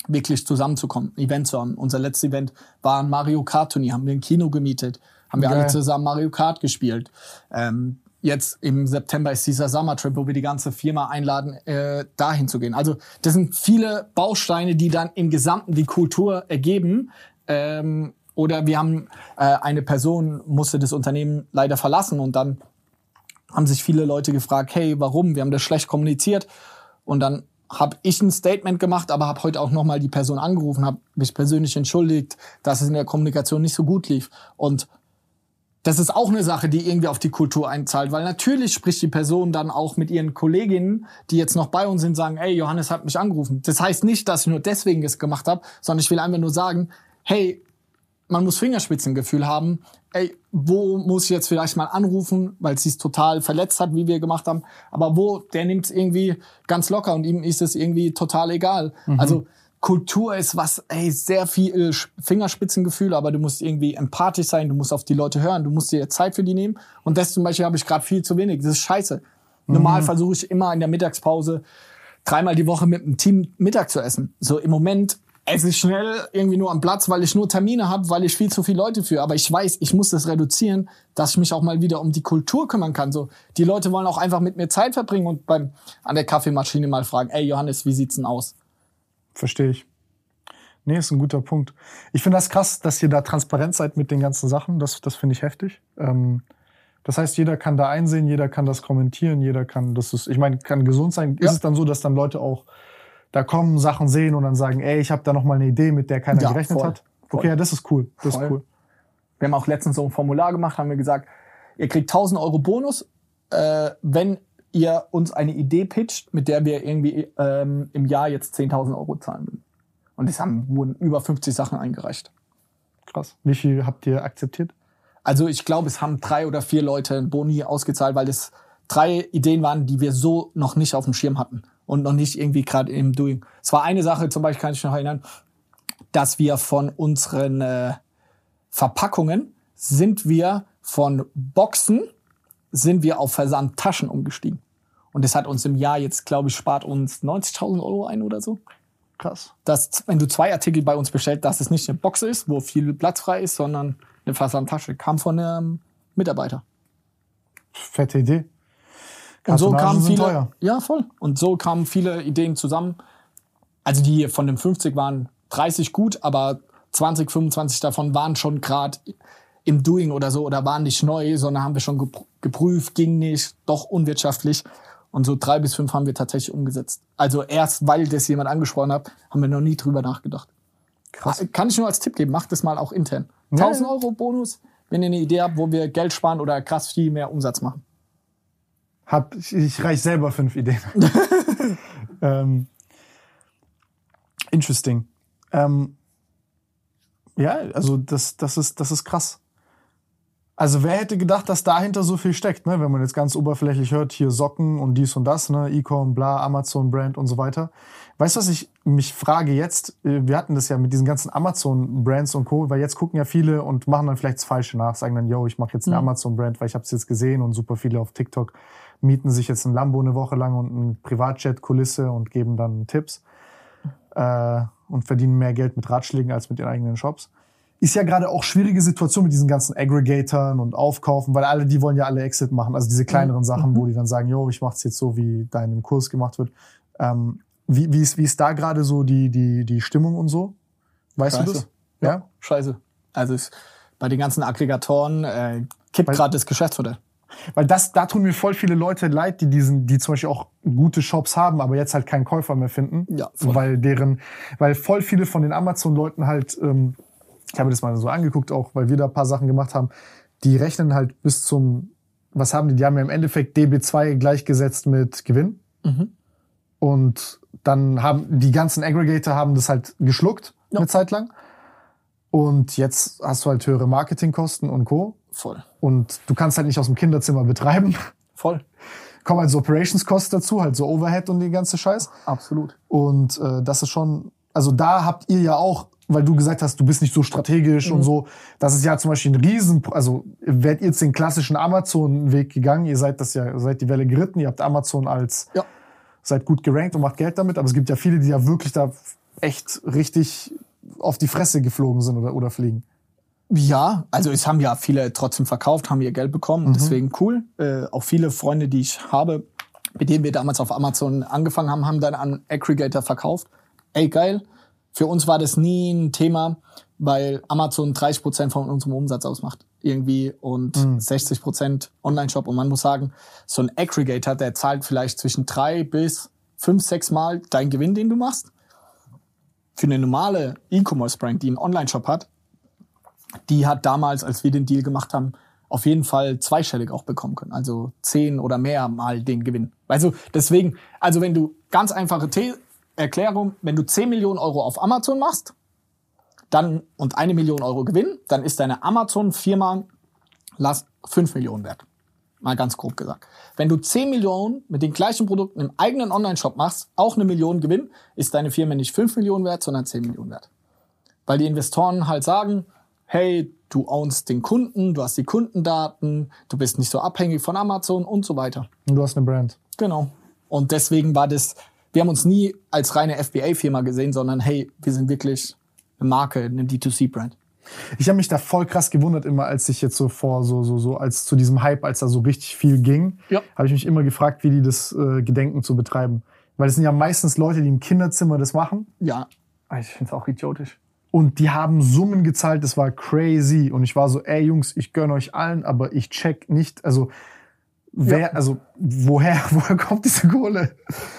wirklich zusammenzukommen, ein Event zu haben. Unser letztes Event war ein Mario Kart Turnier, haben wir ein Kino gemietet, haben wir Geil. alle zusammen Mario Kart gespielt. Ähm, jetzt im September ist dieser Summertrip, wo wir die ganze Firma einladen, äh, dahin zu gehen. Also das sind viele Bausteine, die dann im Gesamten die Kultur ergeben. Ähm, oder wir haben äh, eine Person musste das Unternehmen leider verlassen und dann haben sich viele Leute gefragt, hey, warum? Wir haben das schlecht kommuniziert. Und dann habe ich ein Statement gemacht, aber habe heute auch nochmal die Person angerufen, habe mich persönlich entschuldigt, dass es in der Kommunikation nicht so gut lief. Und das ist auch eine Sache, die irgendwie auf die Kultur einzahlt, weil natürlich spricht die Person dann auch mit ihren Kolleginnen, die jetzt noch bei uns sind, sagen, ey, Johannes hat mich angerufen. Das heißt nicht, dass ich nur deswegen es gemacht habe, sondern ich will einfach nur sagen, hey, man muss Fingerspitzengefühl haben. Ey, wo muss ich jetzt vielleicht mal anrufen, weil sie es total verletzt hat, wie wir gemacht haben. Aber wo, der nimmt es irgendwie ganz locker und ihm ist es irgendwie total egal. Also Kultur ist was, ey, sehr viel Fingerspitzengefühl, aber du musst irgendwie empathisch sein, du musst auf die Leute hören, du musst dir Zeit für die nehmen. Und das zum Beispiel habe ich gerade viel zu wenig. Das ist scheiße. Normal versuche ich immer in der Mittagspause dreimal die Woche mit dem Team Mittag zu essen. So im Moment esse ich schnell irgendwie nur am Platz, weil ich nur Termine habe, weil ich viel zu viele Leute führe. Aber ich weiß, ich muss das reduzieren, dass ich mich auch mal wieder um die Kultur kümmern kann. So, die Leute wollen auch einfach mit mir Zeit verbringen und beim an der Kaffeemaschine mal fragen, ey Johannes, wie sieht's denn aus? Verstehe ich. Nee, ist ein guter Punkt. Ich finde das krass, dass ihr da transparent seid mit den ganzen Sachen. Das, das finde ich heftig. Ähm, das heißt, jeder kann da einsehen, jeder kann das kommentieren, jeder kann, das ist, ich meine, kann gesund sein. Ja. Ist es dann so, dass dann Leute auch da kommen, Sachen sehen und dann sagen, ey, ich habe da noch mal eine Idee, mit der keiner Ja, gerechnet voll. hat? Voll. Okay, ja, das ist cool. Das Voll. ist cool. Wir haben auch letztens so ein Formular gemacht, haben wir gesagt, ihr kriegt 1000 Euro Bonus, äh, wenn ihr uns eine Idee pitcht, mit der wir irgendwie ähm, im Jahr jetzt 10.000 Euro zahlen würden. Und es haben, wurden über 50 Sachen eingereicht. Krass. Wie viel habt ihr akzeptiert? Also ich glaube, es haben drei oder vier Leute einen Boni ausgezahlt, weil es drei Ideen waren, die wir so noch nicht auf dem Schirm hatten und noch nicht irgendwie gerade im Doing. Es war eine Sache, zum Beispiel kann ich mich noch erinnern, dass wir von unseren äh, Verpackungen sind wir von Boxen sind wir auf Versandtaschen umgestiegen. Und das hat uns im Jahr jetzt, glaube ich, spart uns 90.000 Euro ein oder so. Krass. Dass, wenn du zwei Artikel bei uns bestellst, dass es nicht eine Box ist, wo viel Platz frei ist, sondern eine Versandtasche. Kam von einem Mitarbeiter. Fette Idee. Und so kamen viele, teuer. ja voll. Und so kamen viele Ideen zusammen. Also die von den 50 waren 30 gut, aber 20, 25 davon waren schon gerade im Doing oder so oder waren nicht neu, sondern haben wir schon gepr- geprüft, ging nicht, doch unwirtschaftlich. Und so drei bis fünf haben wir tatsächlich umgesetzt. Also erst, weil das jemand angesprochen hat, haben wir noch nie drüber nachgedacht. Krass. Kann ich nur als Tipp geben, macht das mal auch intern. 1000 ja. Euro Bonus, wenn ihr eine Idee habt, wo wir Geld sparen oder krass viel mehr Umsatz machen. Hab, ich, ich reich selber fünf Ideen. <laughs> ähm, interesting. Ähm, ja, also das, das, ist, das ist krass. Also wer hätte gedacht, dass dahinter so viel steckt, ne? wenn man jetzt ganz oberflächlich hört, hier Socken und dies und das, ne? E-Com, bla, Amazon-Brand und so weiter. Weißt du, was ich mich frage jetzt? Äh, Wir hatten das ja mit diesen ganzen Amazon-Brands und Co., weil jetzt gucken ja viele und machen dann vielleicht das Falsche nach, sagen dann, yo, ich mache jetzt eine Amazon-Brand, weil ich habe es jetzt gesehen und super viele auf TikTok mieten sich jetzt ein Lambo eine Woche lang und ein Privatjet-Kulisse und geben dann Tipps äh, und verdienen mehr Geld mit Ratschlägen als mit ihren eigenen Shops. Ist ja gerade auch schwierige Situation mit diesen ganzen Aggregatoren und Aufkaufen, weil alle, die wollen ja alle Exit machen. Also diese kleineren Sachen, wo die dann sagen, jo, ich mach's jetzt so, wie dein im Kurs gemacht wird. Ähm, wie, wie, ist, wie ist da gerade so die, die, die Stimmung und so? Weißt du Scheiße. das? Ja? Scheiße. Also es, bei den ganzen Aggregatoren äh, kippt gerade das Geschäftsmodell. Weil das, da tun mir voll viele Leute leid, die diesen, die zum Beispiel auch gute Shops haben, aber jetzt halt keinen Käufer mehr finden. Ja, voll. Weil deren, weil voll viele von den Amazon-Leuten halt, ähm, ich habe mir das mal so angeguckt, auch weil wir da ein paar Sachen gemacht haben, die rechnen halt bis zum, was haben die? Die haben ja im Endeffekt DB2 gleichgesetzt mit Gewinn. Mhm. Und dann haben die ganzen Aggregator haben das halt geschluckt Ja. eine Zeit lang. Und jetzt hast du halt höhere Marketingkosten und Co. Voll. Und du kannst halt nicht aus dem Kinderzimmer betreiben. Voll. Kommen halt so Operations-Costs dazu, halt so Overhead und die ganze Scheiß. Absolut. Und äh, das ist schon, also da habt ihr ja auch, weil du gesagt hast, du bist nicht so strategisch Mhm. und so. Das ist ja zum Beispiel ein Riesen, also werdet ihr jetzt den klassischen Amazon-Weg gegangen. Ihr seid das ja, seid die Welle geritten. Ihr habt Amazon als, Ja. seid gut gerankt und macht Geld damit. Aber es gibt ja viele, die ja wirklich da echt richtig auf die Fresse geflogen sind oder, oder fliegen. Ja, also es haben ja viele trotzdem verkauft, haben ihr Geld bekommen, Mhm. deswegen cool. Äh, auch viele Freunde, die ich habe, mit denen wir damals auf Amazon angefangen haben, haben dann an Aggregator verkauft. Ey, geil. Für uns war das nie ein Thema, weil Amazon 30 Prozent von unserem Umsatz ausmacht. Irgendwie und Mhm. 60 Prozent Online-Shop. Und man muss sagen, so ein Aggregator, der zahlt vielleicht zwischen drei bis fünf, sechs Mal deinen Gewinn, den du machst. Für eine normale E-Commerce-Brand, die einen Online-Shop hat, die hat damals, als wir den Deal gemacht haben, auf jeden Fall zweistellig auch bekommen können. Also zehn oder mehr mal den Gewinn. Also deswegen, also wenn du ganz einfache The Erklärung, wenn du 10 Millionen Euro auf Amazon machst, dann und eine Million Euro Gewinn, dann ist deine Amazon-Firma lass 5 Millionen wert. Mal ganz grob gesagt. Wenn du 10 Millionen mit den gleichen Produkten im eigenen Online-Shop machst, auch eine Million Gewinn, ist deine Firma nicht 5 Millionen wert, sondern 10 Millionen wert. Weil die Investoren halt sagen, hey, du ownst den Kunden, du hast die Kundendaten, du bist nicht so abhängig von Amazon und so weiter. Und du hast eine Brand. Genau. Und deswegen war das, wir haben uns nie als reine FBA-Firma gesehen, sondern hey, wir sind wirklich eine Marke, eine D2C-Brand. Ich habe mich da voll krass gewundert immer, als ich jetzt so vor so so so als zu diesem Hype, als da so richtig viel ging, Ja. habe ich mich immer gefragt, wie die das äh, gedenken zu betreiben, weil es sind ja meistens Leute, die im Kinderzimmer das machen. Ja, ich finde es auch idiotisch. Und die haben Summen gezahlt, das war crazy. Und ich war so, ey Jungs, ich gönn euch allen, aber ich check nicht, also wer, also woher, <laughs> woher kommt diese Kohle?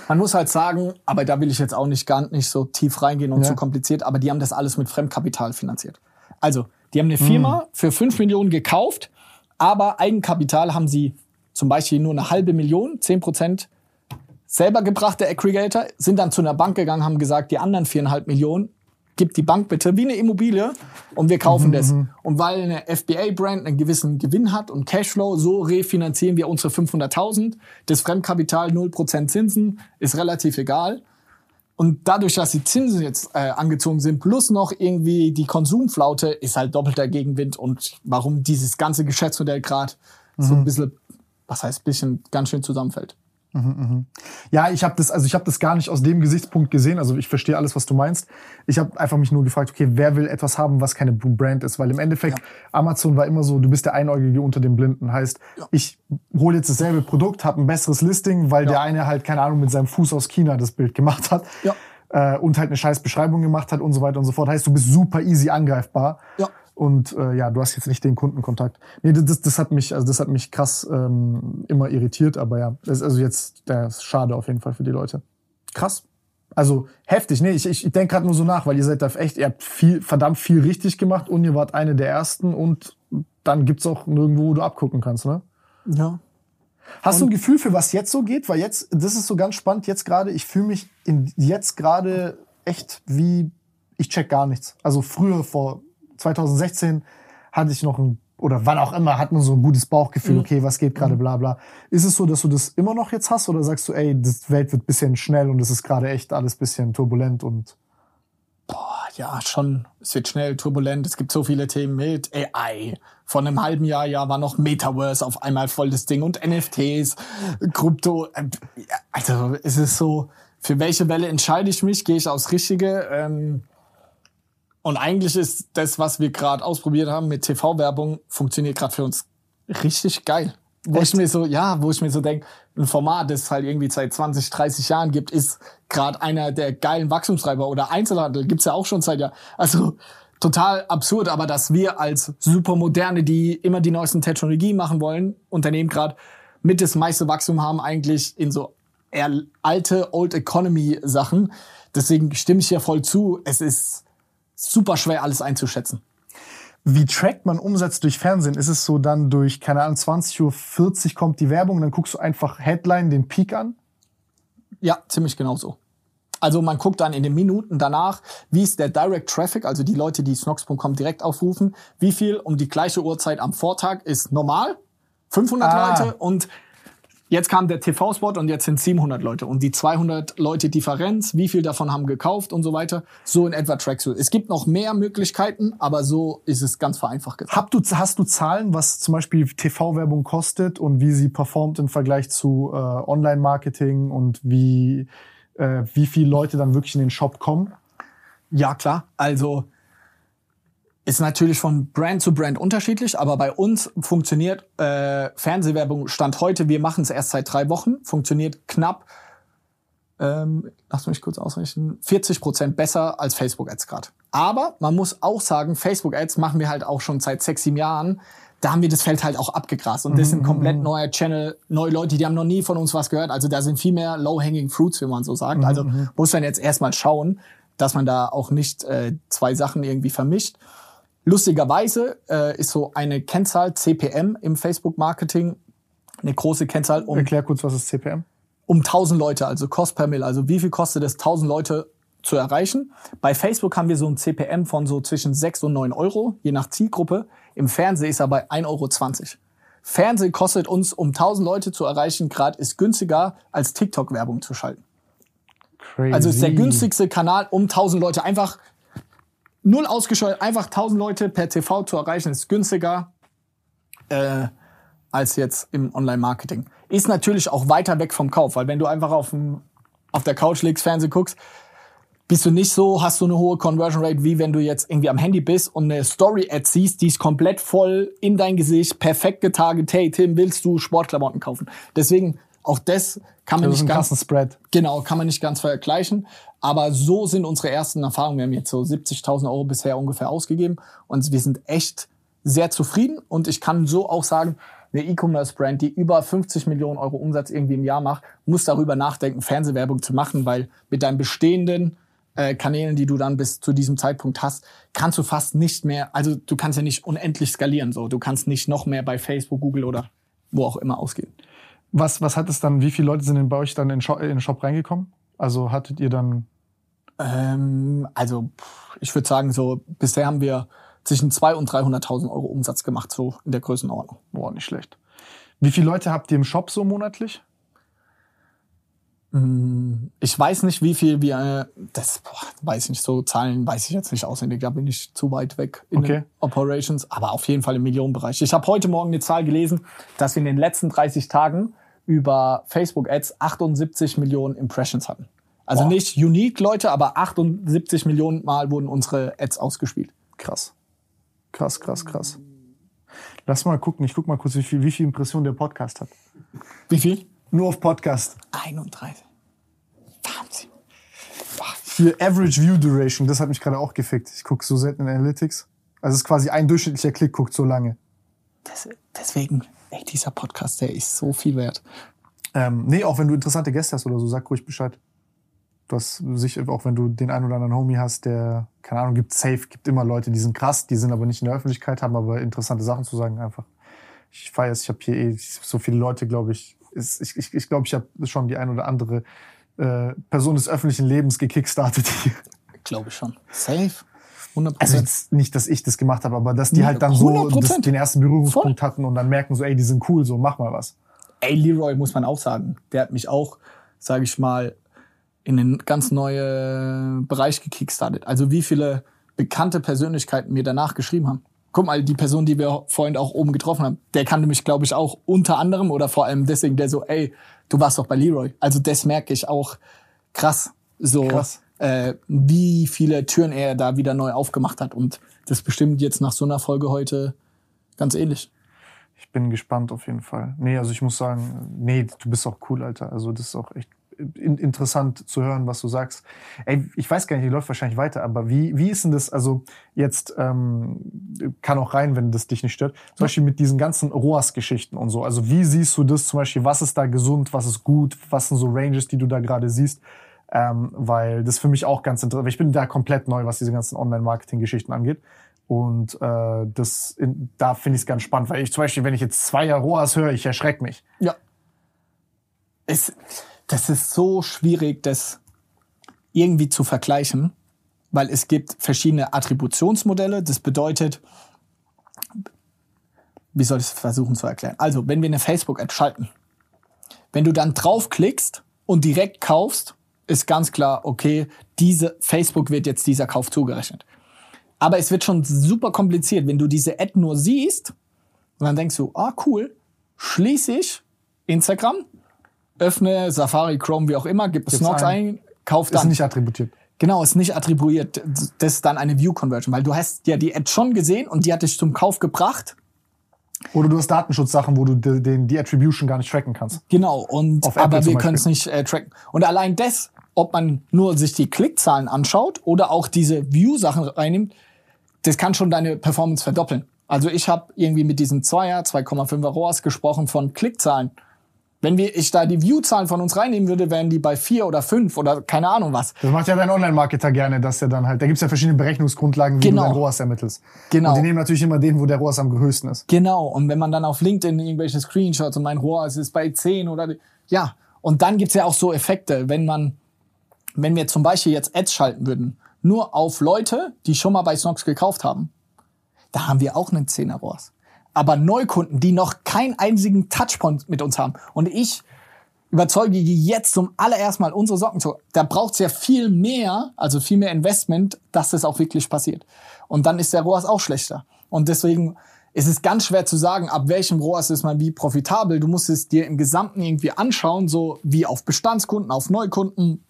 Man muss halt sagen, aber da will ich jetzt auch nicht gar nicht so tief reingehen und Ja. zu kompliziert, aber die haben das alles mit Fremdkapital finanziert. Also, die haben eine Firma für 5 Millionen gekauft, aber Eigenkapital haben sie zum Beispiel nur eine halbe Million, 10 Prozent selber gebracht, der Aggregator, sind dann zu einer Bank gegangen, haben gesagt, die anderen viereinhalb Millionen gibt die Bank bitte wie eine Immobilie und wir kaufen das. Und weil eine FBA-Brand einen gewissen Gewinn hat und Cashflow, so refinanzieren wir unsere 500.000. Das Fremdkapital 0% Zinsen ist relativ egal. Und dadurch, dass die Zinsen jetzt äh, angezogen sind, plus noch irgendwie die Konsumflaute, ist halt doppelter Gegenwind. Und warum dieses ganze Geschäftsmodell gerade so ein bisschen, was heißt bisschen, ganz schön zusammenfällt. Ja, ich habe das, also ich habe das gar nicht aus dem Gesichtspunkt gesehen. Also ich verstehe alles, was du meinst. Ich habe einfach mich nur gefragt, okay, wer will etwas haben, was keine Brand ist? Weil im Endeffekt Amazon war immer so, du bist der Einäugige unter den Blinden. Heißt, ich hole jetzt dasselbe Produkt, habe ein besseres Listing, weil der eine halt keine Ahnung mit seinem Fuß aus China das Bild gemacht hat. Ja. Äh, und halt eine scheiß Beschreibung gemacht hat und so weiter und so fort. Heißt, du bist super easy angreifbar. Ja. Und äh, ja, du hast jetzt nicht den Kundenkontakt. Nee, das, das hat mich, also das hat mich krass ähm, immer irritiert, aber ja, das ist also jetzt der ist schade auf jeden Fall für die Leute. Krass. Also heftig, nee, ich, ich, ich denke gerade nur so nach, weil ihr seid da echt, ihr habt viel, verdammt viel richtig gemacht und ihr wart eine der ersten und dann gibt's auch nirgendwo, wo du abgucken kannst, ne? Ja. Hast du ein Gefühl für was jetzt so geht? Weil jetzt, das ist so ganz spannend jetzt gerade. Ich fühle mich in, jetzt gerade echt wie, ich check gar nichts. Also früher vor 2016 hatte ich noch ein, oder wann auch immer, hat man so ein gutes Bauchgefühl, okay, was geht gerade, bla bla. Ist es so, dass du das immer noch jetzt hast oder sagst du, ey, die Welt wird bisschen schnell und es ist gerade echt alles bisschen turbulent und Boah, ja, schon. Es wird schnell turbulent. Es gibt so viele Themen mit AI. Vor einem halben Jahr, ja, war noch Metaverse auf einmal voll das Ding und NFTs, Krypto. äh, ja, Also, es ist so, für welche Welle entscheide ich mich? Gehe ich aufs Richtige? Ähm, und eigentlich ist das, was wir gerade ausprobiert haben mit TV-Werbung, funktioniert gerade für uns richtig geil. Wo ich mir so, ja, wo ich mir so denke, ein Format, das es halt irgendwie seit 20, 30 Jahren gibt, ist gerade einer der geilen Wachstumstreiber oder Einzelhandel gibt's ja auch schon seit Jahren. Also total absurd, aber dass wir als supermoderne, die immer die neuesten Technologien machen wollen, Unternehmen gerade mit das meiste Wachstum haben eigentlich in so eher alte Old Economy Sachen. Deswegen stimme ich ja voll zu. Es ist super schwer alles einzuschätzen. Wie trackt man Umsatz durch Fernsehen? Ist es so dann durch, keine Ahnung, 20.40 Uhr kommt die Werbung, dann guckst du einfach Headline, den Peak an? Ja, ziemlich genau so. Also man guckt dann in den Minuten danach, wie ist der Direct Traffic, also die Leute, die snox.com direkt aufrufen, wie viel um die gleiche Uhrzeit am Vortag ist normal, 500 Ah. Leute und jetzt kam der TV-Spot und jetzt sind 700 Leute und die 200 Leute Differenz, wie viel davon haben gekauft und so weiter, so in etwa trackst du. Es gibt noch mehr Möglichkeiten, aber so ist es ganz vereinfacht gesagt. Du, hast du Zahlen, was zum Beispiel TV-Werbung kostet und wie sie performt im Vergleich zu äh, Online-Marketing und wie, äh, wie viele Leute dann wirklich in den Shop kommen? Ja, klar. Also ist natürlich von Brand zu Brand unterschiedlich, aber bei uns funktioniert äh, Fernsehwerbung Stand heute, wir machen es erst seit drei Wochen, funktioniert knapp, ähm, lass mich kurz ausrechnen, 40 Prozent besser als Facebook-Ads gerade. Aber man muss auch sagen, Facebook-Ads machen wir halt auch schon seit sechs, sieben Jahren. Da haben wir das Feld halt auch abgegrast. Und das sind komplett neuer Channel, neue Leute, die haben noch nie von uns was gehört. Also da sind viel mehr low-hanging fruits, wie man so sagt. Also muss man jetzt erstmal schauen, dass man da auch nicht äh, zwei Sachen irgendwie vermischt. Lustigerweise äh, ist so eine Kennzahl CPM im Facebook-Marketing eine große Kennzahl um, Erklär kurz, was ist CPM? um 1000 Leute, also Cost per Mill. Also wie viel kostet es, 1000 Leute zu erreichen? Bei Facebook haben wir so ein CPM von so zwischen 6 und 9 Euro, je nach Zielgruppe. Im Fernsehen ist er bei 1,20 Euro. Fernsehen kostet uns, um 1000 Leute zu erreichen, gerade ist günstiger, als TikTok-Werbung zu schalten. Crazy. Also ist der günstigste Kanal, um 1000 Leute einfach null ausgeschaltet, einfach 1000 Leute per TV zu erreichen, ist günstiger äh, als jetzt im Online-Marketing. Ist natürlich auch weiter weg vom Kauf, weil wenn du einfach auf, dem, auf der Couch liegst, Fernsehen guckst, bist du nicht so, hast du eine hohe Conversion Rate, wie wenn du jetzt irgendwie am Handy bist und eine Story-Ad siehst, die ist komplett voll in dein Gesicht, perfekt getarget, hey Tim, willst du Sportklamotten kaufen? Deswegen Auch das kann man Das nicht ganz Spread. Genau, kann man nicht ganz vergleichen. Aber so sind unsere ersten Erfahrungen. Wir haben jetzt so 70.000 Euro bisher ungefähr ausgegeben und wir sind echt sehr zufrieden. Und ich kann so auch sagen, eine E-Commerce-Brand, die über 50 Millionen Euro Umsatz irgendwie im Jahr macht, muss darüber nachdenken, Fernsehwerbung zu machen, weil mit deinen bestehenden äh, Kanälen, die du dann bis zu diesem Zeitpunkt hast, kannst du fast nicht mehr, also du kannst ja nicht unendlich skalieren. So, du kannst nicht noch mehr bei Facebook, Google oder wo auch immer ausgehen. Was, was hat es dann, wie viele Leute sind denn bei euch dann in, den Shop, in den Shop reingekommen? Also hattet ihr dann, Ähm, also ich würde sagen, so bisher haben wir zwischen 200.000 und 300.000 Euro Umsatz gemacht, so in der Größenordnung. boah, nicht schlecht. Wie viele Leute habt ihr im Shop so monatlich? Ich weiß nicht, wie viel wir, das boah, weiß ich nicht, so Zahlen weiß ich jetzt nicht auswendig, da bin ich zu weit weg in Okay. den Operations, aber auf jeden Fall im Millionenbereich. Ich habe heute Morgen eine Zahl gelesen, dass wir in den letzten 30 Tagen über Facebook Ads 78 Millionen Impressions hatten. Also Boah. nicht unique Leute, aber 78 Millionen Mal wurden unsere Ads ausgespielt. Krass. Krass, krass, krass. Lass mal gucken, ich guck mal kurz, wie viel, wie viel Impression der Podcast hat. Wie viel? Nur auf Podcast. 31. Wahnsinn. Hier Average View Duration, das hat mich gerade auch gefickt. Ich gucke so selten in Analytics. Also es ist quasi ein durchschnittlicher Klick guckt so lange. Das, deswegen, ey, dieser Podcast, der ist so viel wert. Ähm, nee, auch wenn du interessante Gäste hast oder so, sag ruhig Bescheid. Du hast sicher, auch wenn du den einen oder anderen Homie hast, der, keine Ahnung, gibt safe, gibt immer Leute, die sind krass, die sind aber nicht in der Öffentlichkeit, haben aber interessante Sachen zu sagen einfach. Ich feiere es, ich habe hier eh so viele Leute, glaube ich. Ist, ich ich, ich glaube, ich habe schon die ein oder andere äh, Person des öffentlichen Lebens gekickstartet hier. Glaube ich schon. Safe. 100%. Also jetzt nicht, dass ich das gemacht habe, aber dass die halt dann so 100%. das, den ersten Berührungspunkt hatten und dann merken so, ey, die sind cool, so mach mal was. Ey, Leroy muss man auch sagen. Der hat mich auch, sage ich mal, in einen ganz neuen Bereich gekickstartet. Also wie viele bekannte Persönlichkeiten mir danach geschrieben haben. Guck mal, die Person, die wir vorhin auch oben getroffen haben, der kannte mich, glaube ich, auch unter anderem oder vor allem deswegen, der so, ey, du warst doch bei Leroy. Also das merke ich auch krass. So, Krass. Äh, wie viele Türen er da wieder neu aufgemacht hat. Und das bestimmt jetzt nach so einer Folge heute ganz ähnlich. Ich bin gespannt auf jeden Fall. Nee, also ich muss sagen, nee, du bist auch cool, Alter. Also das ist auch echt in, interessant zu hören, was du sagst. Ey, ich weiß gar nicht, die läuft wahrscheinlich weiter, aber wie, wie ist denn das, also jetzt ähm, kann auch rein, wenn das dich nicht stört, zum Beispiel mit diesen ganzen ROAS-Geschichten und so. Also wie siehst du das zum Beispiel, was ist da gesund, was ist gut, was sind so Ranges, die du da gerade siehst? Ähm, weil das für mich auch ganz interessant, ich bin da komplett neu, was diese ganzen Online-Marketing-Geschichten angeht. Und äh, das, in, da finde ich es ganz spannend, weil ich zum Beispiel, wenn ich jetzt zwei ROAS höre, ich erschrecke mich. Ja. Es, das ist so schwierig, das irgendwie zu vergleichen, weil es gibt verschiedene Attributionsmodelle. Das bedeutet, wie soll ich es versuchen zu erklären? Also, wenn wir eine Facebook-Ad schalten, wenn du dann draufklickst und direkt kaufst, ist ganz klar, okay, diese Facebook wird jetzt dieser Kauf zugerechnet. Aber es wird schon super kompliziert, wenn du diese Ad nur siehst und dann denkst du, ah cool, schließe ich Instagram, öffne Safari, Chrome, wie auch immer, gib Gib's Snox ein. kauf Ist dann. nicht attributiert. Genau, ist nicht attribuiert. Das ist dann eine View-Conversion, weil du hast ja die Ad schon gesehen und die hat dich zum Kauf gebracht. Oder du hast Datenschutzsachen, wo du de- den, die Attribution gar nicht tracken kannst. Genau, und aber wir können es nicht äh, tracken. Und allein das, ob man nur sich die Klickzahlen anschaut oder auch diese View-Sachen reinnimmt, das kann schon deine Performance verdoppeln. Also ich habe irgendwie mit diesem 2er, 2,5er ROAS gesprochen von Klickzahlen. Wenn wir, ich da die View-Zahlen von uns reinnehmen würde, wären die bei vier oder fünf oder keine Ahnung was. Das macht ja dein Online-Marketer gerne, dass er dann halt, da gibt's ja verschiedene Berechnungsgrundlagen, wie Genau. du dein ROAS ermittelst. Genau. Und die nehmen natürlich immer den, wo der ROAS am höchsten ist. Genau, und wenn man dann auf LinkedIn irgendwelche Screenshots und mein ROAS ist bei 10 oder ja, und dann gibt's ja auch so Effekte, wenn man, wenn wir zum Beispiel jetzt Ads schalten würden, nur auf Leute, die schon mal bei Snox gekauft haben, da haben wir auch einen 10er ROAS. Aber Neukunden, die noch keinen einzigen Touchpoint mit uns haben und ich überzeuge die jetzt zum allerersten Mal unsere Socken zu. Da braucht's ja viel mehr, also viel mehr Investment, dass das auch wirklich passiert. Und dann ist der ROAS auch schlechter. Und deswegen ist es ganz schwer zu sagen, ab welchem ROAS ist man wie profitabel. Du musst es dir im Gesamten irgendwie anschauen, so wie auf Bestandskunden, auf Neukunden.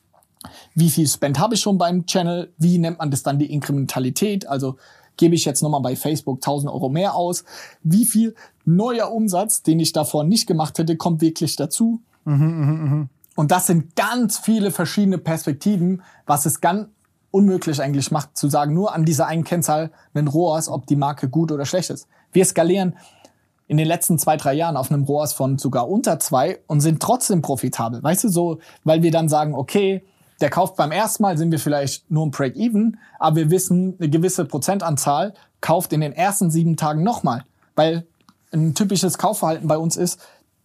Wie viel Spend habe ich schon beim Channel? Wie nennt man das dann die Inkrementalität? Also gebe ich jetzt nochmal bei Facebook 1000 Euro mehr aus? Wie viel neuer Umsatz, den ich davor nicht gemacht hätte, kommt wirklich dazu? Und das sind ganz viele verschiedene Perspektiven, was es ganz unmöglich eigentlich macht, zu sagen, nur an dieser einen Kennzahl einen ROAS, ob die Marke gut oder schlecht ist. Wir skalieren in den letzten zwei, drei Jahren auf einem ROAS von sogar unter zwei und sind trotzdem profitabel. Weißt du, so, weil wir dann sagen, okay, der kauft beim ersten Mal, sind wir vielleicht nur im Break-Even, aber wir wissen, eine gewisse Prozentanzahl kauft in den ersten sieben Tagen nochmal. Weil ein typisches Kaufverhalten bei uns ist,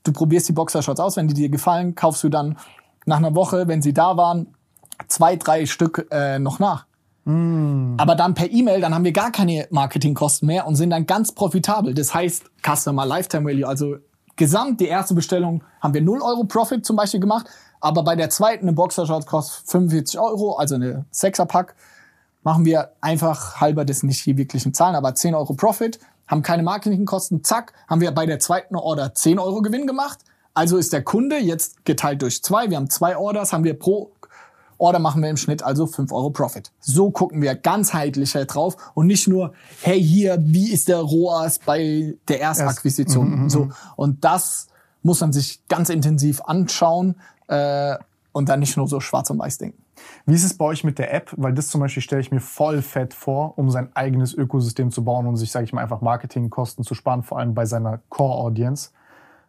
du probierst die Boxershorts aus, wenn die dir gefallen, kaufst du dann nach einer Woche, wenn sie da waren, zwei, drei Stück äh, noch nach. Aber dann per E-Mail, dann haben wir gar keine Marketingkosten mehr und sind dann ganz profitabel. Das heißt Customer Lifetime Value, also gesamt die erste Bestellung haben wir 0 Euro Profit zum Beispiel gemacht, aber bei der zweiten, eine Boxershorts kostet 45 Euro, also eine Sechserpack, machen wir einfach halber das nicht die wirklichen Zahlen, aber 10 Euro Profit, haben keine Marketingkosten, zack, haben wir bei der zweiten Order 10 Euro Gewinn gemacht. Also ist der Kunde jetzt geteilt durch zwei, wir haben zwei Orders, haben wir pro Order machen wir im Schnitt also 5 Euro Profit. So gucken wir ganzheitlicher drauf und nicht nur, hey, hier, wie ist der ROAS bei der Erstakquisition? so. Und das muss man sich ganz intensiv anschauen äh, und dann nicht nur so schwarz und weiß denken. Wie ist es bei euch mit der App? Weil das zum Beispiel stelle ich mir voll fett vor, um sein eigenes Ökosystem zu bauen und sich, sage ich mal, einfach Marketingkosten zu sparen, vor allem bei seiner Core-Audience.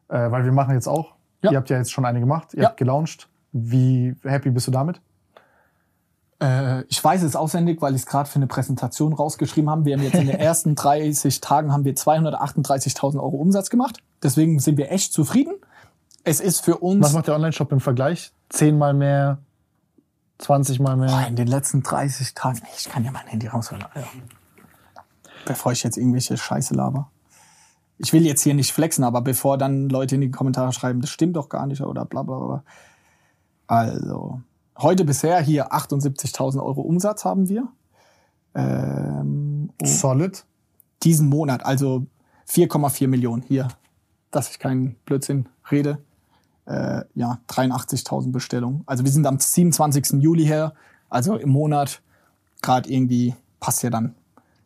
Äh, weil wir machen jetzt auch, Ja. ihr habt ja jetzt schon eine gemacht, ihr Ja. habt gelauncht. Wie happy bist du damit? Äh, ich weiß es auswendig, weil ich es gerade für eine Präsentation rausgeschrieben habe. Wir haben jetzt in den <laughs> ersten 30 Tagen haben wir 238.000 Euro Umsatz gemacht. Deswegen sind wir echt zufrieden. Es ist für uns Was macht der Online-Shop im Vergleich? Zehnmal mehr, 20 mal mehr? Boah, in den letzten 30 Tagen. Ich kann ja mein Handy rausholen. Alter. Bevor ich jetzt irgendwelche Scheiße laber. Ich will jetzt hier nicht flexen, aber bevor dann Leute in die Kommentare schreiben, das stimmt doch gar nicht oder bla bla bla. Also, heute bisher hier 78.000 Euro Umsatz haben wir. Ähm, Solid. diesen Monat, also 4,4 Millionen hier, dass ich keinen Blödsinn rede. Äh, ja, 83.000 Bestellungen. Also wir sind am 27. Juli her, also im Monat gerade irgendwie passt ja dann.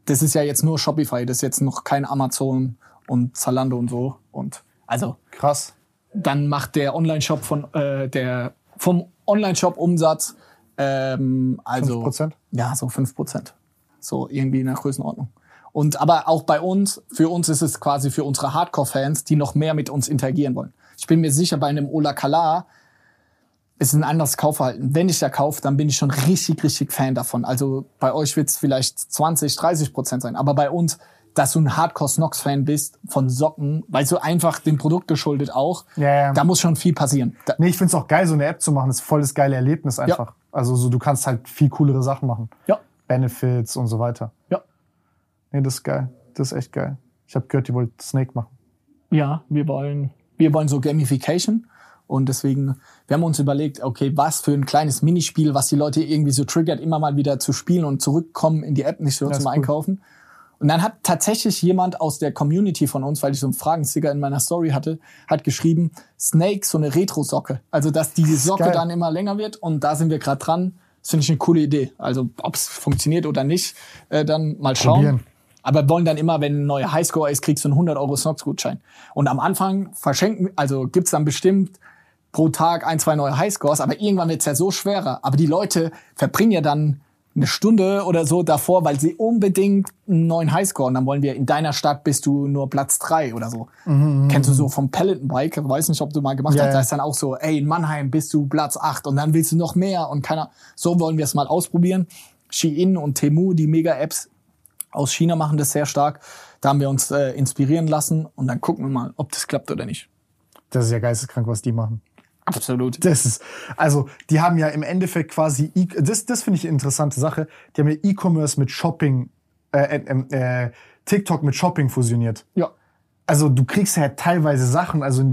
Das ist ja jetzt nur Shopify, das ist jetzt noch kein Amazon und Zalando und so. Und also Krass. dann macht der Online-Shop von äh, der vom Online-Shop-Umsatz ähm, also 5%? ja so 5%. So irgendwie in der Größenordnung. Und aber auch bei uns, für uns ist es quasi für unsere Hardcore-Fans, die noch mehr mit uns interagieren wollen. Ich bin mir sicher, bei einem Ola Kala ist ein anderes Kaufverhalten. Wenn ich da kaufe, dann bin ich schon richtig, richtig Fan davon. Also bei euch wird es vielleicht 20, 30 Prozent sein. Aber bei uns, dass du ein Hardcore-Snox-Fan bist von Socken, weil so einfach dem Produkt geschuldet auch, Ja, ja. da muss schon viel passieren. Da, Nee, ich find's auch geil, so eine App zu machen. Das ist voll das geile Erlebnis einfach. Also so, du kannst halt viel coolere Sachen machen. ja, Benefits und so weiter. ja. Nee, das ist geil. Das ist echt geil. Ich habe gehört, die wollt Snake machen. Ja, wir wollen, wir wollen so Gamification. Und deswegen, wir haben uns überlegt, okay, was für ein kleines Minispiel, was die Leute irgendwie so triggert, immer mal wieder zu spielen und zurückkommen in die App, nicht so ist zum. Einkaufen. Und dann hat tatsächlich jemand aus der Community von uns, weil ich so einen Fragensticker in meiner Story hatte, hat geschrieben, Snake, so eine Retro-Socke. Also, dass die Socke geil. dann immer länger wird und da sind wir gerade dran. Das finde ich eine coole Idee. Also, ob es funktioniert oder nicht, äh, dann mal schauen. Probieren. Aber wir wollen dann immer, wenn ein neuer Highscore ist, kriegst du einen 100 Euro Snox-Gutschein. Und am Anfang verschenken, also gibt's dann bestimmt pro Tag ein, zwei neue Highscores, aber irgendwann wird's ja so schwerer. Aber die Leute verbringen ja dann eine Stunde oder so davor, weil sie unbedingt einen neuen Highscore und dann wollen wir in deiner Stadt bist du nur Platz drei oder so. Kennst du so vom Peloton-Bike? Weiß nicht, ob du mal gemacht Ja, hast. Da ist dann auch so, ey, in Mannheim bist du Platz acht und dann willst du noch mehr und keiner. So wollen wir es mal ausprobieren. Shein und Temu, die Mega-Apps aus China machen das sehr stark. Da haben wir uns äh, inspirieren lassen und dann gucken wir mal, ob das klappt oder nicht. Das ist ja geisteskrank, was die machen. Absolut. Das ist, also, die haben ja im Endeffekt quasi, e das, das finde ich eine interessante Sache. Die haben ja E-Commerce mit Shopping, äh, äh, äh, TikTok mit Shopping fusioniert. Ja. Also, du kriegst ja teilweise Sachen, also,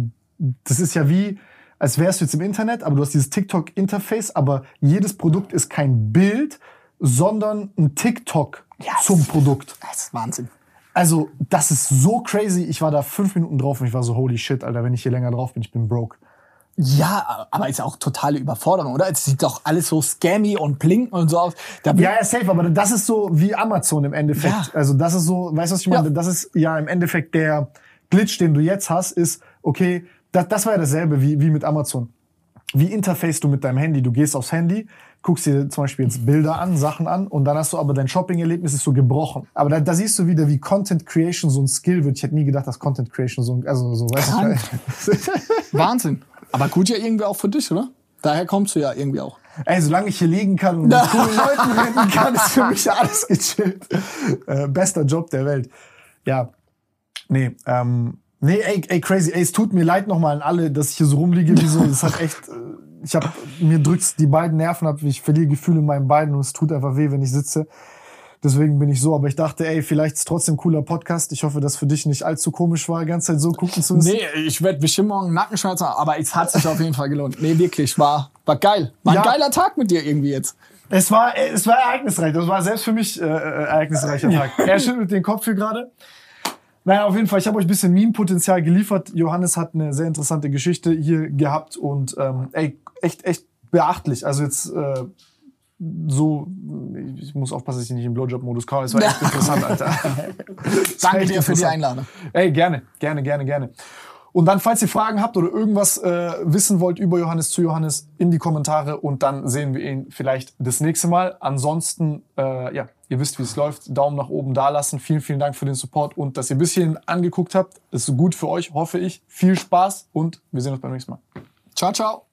das ist ja wie, als wärst du jetzt im Internet, aber du hast dieses TikTok-Interface, aber jedes Produkt ist kein Bild, sondern ein TikTok Yes. zum Produkt. Das ist Wahnsinn. Also, das ist so crazy. Ich war da fünf Minuten drauf und ich war so, holy shit, Alter, wenn ich hier länger drauf bin, ich bin broke. Ja, aber ist auch totale Überforderung, oder? Es sieht doch alles so scammy und blinken und so aus. Ja, ja, safe, aber das ist so wie Amazon im Endeffekt. Ja. Also das ist so, weißt du, was ich meine? Ja. Das ist ja im Endeffekt der Glitch, den du jetzt hast, ist, okay, das, das war ja dasselbe wie, wie mit Amazon. Wie interface du mit deinem Handy? Du gehst aufs Handy, guckst dir zum Beispiel jetzt Bilder an, Sachen an und dann hast du aber dein Shopping-Erlebnis ist so gebrochen. Aber da, da siehst du wieder, wie Content Creation so ein Skill wird. Ich hätte nie gedacht, dass Content Creation so ein, also so, weißt du. <laughs> Wahnsinn. Aber gut ja irgendwie auch für dich, oder? Daher kommst du ja irgendwie auch. Ey, solange ich hier liegen kann und mit <laughs> coolen Leuten reden kann, ist für mich alles gechillt. Äh, bester Job der Welt. Ja. Nee, ähm, nee, ey, ey, crazy. Ey, es tut mir leid nochmal an alle, dass ich hier so rumliege wie so. Das hat echt, äh, ich hab, mir drückt's die beiden Nerven ab, ich verliere Gefühle in meinen Beinen und es tut einfach weh, wenn ich sitze. Deswegen bin ich so, aber ich dachte, ey, vielleicht ist trotzdem ein cooler Podcast. Ich hoffe, dass für dich nicht allzu komisch war, die ganze Zeit so gucken zu müssen. Nee, ich werde bestimmt morgen Nackenschmerzen haben, aber es hat sich auf jeden Fall gelohnt. Nee, wirklich, war, war geil. War ein Ja. geiler Tag mit dir irgendwie jetzt. Es war, es war ereignisreich. Das war selbst für mich äh, äh, ereignisreicher Tag. Er schüttelt den Kopf hier gerade. Naja, auf jeden Fall, ich habe euch ein bisschen Meme-Potenzial geliefert. Johannes hat eine sehr interessante Geschichte hier gehabt und ähm, ey, echt, echt beachtlich. Also jetzt äh, so, ich muss aufpassen, dass ich nicht im Blowjob-Modus komme. Es war echt <laughs> interessant, Alter. <laughs> Danke dir für die. Einladung. Ey, gerne, gerne, gerne, gerne. Und dann, falls ihr Fragen habt oder irgendwas äh, wissen wollt über Johannes zu Johannes, in die Kommentare und dann sehen wir ihn vielleicht das nächste Mal. Ansonsten, äh, ja, ihr wisst, wie es läuft. Daumen nach oben da lassen. Vielen, vielen Dank für den Support und dass ihr bis hierhin angeguckt habt. Ist gut für euch, hoffe ich. Viel Spaß und wir sehen uns beim nächsten Mal. Ciao, ciao.